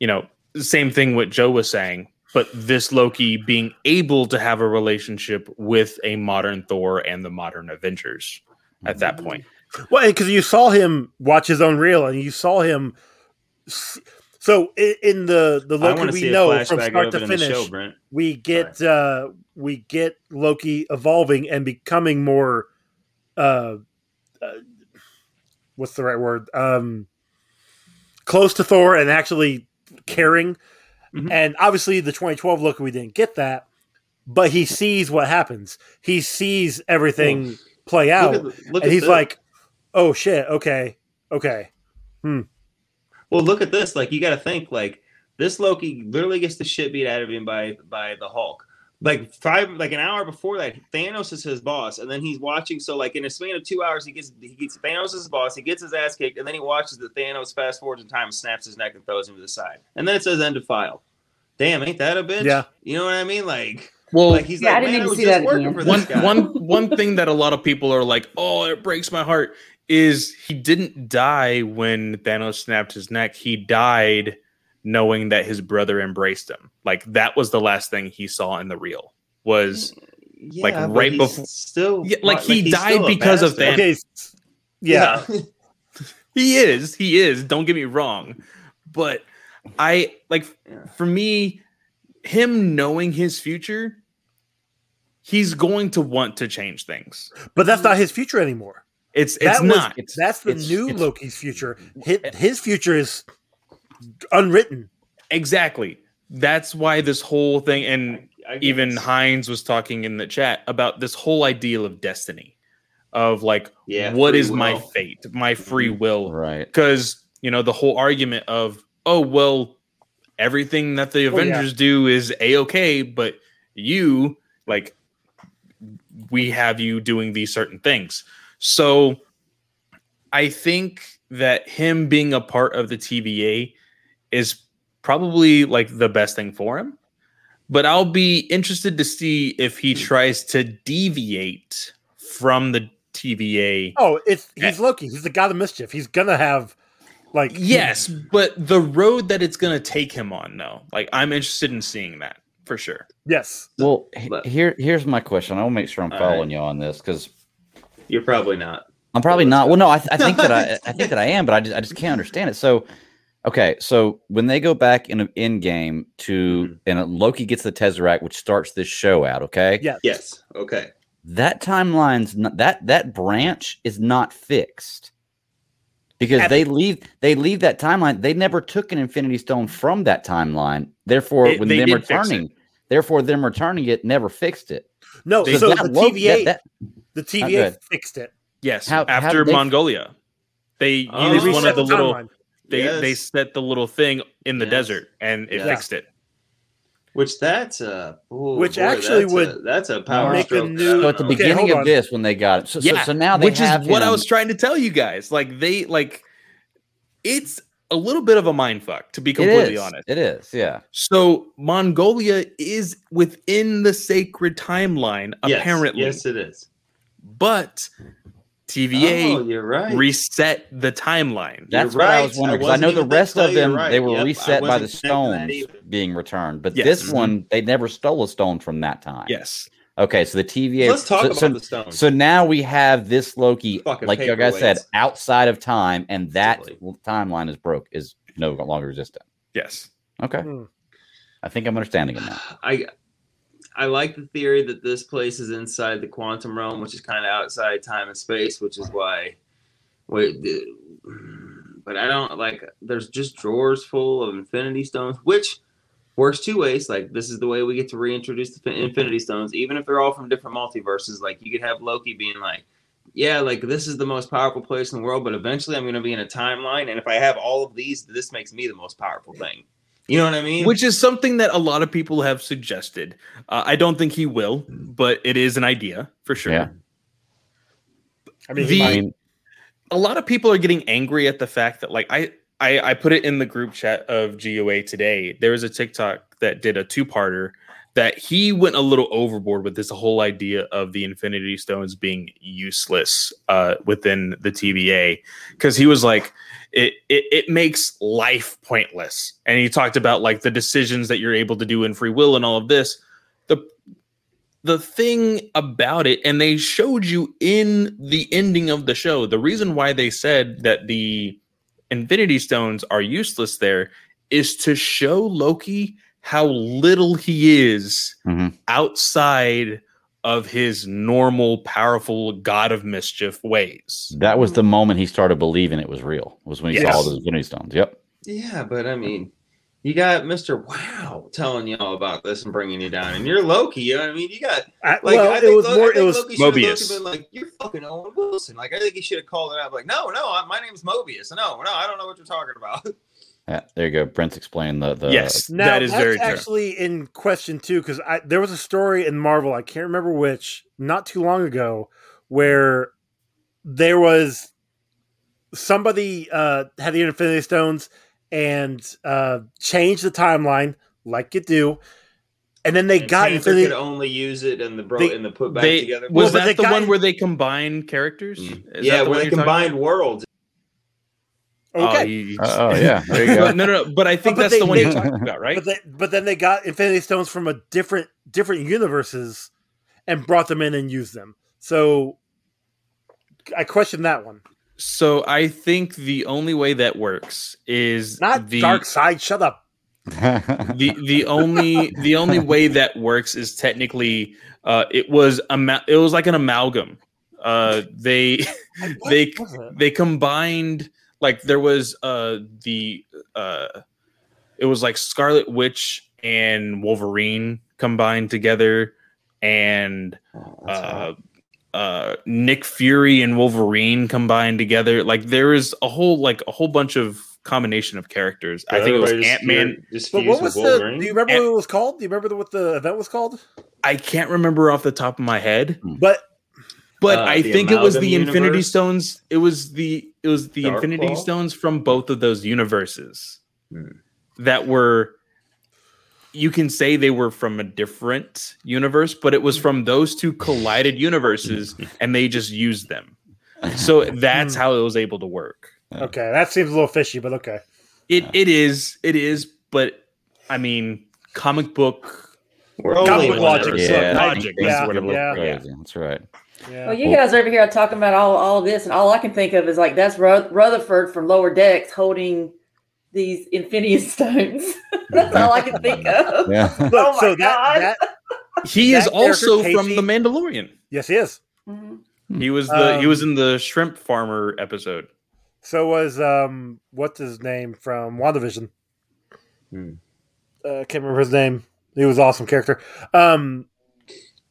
you know, same thing what Joe was saying, but this Loki being able to have a relationship with a modern Thor and the modern Avengers at that point. Well, because you saw him watch his own reel, and you saw him. So in the the Loki we know from start to it in the finish, show, we get uh we get Loki evolving and becoming more uh, uh what's the right word um close to Thor and actually caring Mhm. and obviously the 2012 Loki we didn't get that but he sees what happens he sees everything play out Look at, look and he's this. like oh shit okay okay Hmm. Well, look at this. Like, you got to think like this Loki literally gets the shit beat out of him by by the Hulk. Like five, like an hour before that, Thanos is his boss, and then he's watching. So, like in a span of two hours, he gets he gets Thanos is his boss. He gets his ass kicked, and then he watches the Thanos fast forwards in time, and snaps his neck, and throws him to the side. And then it says end of file. Damn, ain't that a bitch? Yeah. You know what I mean? Like, Well, like he's Yeah, I like, didn't man, I even see that working again. for one this guy. one <laughs> one thing that a lot of people are like, "Oh, it breaks my heart," is he didn't die when Thanos snapped his neck. He died knowing that his brother embraced him. Like that was the last thing he saw in the reel. Was mm, Yeah, like, right before- still Yeah, like, he he's died still a because of that. Okay s- yeah <laughs> he is, he is. Don't get me wrong, but I like Yeah. for me, him knowing his future, he's going to want to change things. but that's mm. not his future anymore It's That it's was- not. It's- That's the it's- new it's- Loki's future. His, eh. his future is unwritten. Exactly. That's why this whole thing, and I even guess. Heinz was talking in the chat about this whole ideal of destiny, of like, Yeah, what free is my. Mm-hmm. fate, my free will? Right. Because you know the whole argument of, oh well, everything that the Oh, yeah. Avengers do is a okay, but you like, we have you doing these certain things. So, I think that him being a part of the TVA is probably like the best thing for him. But I'll be interested to see if he hmm. tries to deviate from the TVA. Oh, it's he's Loki. He's the god of mischief. He's gonna have like Yes, but the road that it's going to take him on, no. Like I'm interested in seeing that for sure. yes. Well, But- here here's my question. I want to make sure I'm following right. you on this because You're probably not. I'm probably not. Well, no, I, th- <laughs> I think that I, I think that I am, but I just, I just can't understand it. So, okay, so when they go back in an end game to Mhm. and Loki gets the Tesseract, which starts this show out. Okay, Yeah. Yes. Okay. that timeline's not that that branch is not fixed because At- they leave they leave that timeline. They never took an Infinity Stone from that timeline. Therefore, They- when they them did fix it. returning, therefore them returning it never fixed it. No, They- so the Loki- TVA that- the Oh, TVA fixed it. Yes, How- how after did they- Mongolia. They Oh. used They one of the the little timeline. They they set the little thing in the Yes. desert and it Yeah. fixed it. Which that's a ooh, Which boy, actually that's would a, that's a power make a stroke. new- So at the Okay, beginning hold of this, when they got it, so, so, yeah, so now they which is have what I was trying to tell you guys. Like they like it's a little bit of a mind fuck to be completely is. honest. It is. Yeah. So Mongolia is within the sacred timeline, Yes, apparently, Yes, it is. but TVA Oh, you're right. reset the timeline. That's You're what I was wondering I because I, know the rest of them right. they were Yep, reset by the wasn't connecting that stones being returned, but Yes. this Mhm. one they never stole a stone from that time. yes. Okay, so the TVA. Let's talk so, about so, the stones. so now we have this Loki, Fucking like you guys said, outside of time, and that Silly. timeline is broke, is no longer existent. Yes. Okay, Hmm. I think I'm understanding it now. I I like the theory that this place is inside the quantum realm, which is kind of outside time and space, which is why. Wait, but I don't like. There's just drawers full of Infinity Stones, which works two ways. Like this is the way we get to reintroduce the Infinity Stones, even if they're all from different multiverses. Like you could have Loki being like. Yeah, like this is the most powerful place in the world, but eventually I'm going to be in a timeline, and if I have all of these, this makes me the most powerful thing. You know what I mean? Which is something that a lot of people have suggested. Uh, I don't think he will, but it is an idea for sure. Yeah. I mean, The- I might- mean, a lot of people are getting angry at the fact that like I, I I put it in the group chat of GOA today. There was a TikTok that did a two-parter that he went a little overboard with this whole idea of the Infinity Stones being useless uh, within the TVA because he was like, it, it it makes life pointless. And he talked about like the decisions that you're able to do in free will and all of this. The the thing about it, and they showed you in the ending of the show, the reason why they said that the Infinity Stones are useless there is to show Loki how little he is Mhm. outside of his normal, powerful God of Mischief ways. That was the moment he started believing it was real. Was when he Yes. saw those Infinity Stones. Yep. Yeah, but I mean, you got Mister Wow telling you all about this and bringing you down, and you're Loki. You know what I mean? You got like well, I it think was Lo- I more. It was Loki should have Mobius. been like, "You're fucking Owen Wilson." Like I think he should have called it out. Like, no, no, I- my name's Mobius. No, no, I don't know what you're talking about. <laughs> Yeah, there you go. Brent's explained the the yes, Now, that is that's very true. actually in question too, because there was a story in Marvel, I can't remember which, not too long ago, where there was somebody uh, had the Infinity Stones and uh, changed the timeline, like you do, and then they And got Panther Infinity. could only use it and the bro They- and the put back They, together. was Well, that the got- one where they combined characters? Is yeah, that the where they combined worlds. About? Okay, Oh, Uh, oh yeah, <laughs> there you go. But no, no, no, but I think But that's they- the one they- you're talking about, right? but they, but then they got Infinity Stones from a different different universes and brought them in and used them. So I question that one. So I think the only way that works is Not the Dark Side. Shut up. <laughs> the the only the only way that works is technically uh it was ama- it was like an amalgam. Uh they What they they combined like there was uh the uh it was like Scarlet Witch and Wolverine combined together and uh uh Nick Fury and Wolverine combined together like there is a whole like a whole bunch of combination of characters I think it was Ant-Man Just But what was with the? Wolverine. Do you remember And- what it was called? Do you remember the, what the event was called? I can't remember off the top of my head But but Uh, I the think it was Amalgam the Infinity Stones it was the it was the Dark Infinity Claw? Stones from both of those universes Hmm. that were you can say they were from a different universe, but it was from those two collided universes <laughs> and they just used them. So that's how it was able to work. okay, that seems a little fishy. But okay, It it is, it is, but I mean, comic book We're Comic only book logic, episode. yeah, logic is yeah, what it yeah. Crazy. That's right. Yeah. Well, you guys are over here are talking about all, all of this, and all I can think of is like that's Rutherford from Lower Decks holding these Infinity <laughs> Stones. <laughs> that's all I can think of. Yeah. <laughs> Look, Oh my so God. that that He is That character, also from The Mandalorian. yes, he is. Mhm. He was the he Um, was in the shrimp farmer episode. So was um, what's his name from WandaVision? Hmm. Uh, I can't remember his name. He was an awesome character. Um,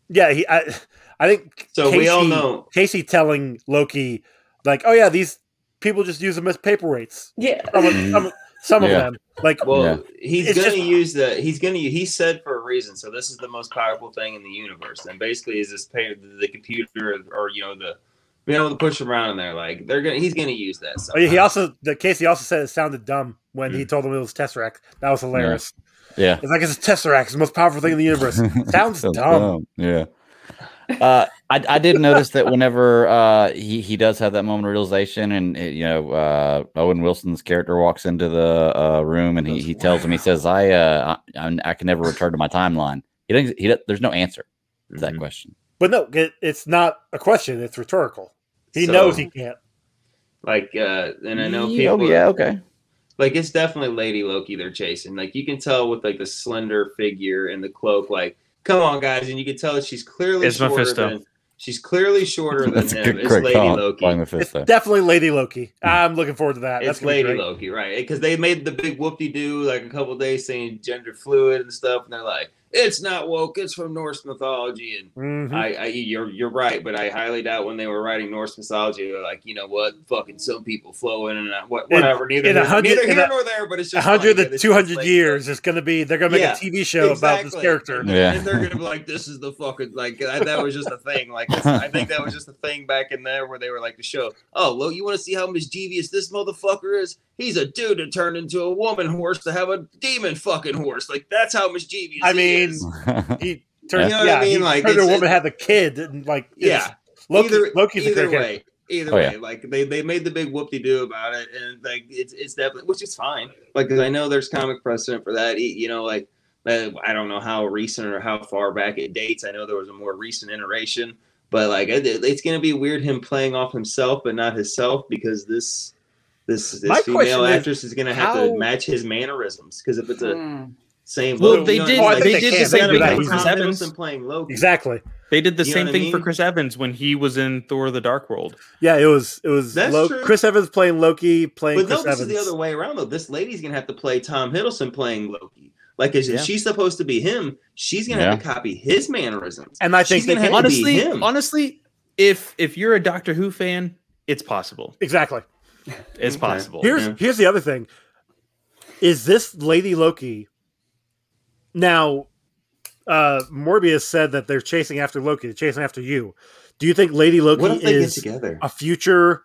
yeah, he. I, I think. So we all know- Casey telling Loki, like, "Oh yeah, these people just use them as paperweights." Yeah. Some of, some, some Yeah. of them, like, Well, Yeah. he's gonna use the. He's gonna. He said for a reason. So this is the most powerful thing in the universe, and basically is this pay the computer or you know the being able to push them around in there. Like they're gonna. He's gonna use that. oh, yeah, he also the Casey also said it sounded dumb when Hmm. he told them it was Tesseract. That was hilarious. Yeah. It's like it's a Tesseract, it's the most powerful thing in the universe. <laughs> Sounds dumb. Yeah. Uh, I, I did notice that whenever uh, he he does have that moment of realization, and uh, you know uh, Owen Wilson's character walks into the uh, room and he, he tells him he says I, uh, I I can never return to my timeline. He doesn't. He does, there's no answer to that Mhm. question. But no, it, it's not a question; it's rhetorical. He So- knows he can't. Like, uh, and I know Yeah, people. yeah, okay. Like it's definitely Lady Loki they're chasing. Like you can tell with like the slender figure and the cloak. Like, come on, guys, and you can tell she's clearly It's shorter Mephisto. than. She's clearly shorter than That's a him. good It's quick Lady call Loki. by It's Mephisto. definitely Lady Loki. Hmm. I'm looking forward to that. It's gonna Lady. Loki, right? Because they made the big whoop de doo like a couple days saying gender fluid and stuff, and they're like, "It's not woke. It's from Norse mythology." And Mhm. I, I, you're you're right, but I highly doubt when they were writing Norse mythology, they're like, you know what, fucking some people flow in and out, what, In- whatever. neither in a here- hundred- neither in here a- nor there, but it's just A hundred to two hundred just years, like- it's going to be. They're going to make Yeah, a TV show about this character. And, <laughs> Yeah. and they're gonna be like, "This is the fucking like that, that was just a thing." Like I think that was just a thing back in there where they were like to show, "Oh, well, you want to see how mischievous this motherfucker is? He's a dude that turned into a woman horse to have a demon fucking horse. Like that's how mischievous." I he mean, is. <laughs> He turned. You know what yeah, I mean? He Like, turned a it's- woman had the kid, and like, yeah. Loki. either Loki's a either great way, Either Oh, way, yeah. like they, they made the big whoop de doo about it, and like it's it's definitely which is fine. Like 'cause I know there's comic precedent for that. You know, like uh, I don't know how recent or how far back it dates. I know there was a more recent iteration, but like it's gonna be weird him playing off himself but not himself because this this this My female question is, actress is, gonna have how- to match his mannerisms because if it's a Hmm. same Well, look, they you know did- Oh, I they they did the same thing do that. with Chris Evans. Playing Loki. Exactly. They did the You same what I thing for? Chris Evans when he was in Thor: The Dark World. Yeah, it was it was That's Lo- true. Chris Evans playing Loki playing But Chris no, this Evans. is the other way around though. This lady's gonna have to play Tom Hiddleston playing Loki. Like if Yeah. she's supposed to be him, she's gonna have to copy his mannerisms. And I think She's gonna can have to be honestly, him. honestly, if if you're a Doctor Who fan, it's possible. exactly. It's Okay. possible. Here's Yeah. here's the other thing. Is this Lady Loki? Now, uh Morbius said that they're chasing after Loki, they're chasing after you. Do you think Lady Loki What if they get is together? a future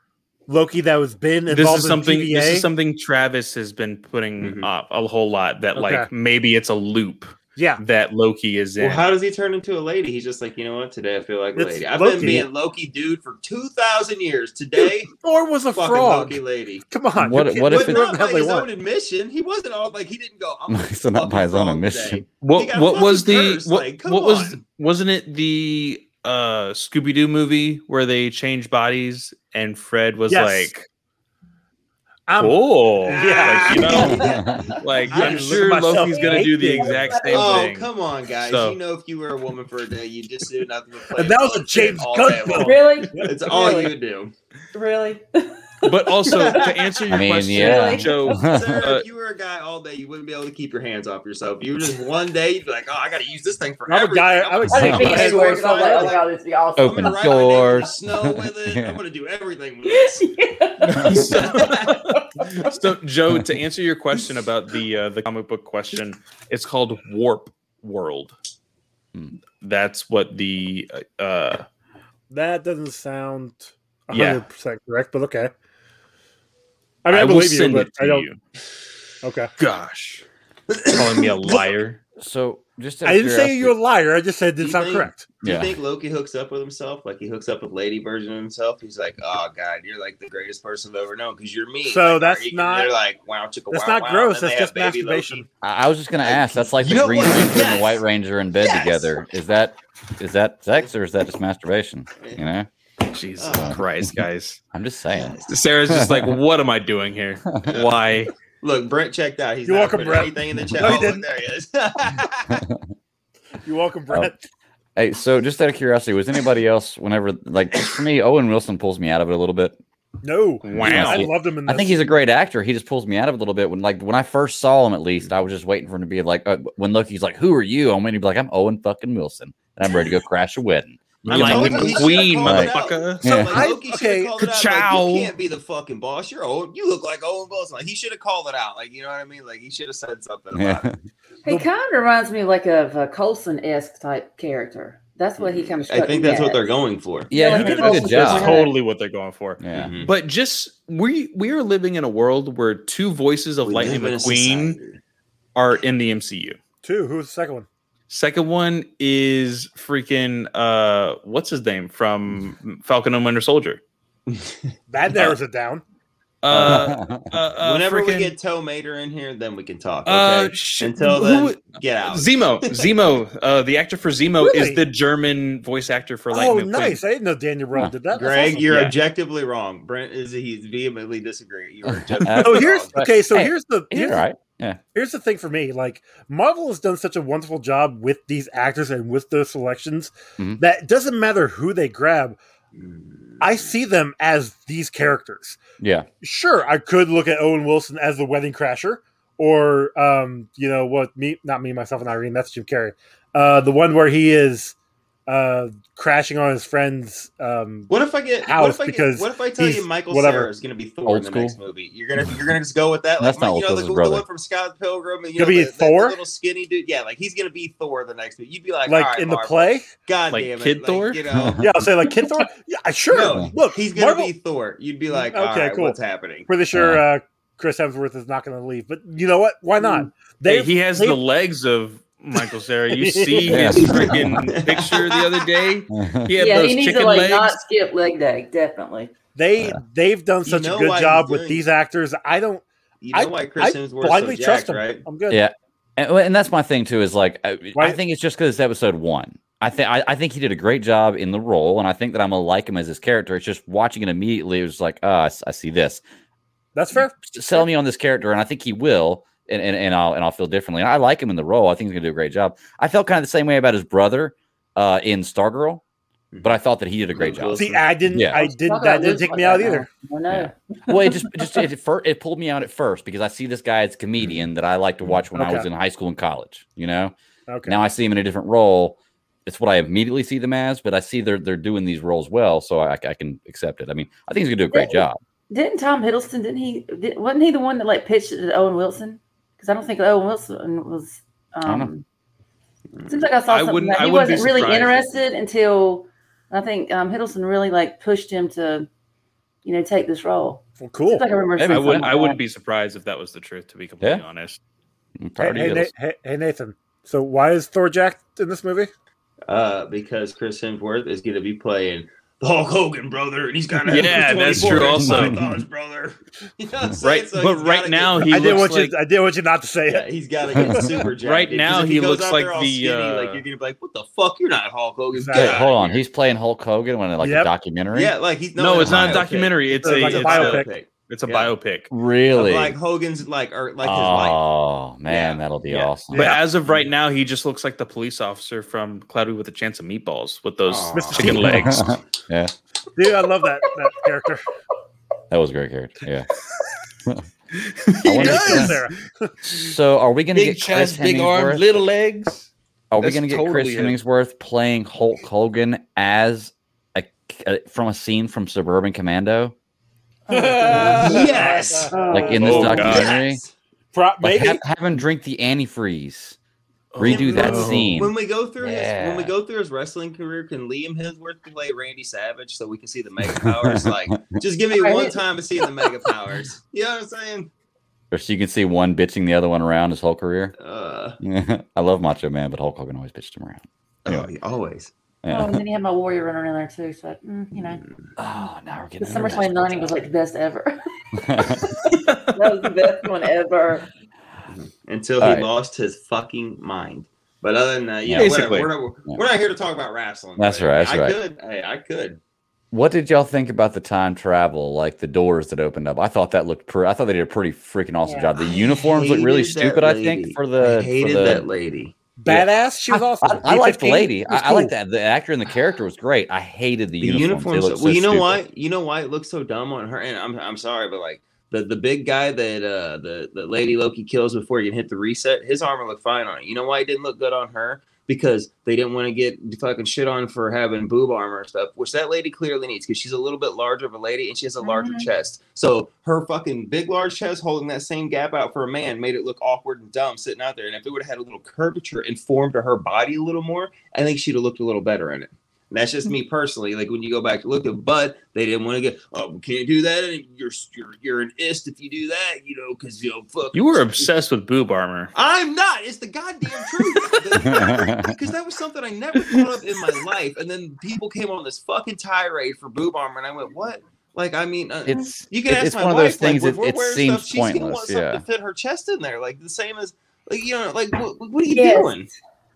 Loki that was been this involved is something. in This TVA? is something Travis has been putting Mhm. up a whole lot. That like maybe it's a loop yeah. that Loki is in. Well, how does he turn into a lady? He's just like, you know what? Today I feel like a It's lady. I've Loki. been being Loki dude for two thousand years. Today, Or was a fucking frog. Loki lady. Come on. What- who what can- if But it- not the by his want? own admission. He wasn't all like he didn't go. I'm <laughs> a so not by his own fucking admission. today." what what was the cursed, what, like, what was on. wasn't it the uh Scooby Doo movie where they changed bodies and Fred was Yes. like, I'm- "Oh, Yeah. like you know, <laughs> like I I'm sure look at myself Loki's gonna do the exact same Oh thing." come on, guys! So- you know, if you were a woman for a day, you just do nothing but play. And that was a James all Gunn day film. long. Really? It's all Really? you would do. Really? <laughs> But also <laughs> to answer your I mean, question, yeah. Joe, <laughs> Sarah, uh, if you were a guy all day, you wouldn't be able to keep your hands off yourself. You were just one day, you'd be like, "Oh, I got to use this thing for I'm a everything. guy- I'm I'm a gonna I didn't stick think my you head were in because I was like, oh my god, this would be awesome. I'm Open gonna ride my neighbor's doors. snow with it. Yeah. <laughs> I'm gonna do everything with this. so Joe, to answer your question about the uh, the comic book question, it's called Warp World. Hmm. That's what the uh That doesn't sound 100% correct, but okay. I mean, I, will believe you, send but it to I don't. you. Okay. Gosh, calling me a liar. so just I didn't say you're a liar. I just said it Do didn't sound think- correct. Do you Yeah. think Loki hooks up with himself? Like he hooks up with lady version of himself? He's like, "Oh God, you're like the greatest person I've ever known because you're me." So Like, that's are you- and not- They're like, "Wow, chicka, That's wow, not wow," gross, and that's just masturbation. Loki. I I was just gonna ask. That's like You the Green what? Ranger and the White Ranger in bed Yes. together. Is that is that sex or is that just masturbation? You know, <laughs> Jesus Oh. Christ, <laughs> guys. I'm just saying. Sarah's just like, <laughs> what am I doing here? Why? Look, Brent checked out. He's You're not welcome, Brent. anything in the chat. No, he Oh, look, didn't. there he is. You're welcome, Brett. Hey, so just out of curiosity, was anybody else whenever like for me, Owen Wilson pulls me out of it a little bit. no. Wow. I loved him in this. I think he's a great actor. He just pulls me out of it a little bit. When like when I first saw him, at least I was just waiting for him to be like, uh, when Loki's like, "Who are you?" I'm waiting to be like, "I'm Owen fucking Wilson," and I'm ready to go crash a wedding. I'm You like the queen, should've called it out. motherfucker. So, Yeah. like, I- Loki okay, should've called it out. Like, you can't be the fucking boss. You're old. You look like Owen Wilson. Like he should have called it out. Like you know what I mean? Like he should have said something about Yeah. it. He kind of reminds me like of a Coulson esque type character. That's what he kind of. I think that's what they're going for. Yeah, Yeah, he did a a good Coulson That's job. Job. totally what they're going for. Yeah. Mhm. But just we we are living in a world where two voices of We Lightning live in McQueen are in the MCU. Two. Who's the second one? Second one is freaking uh what's his name from Falcon and Winter Soldier. <laughs> That narrows it down. Uh, <laughs> uh, uh Whenever we get Tow Mater in here, then we can talk. Okay. uh sh- Until who- then, get out. Zemo, <laughs> Zemo, uh, the actor for Zemo Really? is the German voice actor for like, Oh, Lightning McQueen. nice. I didn't know Daniel Brühl Huh. did that. Greg, awesome. you're Yeah. objectively wrong. Brent is he's vehemently disagreeing. You are objectively Oh, here's wrong. okay. So Hey, here's the He's here's, all right. here's the thing for me. Like Marvel has done such a wonderful job with these actors and with their selections Mhm. that it doesn't matter who they grab. I see them as these characters. Yeah. Sure, I could look at Owen Wilson as the Wedding Crasher, or um, you know what? Me, not me, myself, and Irene. That's Jim Carrey. Uh, the one where he is uh, crashing on his friend's. Um, What if I get? What House if I because get? What if I tell you Michael whatever. Cera is going to be Thor Old in the school? next movie? You're gonna you're gonna just go with that? That's like, not you know, Old the, School's the one from Scott Pilgrim. You Gonna know, be the, the- Thor? the little skinny dude. Yeah, like he's gonna be Thor the next movie. You'd be like, like all right, in the play. God Like damn it, Kid like, Thor? You <laughs> know, Yeah, I'll say like Kid Thor. <laughs> Yeah, I- sure. no, Look, he's gonna Marvel, be Thor. You'd be like, Okay, all right, cool. what's happening? Pretty sure uh, Chris Hemsworth is not going to leave, but you know what? Why not? They, he has the legs of Michael Cera. You <laughs> see Yeah. his freaking picture the other day? He had Yeah, those he needs chicken to like legs. not skip leg day. Definitely. they Yeah. they've done You such know a good job with these actors. I don't. You know I, why I Chris Hemsworth's blindly so trust jacked, right? I'm good. Yeah. And, and that's my thing too. Is like I, I think it's just because it's episode one. I think I think he did a great job in the role, and I think that I'm gonna like him as his character. It's just watching it immediately. It was like, oh, I, s- I see this. That's fair. Sell me on this character, and I think he will. And, and, and I'll and I'll feel differently. And I like him in the role. I think he's gonna do a great job. I felt kind of the same way about his brother uh, in Stargirl, but I thought that he did a great job. See, I didn't. Yeah. I didn't. That didn't take me out either. now. I know. well, it just, it just it, fir- it pulled me out at first because I see this guy as a comedian that I like to watch when I was in high school and college. You know, Okay. now I see him in a different role. It's what I immediately see them as, but I see they're they're doing these roles well, so I, I can accept it. I mean, I think he's gonna do a great job. Didn't Tom Hiddleston? Didn't he? Did, wasn't he the one that like pitched it to Owen Wilson? Because I don't think Owen Wilson was. don't. Um, seems like I saw something wouldn't- that he wasn't really interested until I think um, Hiddleston really like pushed him to, you know, take this role. Well, cool. Like I remember. Maybe. I wouldn't. like I wouldn't be surprised if that was the truth. To be completely Yeah. honest, Hey, hey. Na- hey, hey, Nathan. So why is Thor jacked in this movie? Uh, because Chris Hemsworth is going to be playing the Hulk Hogan brother, and he's got Yeah, that's true also. Thor's brother. <laughs> You know what I'm saying? right? So but right now get- he I didn't looks want like you. I didn't want you not to say yeah, it. he's got to get <laughs> super jacked. Right 'cause now, if he looks out like there all the, skinny, uh, like you're gonna be like, "What the fuck? You're not Hulk Hogan." Exactly. Wait, hold on. He's playing Hulk Hogan when like Yeah. a documentary. Yeah, like he's no, it's not a documentary. It's It's a like a biopic. It's a Yeah. biopic. Really? Of like Hogan's like or like his life. oh man, Yeah. that'll be Yeah. awesome. But Yeah. as of right now, he just looks like the police officer from Cloudy with a Chance of Meatballs with those Aw. Mr. chicken <laughs> legs. <laughs> yeah, Dude, I love that that character. that was a great character. Yeah. <laughs> he does. Sarah. So, are we going to Big get Chris chest, big arms, Hemsworth? little legs. Are we going to get Chris totally him. Hemsworth playing Hulk Hogan as a, a from a scene from Suburban Commando, Yes. Oh, like in this Oh, documentary? Yes. Pro- Like maybe. have, have him drink the antifreeze. Redo that no. scene. When we go through his when we go through his wrestling career, can Liam Hemsworth play Randy Savage so we can see the mega powers? like, <laughs> just give me one time to see the mega powers. You know what I'm saying? Or so you can see one bitching the other one around his whole career. Uh, <laughs> I love Macho Man, but Hulk Hogan always bitched him around. oh, always. Oh, and then <laughs> you had my Warrior Runner in there too. So mm, you know, Oh, now we're the getting into SummerSlam '90 was like the best ever. <laughs> <laughs> that was the best one ever. Until he All right. lost his fucking mind. But other than that, yeah, Yeah. whatever. Basically. We're not, Yeah. we're not here to talk about wrestling. That's right, that's I right. could. Hey, I could. what did y'all think about the time travel, like the doors that opened up? I thought that looked pretty. I thought they did a pretty freaking awesome Yeah. job. The uniforms look really hated that stupid. I think for the I hated for the, that lady. Badass. She was I, awesome. I, I like the lady. was I, I like that. The actor and the character was great. I hated the, the uniforms. Uniforms. so well, you know stupid. why? You know why it looks so dumb on her? And I'm I'm sorry, but like the the big guy that uh the the Lady Loki kills before you can hit the reset, his armor looked fine on it. You know why it didn't look good on her? Because they didn't want to get fucking shit on for having boob armor and stuff, which that lady clearly needs because she's a little bit larger of a lady and she has a larger Mhm. chest. So her fucking big large chest holding that same gap out for a man made it look awkward and dumb sitting out there. And if it would have had a little curvature and form to her body a little more, I think she'd have looked a little better in it. And that's just me personally. Like when you go back to look at, but they didn't want to get. Oh, we can't do that. And you're you're you're an ist if you do that. You know, because you know, fuck. You were obsessed with boob armor. I'm not. It's the goddamn truth. <laughs> Because that was something I never thought of in my life. And then people came on this fucking tirade for boob armor, and I went, "What? Like, I mean, uh, It's you can it- ask it's my one of wife. those things. like, it, when we're it seems stuff, she's gonna want pointless. something Yeah. to fit her chest in there, like the same as, like you know, like what, what are you Yes. doing?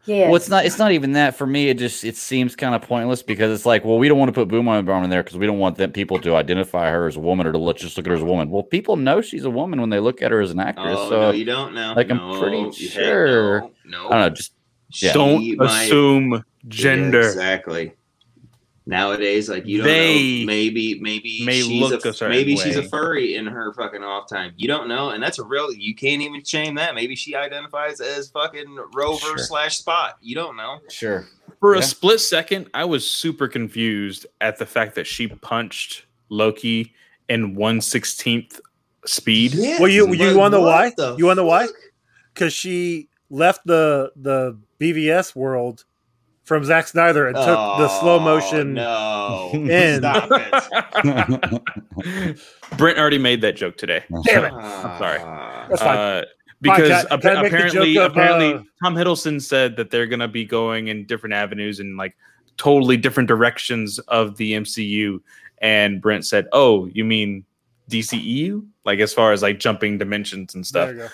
Yeah. Well, it's not. It's not even that for me. It just it seems kind of pointless because it's like, well, we don't want to put Boom on in there because we don't want them people to identify her as a woman or to look just look at her as a woman. Well, people know she's a woman when they look at her as an actress. Oh so no, you don't know. like, I'm pretty you- heck sure- No, no. I don't know. Just Yeah. Don't assume gender. Yeah, exactly. Nowadays, like you don't They know. Maybe, maybe may she's look a, a certain maybe she's a furry in her fucking off time. You don't know, and that's a real. You can't even shame that. Maybe she identifies as fucking Rover Sure. slash Spot. You don't know. sure. For a split second, I was super confused at the fact that she punched Loki in one sixteenth speed. Well, you you want to know why? You want to know why? Because she left the the BVS world from Zack Snyder and took the slow Oh, motion. No, in. stop it. <laughs> Brent already made that joke today. Damn it! sorry. Ah. That's fine. Uh, because can- appa- can I make the apparently, of, apparently, uh, Tom Hiddleston said that they're going to be going in different avenues and like totally different directions of the MCU. and Brent said, "Oh, you mean DCEU? Like as far as like jumping dimensions and stuff." There you go.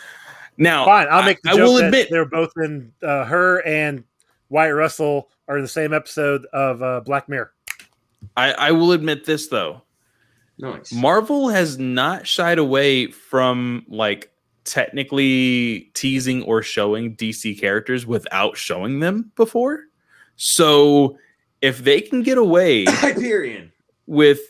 Now, Fine, I'll make the I, I will admit, they're both in. Uh, her and Wyatt Russell are in the same episode of uh, Black Mirror. I, I will admit this though. Nice. Marvel has not shied away from like technically teasing or showing DC characters without showing them before. So if they can get away <laughs> Hyperion. with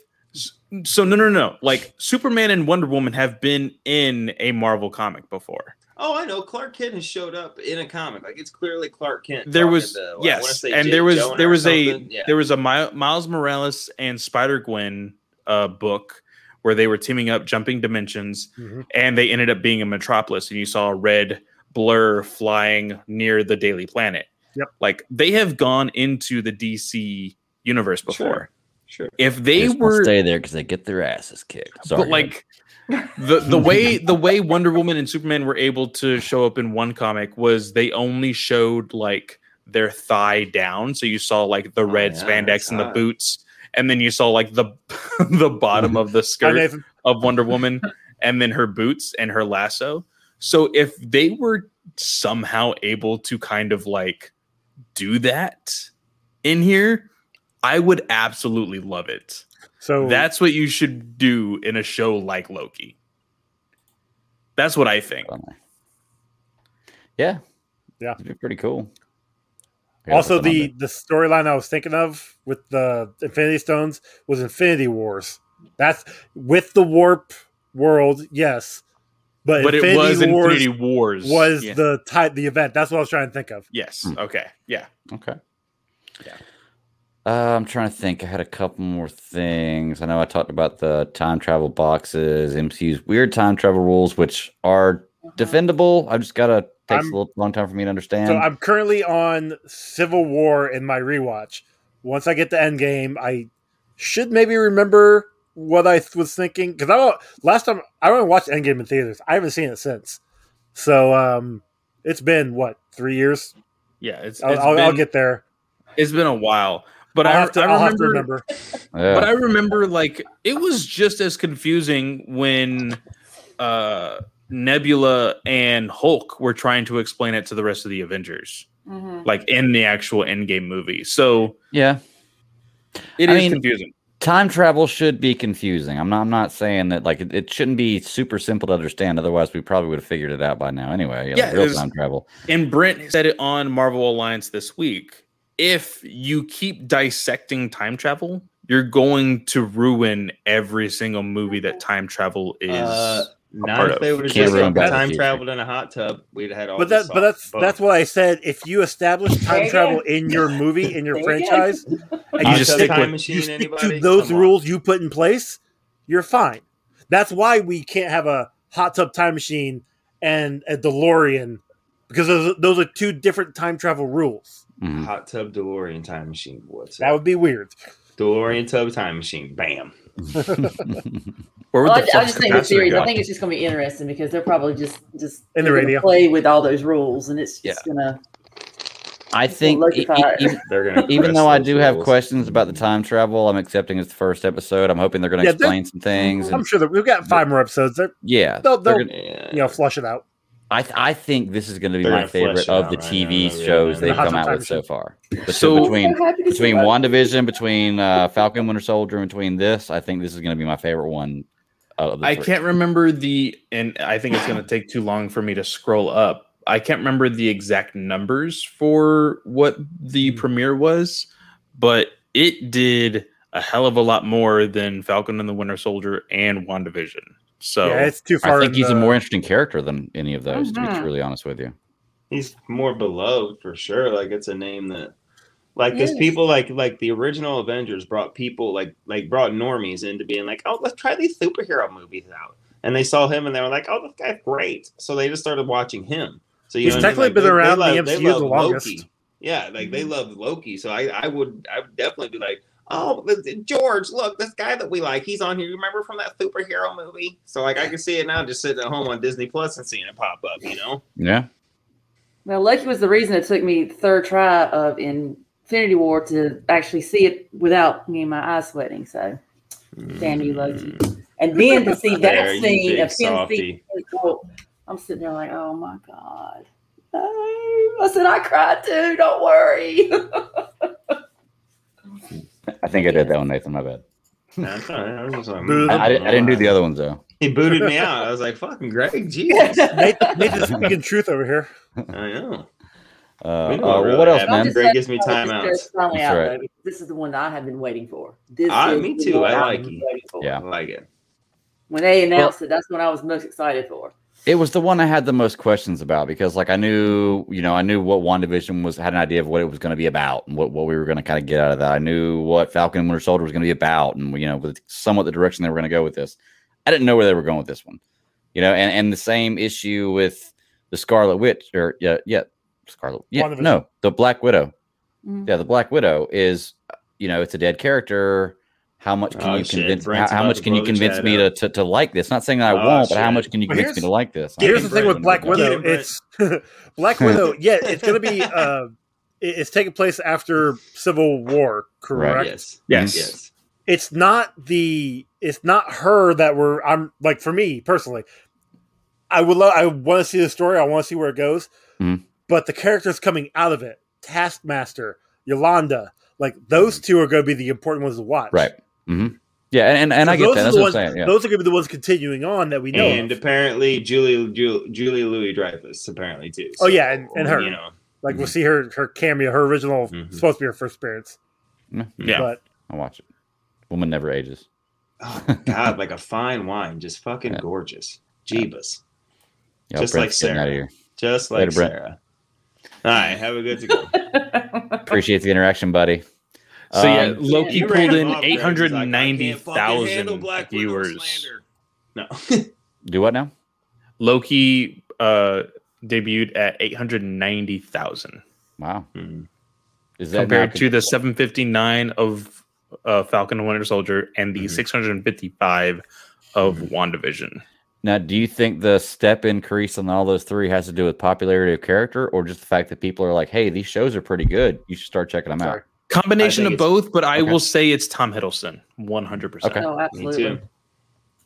so no no no like Superman and Wonder Woman have been in a Marvel comic before. Oh, I know. Clark Kent has showed up in a comic. Like it's clearly Clark Kent. There was to, I wanna yes, and Jake there was Jonah there was a. Yeah. there was a Mi- Miles Morales and Spider Gwen uh, book where they were teaming up, jumping dimensions, Mhm. and they ended up being in Metropolis, and you saw a red blur flying near the Daily Planet. Yep. like they have gone into the DC universe before. Sure. If they Just were stay there because they get their asses kicked. Sorry, but like the the way <laughs> the way Wonder Woman and Superman were able to show up in one comic was they only showed like their thigh down, so you saw like the Oh, red yeah, spandex and the boots, and then you saw like the <laughs> the bottom of the skirt of Wonder Woman, and then her boots and her lasso. So if they were somehow able to kind of like do that in here, I would absolutely love it. So That's what you should do in a show like Loki. That's what I think. yeah, Yeah. it'd be pretty cool. Also put that on the the storyline I was thinking of with the Infinity Stones was Infinity Wars. That's with the warp world, yes, but, But Infinity it was Wars Infinity Wars. was Yeah. the type the event. That's what I was trying to think of. yes. Okay. Yeah. Okay. Yeah. Uh, I'm trying to think. I had a couple more things. I know I talked about the time travel boxes, MCU's weird time travel rules, which are defendable. I've just gotta takes I'm- a little long time for me to understand. So I'm currently on Civil War in my rewatch. Once I get to Endgame, I should maybe remember what I th- was thinking because I don't- last time I only watched Endgame in theaters. I haven't seen it since. So um, it's been what three years? Yeah. It's, it's I'll, been, I'll get there. it's been a while. But I'll I, have to, I I'll remember, have to remember. Yeah. but I remember like it was just as confusing when uh Nebula and Hulk were trying to explain it to the rest of the Avengers, Mhm. like in the actual Endgame movie. So yeah. it I is mean, confusing. time travel should be confusing. I'm not. I'm not saying that like it, it shouldn't be super simple to understand. Otherwise, we probably would have figured it out by now anyway. Yeah, like real it's- time travel. And Brent said it on Marvel Alliance this week. If you keep dissecting time travel, you're going to ruin every single movie that time travel is. Uh, not if they would have just ruin Back to the time traveled in a hot tub. We'd have had all. But that, but that's off. that's what I said. If you establish time travel in your movie in your There you go. franchise, <laughs> and You you just stick, stick time with- machine. you stick to those Come on. rules you put in place, you're fine. That's why we can't have a hot tub time machine and a DeLorean because those, those are two different time travel rules. Mhm. Hot tub DeLorean time machine. What's That that? would be weird. DeLorean tub time machine. Bam. <laughs> <laughs> Where would Well, I, the I flux just think the series. I think it's just going to be interesting because they're probably just just In the radio. play with all those rules, and it's just gonna. I think Loki e- e- even, They're gonna. <laughs> even though I those do have questions about the time travel, I'm accepting it's the first episode. I'm hoping they're going to Yeah, explain some things. I'm And, sure that we've got five more episodes. They're, yeah, they'll, they're they'll gonna- Yeah. you know flush it out. I th- I think this is going to be They're my favorite of out the right TV now, shows man. they've come out with so far. So- between I'm happy to see between that. WandaVision, between uh, Falcon Winter Soldier, and between this, I think this is going to be my favorite one. Out of the I three. can't remember the, and I think it's going to take too long for me to scroll up. I can't remember the exact numbers for what the Hmm. premiere was, but it did a hell of a lot more than Falcon and the Winter Soldier and WandaVision. So yeah, it's too far. I think in he's a more interesting character than any of those. To be Mhm. truly honest with you, he's more beloved for sure. Like it's a name that, like, because people like like the original Avengers brought people like like brought normies into being like, oh, let's try these superhero movies out, and they saw him and they were like, oh, this guy's great, so they just started watching him. So you He's know what I mean? technically Like, been they- around they the love- they MCU the longest. Loki. Yeah, like they loved Loki, so I I would I would definitely be like. Oh, George! Look, this guy that we like, he's on here. You remember from that superhero movie? So, like, I can see it now, just sitting at home on Disney Plus and seeing it pop up. You know? yeah. Well, Loki was the reason it took me the third try of Infinity War to actually see it without me and my eyes sweating. So Damn you, Loki. Mm. And then to see <laughs> that you scene of him seeing, oh, I'm sitting there like, oh my God. I said, I cried too. Don't worry. <laughs> I think I did that one, Nathan. My bad. That's all right. I was like, I, I, didn't, I didn't do the other ones though. He booted me out. I was like, "Fucking Greg, Jesus!" <laughs> Nathan, Nathan's speaking truth over here. I know. Uh, know uh, what really what else, man? Greg gives me timeouts. this is out, right. This is the one that I have been waiting for. This Ah, is me too. I like it. Yeah. I like it. When they announced it, that's when I was most excited for. It was the one I had the most questions about because, like, I knew, you know, I knew what WandaVision was, had an idea of what it was going to be about and what, what we were going to kind of get out of that. I knew what Falcon and Winter Soldier was going to be about and, you know, with somewhat the direction they were going to go with this. I didn't know where they were going with this one, you know, and, and the same issue with the Scarlet Witch or, yeah, yeah, Scarlet, yeah, no, the Black Widow. Mhm. Yeah, the Black Widow is, you know, it's a dead character. How much can Oh, you shit. convince? How, Brent's how about much can you convince me to, to to like this? Not saying that I Oh, won't, but how much can you convince me to like this? Here's Get the thing with Black Widow. Brent. It's <laughs> Black Widow. Yeah, it's gonna be. <laughs> Uh, it's taking place after Civil War, correct? Yes. Yes. Yes. It's not the. It's not her that we're. I'm like for me personally. I would love. I want to see the story. I want to see where it goes. Mhm. But the characters coming out of it, Taskmaster, Yelena, like those two are going to be the important ones to watch. Right. Hmm Yeah, and, and, and I So get those that. are That's the what I'm saying. Yeah. Those are going to be the ones continuing on that we know. And of. apparently, Julie Ju- Julie Louis Dreyfus apparently too. Oh, yeah, and- and her. You know, Like we'll see her her cameo, her original Mhm. supposed to be her first appearance. Yeah. But I'll watch it. Woman never ages. oh God, <laughs> like a fine wine, just fucking Yeah. gorgeous. Jeebus, Yeah, Just Brent's like getting out of Sarah. here. just like Later, Brent. Sarah. All right, have a good to go. <laughs> Appreciate the interaction, buddy. So yeah, Um, Loki You pulled in off, Greg. eight He's hundred like, I and can't ninety fucking handle thousand Black viewers. No. <laughs> Do what now? Loki uh, debuted at eight hundred ninety thousand Wow. Hmm. Is that compared to the seven fifty nine of uh, Falcon and Winter Soldier and the Mhm. six hundred and fifty five of WandaVision. now? Do you think the step increase on all those three has to do with popularity of character, or just the fact that people are like, "Hey, these shows are pretty good. You should start checking them sorry. out." Combination of both, but I Okay. will say it's Tom Hiddleston, one hundred percent. Okay. Oh, Me too.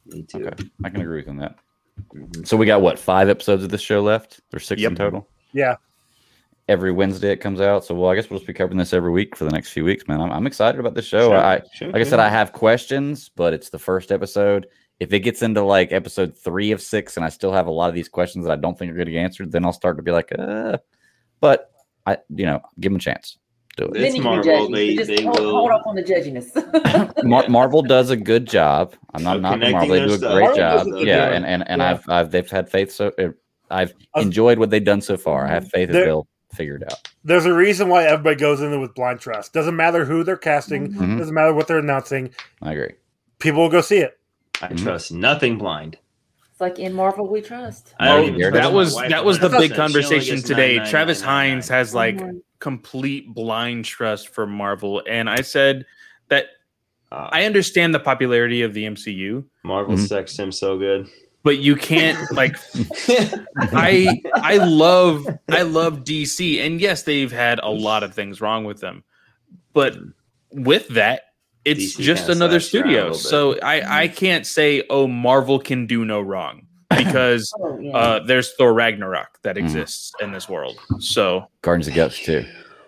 Me too. Okay, I can agree with you on that. Mhm. So we got what five episodes of this show left? There's six in total. yeah, Every Wednesday it comes out. So well, I guess we'll just be covering this every week for the next few weeks, man. I'm, I'm excited about this show. Sure, I sure, like I said. I have questions, but it's the first episode. If it gets into like episode three of six, and I still have a lot of these questions that I don't think are going to get answered, then I'll start to be like, uh. But I, you know, give them a chance. Do it. It's then you can be Marvel, judgy. they- just they hold, will- hold up on the judginess. <laughs> Mar- Marvel does a good job. I'm not Of knocking Marvel; they do a stuff. great Marvel job. a Yeah, job. and and, and Yeah. I've I've they've had faith. So uh, I've enjoyed what they've done so far. I have faith that they'll figure it out. there's a reason why everybody goes in there with blind trust. Doesn't matter who they're casting. Mhm. Doesn't matter what they're announcing. I agree. People will go see it. I Mhm. trust nothing blind. It's like in Marvel, we trust. I don't Oh, even there it trust that is. my was that was the big She conversation today. Travis Hines has like complete blind trust for Marvel, and I said that Uh, I understand the popularity of the MCU, Marvel Mhm. sexed him so good. but you can't like <laughs> I I love I love DC, and yes, they've had a lot of things wrong with them, but with that, it's DC just another slashed around a studio. little. So I I can't say oh Marvel can do no wrong <laughs> because Oh, yeah. uh, there's Thor Ragnarok that Mhm. exists in this world. So Guardians of the Galaxy too.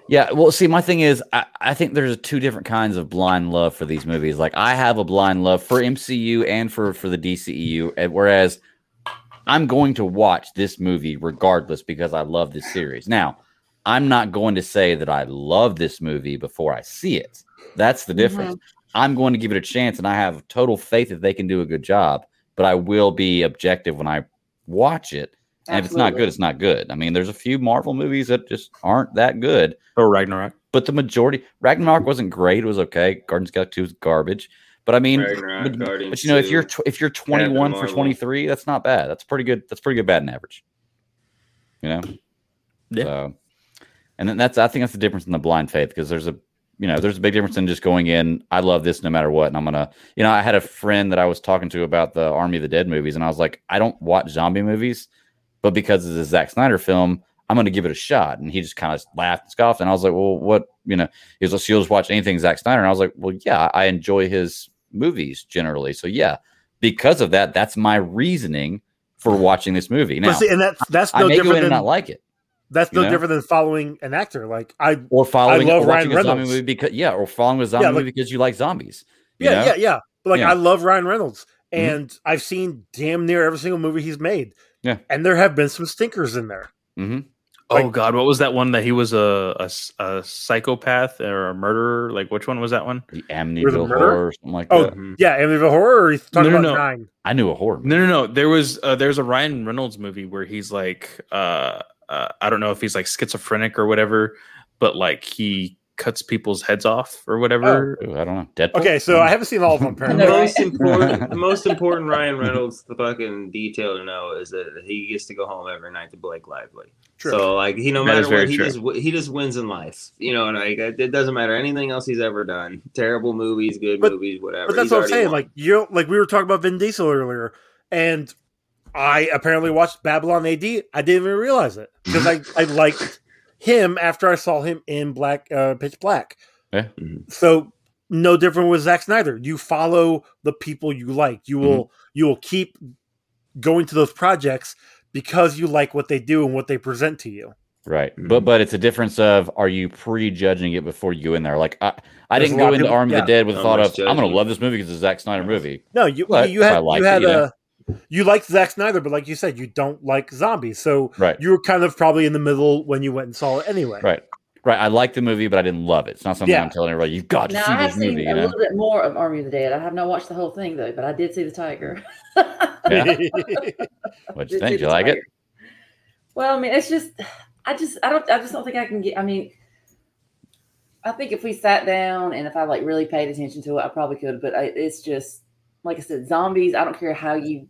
Yeah, well, see, my thing is, I, I think there's two different kinds of blind love for these movies. Like, I have a blind love for MCU and for for the DCEU, and whereas I'm going to watch this movie regardless because I love this series. Now, I'm not going to say that I love this movie before I see it. That's the difference. Mm-hmm. I'm going to give it a chance, and I have total faith that they can do a good job. But I will be objective when I watch it. And if it's not good, it's not good. I mean, there's a few Marvel movies that just aren't that good, Thor Ragnarok. but the majority, Ragnarok wasn't great. It was okay. Guardians of the Galaxy 2 was garbage. But I mean, Ragnarok, but, but you know, if you're tw- if you're 21 for 23, that's not bad. That's pretty good. That's pretty good batting average. You know. Yeah. So, and then that's I think that's the difference in the blind faith because there's a you know there's a big difference in just going in. I love this no matter what, and I'm gonna you know I had a friend that I was talking to about the Army of the Dead movies, and I was like, I don't watch zombie movies, but because it's a Zack Snyder film, I'm gonna give it a shot. And he just kind of laughed and scoffed, and I was like, well, what you know? He was like, so you'll just watch anything Zack Snyder, and I was like, well, yeah, I enjoy his movies generally. So yeah, because of that, that's my reasoning for watching this movie. Now see, and that's that's I no may go in different and than not like it, that's you no know? different than following an actor. Like I, or following love or watching Ryan a zombie Reynolds. movie because yeah, or following a zombie Yeah, like- movie because you like zombies. you yeah, know? yeah, yeah. But like Yeah. I love Ryan Reynolds, Mhm. and I've seen damn near every single movie he's made. Yeah. and there have been some stinkers in there. hmm Oh God, what was that one that he was a a psychopath or a murderer? Like which one was that one? The the Amityville murder? horror, or something like Oh, that. Mhm. Yeah, Amityville Horror. Or he's talking No, no, about no. Nine. I knew a horror. Movie. No, no, no. There was uh, there's a Ryan Reynolds movie where he's like uh, uh I don't know if he's like schizophrenic or whatever, but like he cuts people's heads off or whatever. Ooh, I don't know. Deadpool. Okay, so I haven't seen all of them. The Apparently, No, most important, <laughs> the most important Ryan Reynolds the fucking detail to know is that he gets to go home every night to Blake Lively. True. So like he no That is matter very what he true. just he just wins in life. You know, and like it doesn't matter anything else he's ever done. Terrible movies, good But- movies, whatever. but that's He's what I'm saying. won. Like you, like we were talking about Vin Diesel earlier, and I apparently watched Babylon AD. I didn't even realize it because I I <laughs> liked him after I saw him in Black uh, Pitch Black. Yeah. Mhm. So no different with Zack Snyder. You follow the people you like. You will you will keep going to those projects because you like what they do and what they present to you. Right, Mhm. but but it's a difference of are you prejudging it before you go in there? Like I, I There's didn't go into people- Army of the Dead with the thought much of I'm going to love this movie because it's a Zack Snyder movie. No, you But you if I had liked you it, had you know. You liked Zack Snyder, but like you said, you don't like zombies. So Right, you were kind of probably in the middle when you went and saw it anyway. right, right. I like the movie, but I didn't love it. It's not something Yeah. I'm telling everybody you've got to Now see I have this seen movie. a You know, little bit more of Army of the Dead. I have not watched the whole thing though, but I did see the tiger. <laughs> yeah. <laughs> Did What'd you think? the You like it? Well, I mean, it's just, I just, I don't, I just don't think I can get. I mean, I think if we sat down and if I like really paid attention to it, I probably could. But I, it's just, like I said, zombies. I don't care how you p-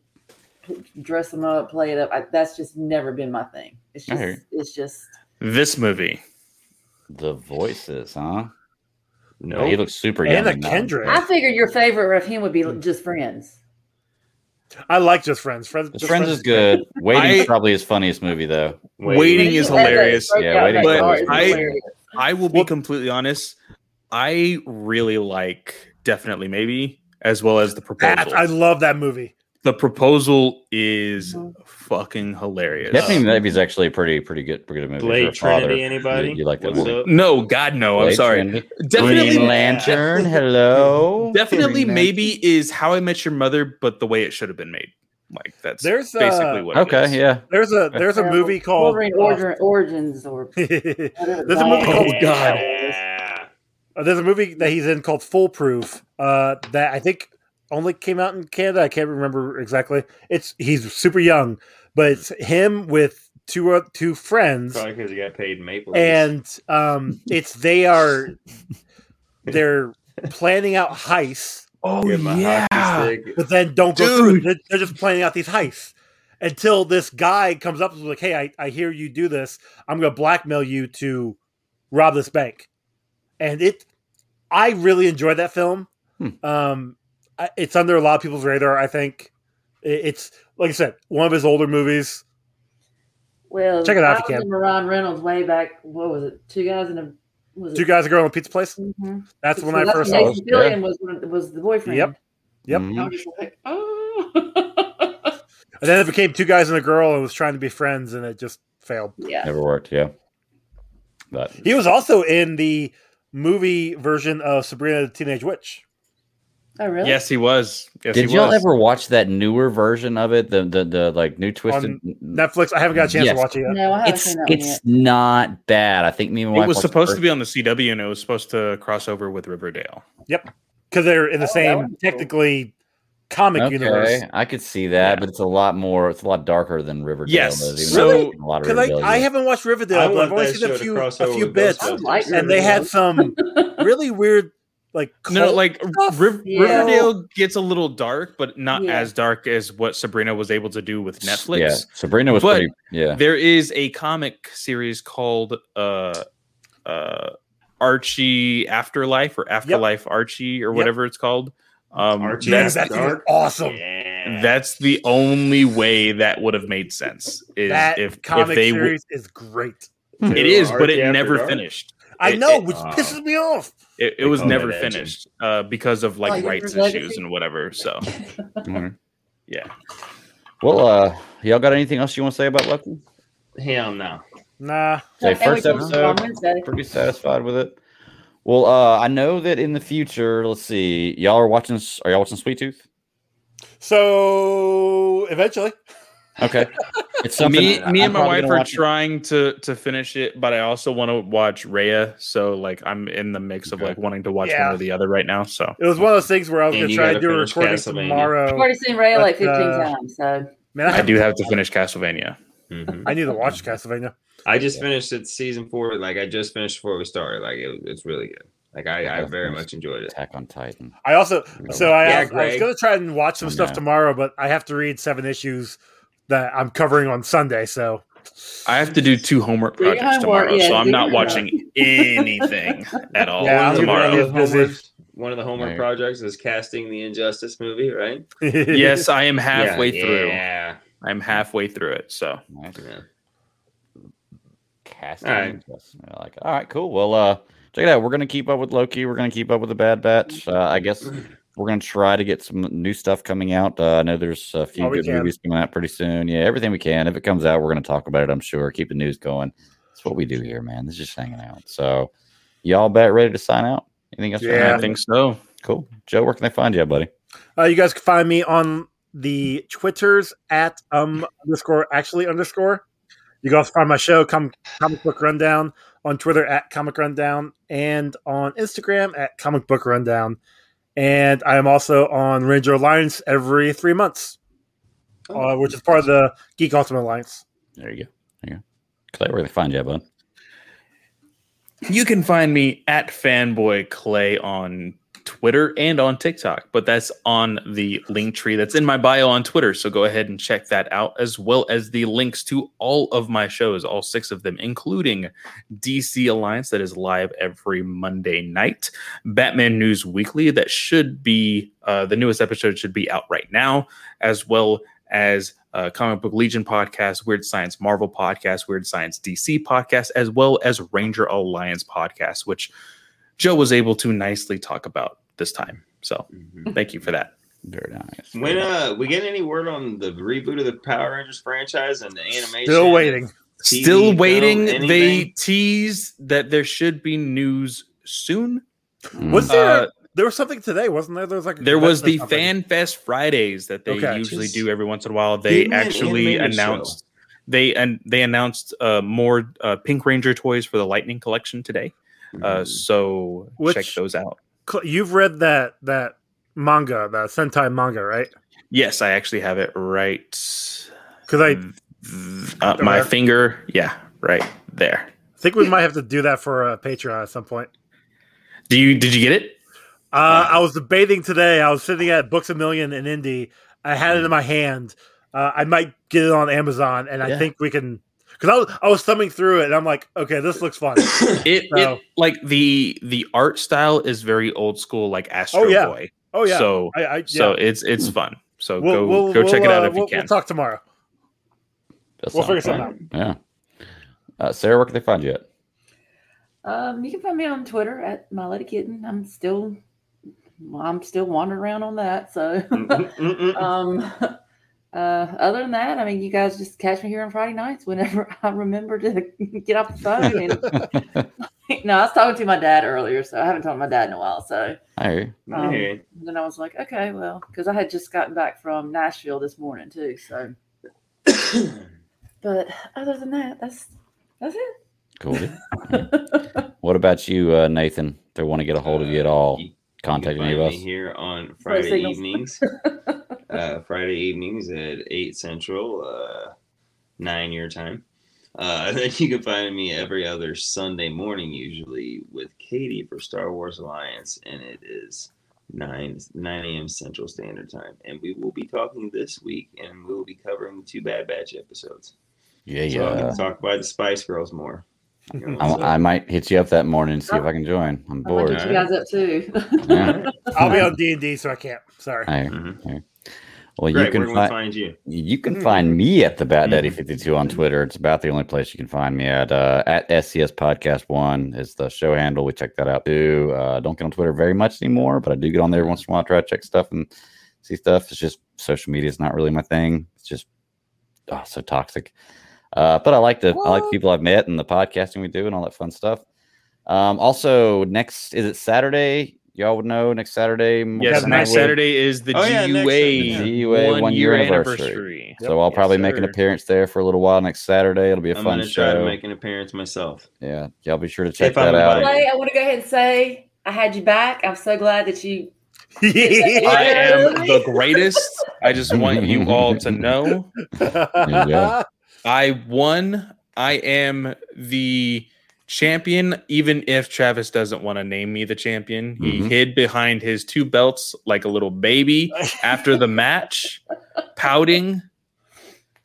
dress them up, play it up. I, that's just never been my thing. It's just, hear you. it's just. This movie. The voices, huh? no, Yeah, he looks super young. Anna in that. Kendrick. I figured your favorite of him would be mm. just friends. I like Just Friends. Friends, Just Just Friends is good. <laughs> Waiting I- is probably his funniest movie though. Waiting is That- that hilarious. Yeah, Waiting that is part is hilarious. hilarious. I will be Well- completely honest. I really like definitely maybe as well as the That, proposal. I love that movie. The proposal is Mhm. fucking hilarious. Definitely, maybe is actually a pretty pretty good pretty good movie. for Blade a father. Trinity. Anybody? You, you like that What's movie? up? No, God, no. I'm Blade sorry. Trinity. Definitely, Green Lantern. <laughs> Hello. definitely, Green maybe is How I Met Your Mother, but the way it should have been made. Like that's There's, basically uh, what. it Okay, is. yeah. There's a there's a movie called Wolverine uh, Origin, Origins or <laughs> there's a movie Oh, called God. Yeah. a movie that he's in called Foolproof. Uh, that I think only came out in Canada. I can't remember exactly. It's he's super young, but it's him with two uh, two friends. Probably because he got paid in Maple. And um, it's they are <laughs> they're planning out heists, Oh yeah. but then don't go through. They're, they're just planning out these heists until this guy comes up and is like, "Hey, I, I hear you do this. I'm going to blackmail you to rob this bank." And it, I really enjoyed that film. Hmm. Um, I- it's under a lot of people's radar. I think it's like I said, one of his older movies. Well, Check it out if you can. in Ryan Reynolds way back. What was it? Two guys in a. Was Two it? guys, a girl, in a pizza place. Mhm. That's So when I first when saw. Nathan it. Fillion was was the boyfriend. Yep. Yep. Mhm. I was just like, oh. And then it became two guys and a girl, and was trying to be friends, and it just failed. yeah. Never worked. Yeah. But He was also in the movie version of Sabrina the Teenage Witch. Oh really? Yes, he was. Yes, did he y'all was. ever watch that newer version of it? The the, the like new twisted. Netflix. I haven't got a chance Yes. to watch it yet. No, I haven't It's seen that one it's yet. not bad. I think me and my It was supposed to be on the CW, and it was supposed to cross over with Riverdale. Yep, because they're in the Oh, same would cool. technically comic Okay, universe. I could see that, Yeah. but it's a lot more. It's a lot darker than Riverdale. Yes, is, even so- a lot of Because I, I haven't watched Riverdale, I but I've only seen a few a few bits, I Ghostbusters. like and they had some <laughs> really weird like No, like stuff. Riv- Yeah. Riverdale gets a little dark, but not Yeah. as dark as what Sabrina was able to do with Netflix. Yeah, Sabrina was But- pretty. Yeah, There is a comic series called uh uh Archie Afterlife or Afterlife Archie or Yep. whatever it's called. Um Archie Dude, that's that thing dark. awesome. Yeah. that's the only way that would have made sense is That if if comic they w- series is great. it is but it never Dark. finished. I It- know, it- which Wow. pisses me off. It, it was never finished uh, because of Oh, like you rights issues and whatever. So <laughs> Mhm. yeah, Well, uh, y'all got anything else you want to say about Loki? Hell no. Nah. Say And first episode, pretty satisfied with it. Well, uh, I know that in the future, let's see, y'all are watching. Are y'all watching Sweet Tooth? So eventually, <laughs> Okay, <laughs> it's something. me, me and my wife are watch it. trying to to finish it, but I also want to watch Raya. So like I'm in the mix of Okay. like wanting to watch Yeah. one or the other right now. So it was one of those things where I was And going to try to do a finish recording Castlevania. I've tomorrow. already seen Ray like 15 uh, times. So Man, I, I do have to finish Castlevania. Mhm. I need to watch Castlevania. I just finished it season four. Like I just finished before we started. Like it, it's really good. Like I, I very much enjoyed it. Attack on Titan. I also so I, Yeah, I was going to try and watch some Oh, stuff no. tomorrow, but I have to read seven issues that I'm covering on Sunday. So I have to do two homework projects homework, tomorrow, yeah, so I'm not watching <laughs> anything at all Yeah, I'm One of the- gonna tomorrow. one of the homework- One of the homework Right. projects is casting the Injustice movie, right? <laughs> yes, I am halfway Yeah, through. Yeah. I'm halfway through it. So Nice. yeah. Casting. All right. interest. Like. All right, cool. Well, uh, check it out. We're gonna keep up with Loki. We're gonna keep up with the Bad Batch. Uh, I guess we're gonna try to get some new stuff coming out. Uh, I know there's a few All good movies coming out pretty soon. Yeah, everything we can. If it comes out, we're gonna talk about it. I'm sure. Keep the news going. That's what we do here, man. This is just hanging out. So, y'all bet ready to sign out? Anything else? Yeah. I think so. Cool. Joe, where can they find you, buddy? Uh, you guys can find me on the Twitters at um underscore actually underscore. You can also find my show, Com- Comic Book Rundown, on Twitter at Comic Rundown and on Instagram at Comic Book Rundown. And I am also on Ranger Alliance every three months, uh, which is part of the Geek Ultimate Alliance. There you go. There you go. Clay, where can they find you, bud? You can find me at fanboy clay on Twitter and on TikTok, but that's on the Linktree that's in my bio on Twitter. So go ahead and check that out, as well as the links to all of my shows, all six of them, including DC Alliance, that is live every Monday night, Batman News Weekly, that should be uh, the newest episode should be out right now, as well as uh, Comic Book Legion podcast, Weird Science Marvel podcast, Weird Science DC podcast, as well as Ranger Alliance podcast, which Joe was able to nicely talk about this time. So Mhm. thank you for that. Very nice. When uh we get any word on the reboot of the Power Rangers franchise and the animation? Still waiting. TV Still film, waiting. They anything? tease that there should be news soon. Mm. Was there? Uh, there was something today, wasn't there? There was like a there was the convention. Fan First Fridays that they Okay. usually Just do every once in a while. They give an actually animated show. announced they and they announced uh, more uh, Pink Ranger toys for the Lightning Collection today. Uh, Mhm. so Which- check those out. You've read that that manga, the Sentai manga, right? Yes, I actually have it right. Because I uh, my There. finger, yeah, right there. I think we might have to do that for a Patreon at some point. Do you did you get it? Uh, I was debating today. I was sitting at Books a Million in Indy. I had Mm. it in my hand. Uh, I might get it on Amazon, and I think we can. Because I was, I was thumbing through it, and I'm like, okay, this looks fun. <coughs> It, So- it like the the art style is very old school, like Astro Oh, yeah. Boy. Oh yeah, So I, I, yeah. so it's it's fun. So We'll- go we'll- go check we'll, it out uh, if you we'll- can. We'll talk tomorrow. That we'll sounds figure something fun. Yeah. Uh, Sarah, where can they find you at? Um, you can find me on Twitter at My Lady Kitten. I'm still, I'm still wandering around on that. So, Mm-mm-mm-mm. <laughs> um, uh, other than that, I mean, you guys just catch me here on Friday nights whenever <laughs> I remember to <laughs> get off the phone. And <laughs> no, I was talking to my dad earlier, so I haven't talked to my dad in a while. So I um, Hey. then I was like, okay, well, because I had just gotten back from Nashville this morning too. So, <coughs> but other than that, that's that's it. Cool. what about you, uh, Nathan? If they want to get a hold of you at all, You- contact you any of us. me here on Friday evenings. Uh, Friday evenings at eight central, uh, nine your time. Uh, <laughs> and then you can find me every other Sunday morning, usually with Katie for Star Wars Alliance, and it is nine nine a.m. Central Standard Time. And we will be talking this week, and we will be covering the two Bad Batch episodes. Yeah, So I yeah. can talk about the Spice Girls more. You know, I, so- I might hit you up that morning and see if I can join. I'm I might bored. you guys up too. Yeah. <laughs> I'll be on D and D, so I can't. Sorry. Hey, Mhm. Hey. Well, you Greg, can where can we find find you? you can find me at the Bat Daddy 52 on Twitter. It's about the only place you can find me at. Uh, at SCS Podcast One is the show handle. We check that out too. Uh, don't get on Twitter very much anymore, but I do get on there once in a while. Try to check stuff and see stuff. It's just social media is not really my thing. It's just oh, so toxic. Uh, but I like the I like the people I've met and the podcasting we do and all that fun stuff. Um, also, next is it Saturday? Y'all would know next Saturday. Yes, next Highway. Saturday is the Oh, yeah, GUA, Saturday, yeah. GUA one year anniversary. anniversary. So I'll Yes, probably make an appearance there for a little while next Saturday. It'll be a I'm fun show. I'm gonna try to make an appearance myself. yeah, y'all be sure to check If that out. invited. Clay, I want to go ahead and say I had you back. I'm so glad that you. <laughs> I am the greatest. I just want you all to know. <laughs> I won. I am the champion, even if Travis doesn't want to name me the champion. He Mhm. hid behind his two belts like a little baby after the match, <laughs> pouting.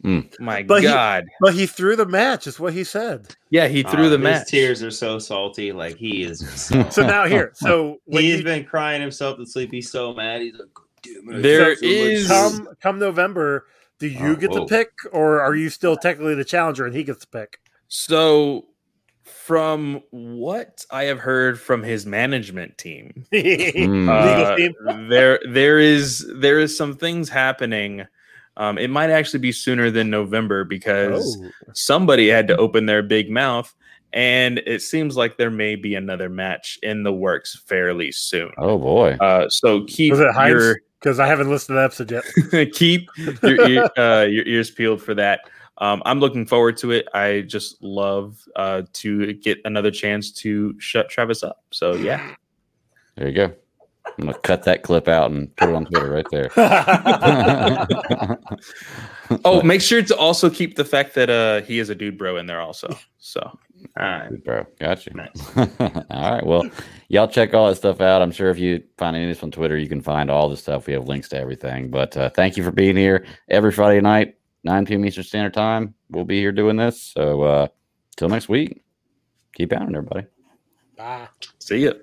Mm. My But he- God. But he threw the match, is what he said. yeah, he threw Uh, the his match. tears are so salty. Like he is. <laughs> So now here, <laughs> so when He's you been crying himself to sleep. He's so mad. He's like, "Damn it, I There felt so much is- shit." come come November, do you Oh, get whoa. to pick, or are you still technically the challenger and he gets to pick? So, from what I have heard from his management team, <laughs> Mm. uh, Legal there there is there is some things happening. Um, it might actually be sooner than November because Oh. somebody had to open their big mouth, and it seems like there may be another match in the works fairly soon. oh boy. Uh, so keep Was it your Because I haven't listened to the episode yet. <laughs> keep your, ear, uh, your ears peeled for that. Um, I'm looking forward to it. I just love uh, to get another chance to shut Travis up. So yeah, There you go. I'm gonna cut that clip out and put it on Twitter right there. <laughs> Oh, make sure to also keep the fact that uh he is a dude bro in there also. So All right. bro, got you. Nice. <laughs> all right, well, y'all check all that stuff out. I'm sure if you find any of this on Twitter, you can find all the stuff. We have links to everything. But uh, thank you for being here every Friday night, 9 p.m. Eastern Standard Time. We'll be here doing this. So uh, till next week, keep pounding, everybody. Bye. see ya.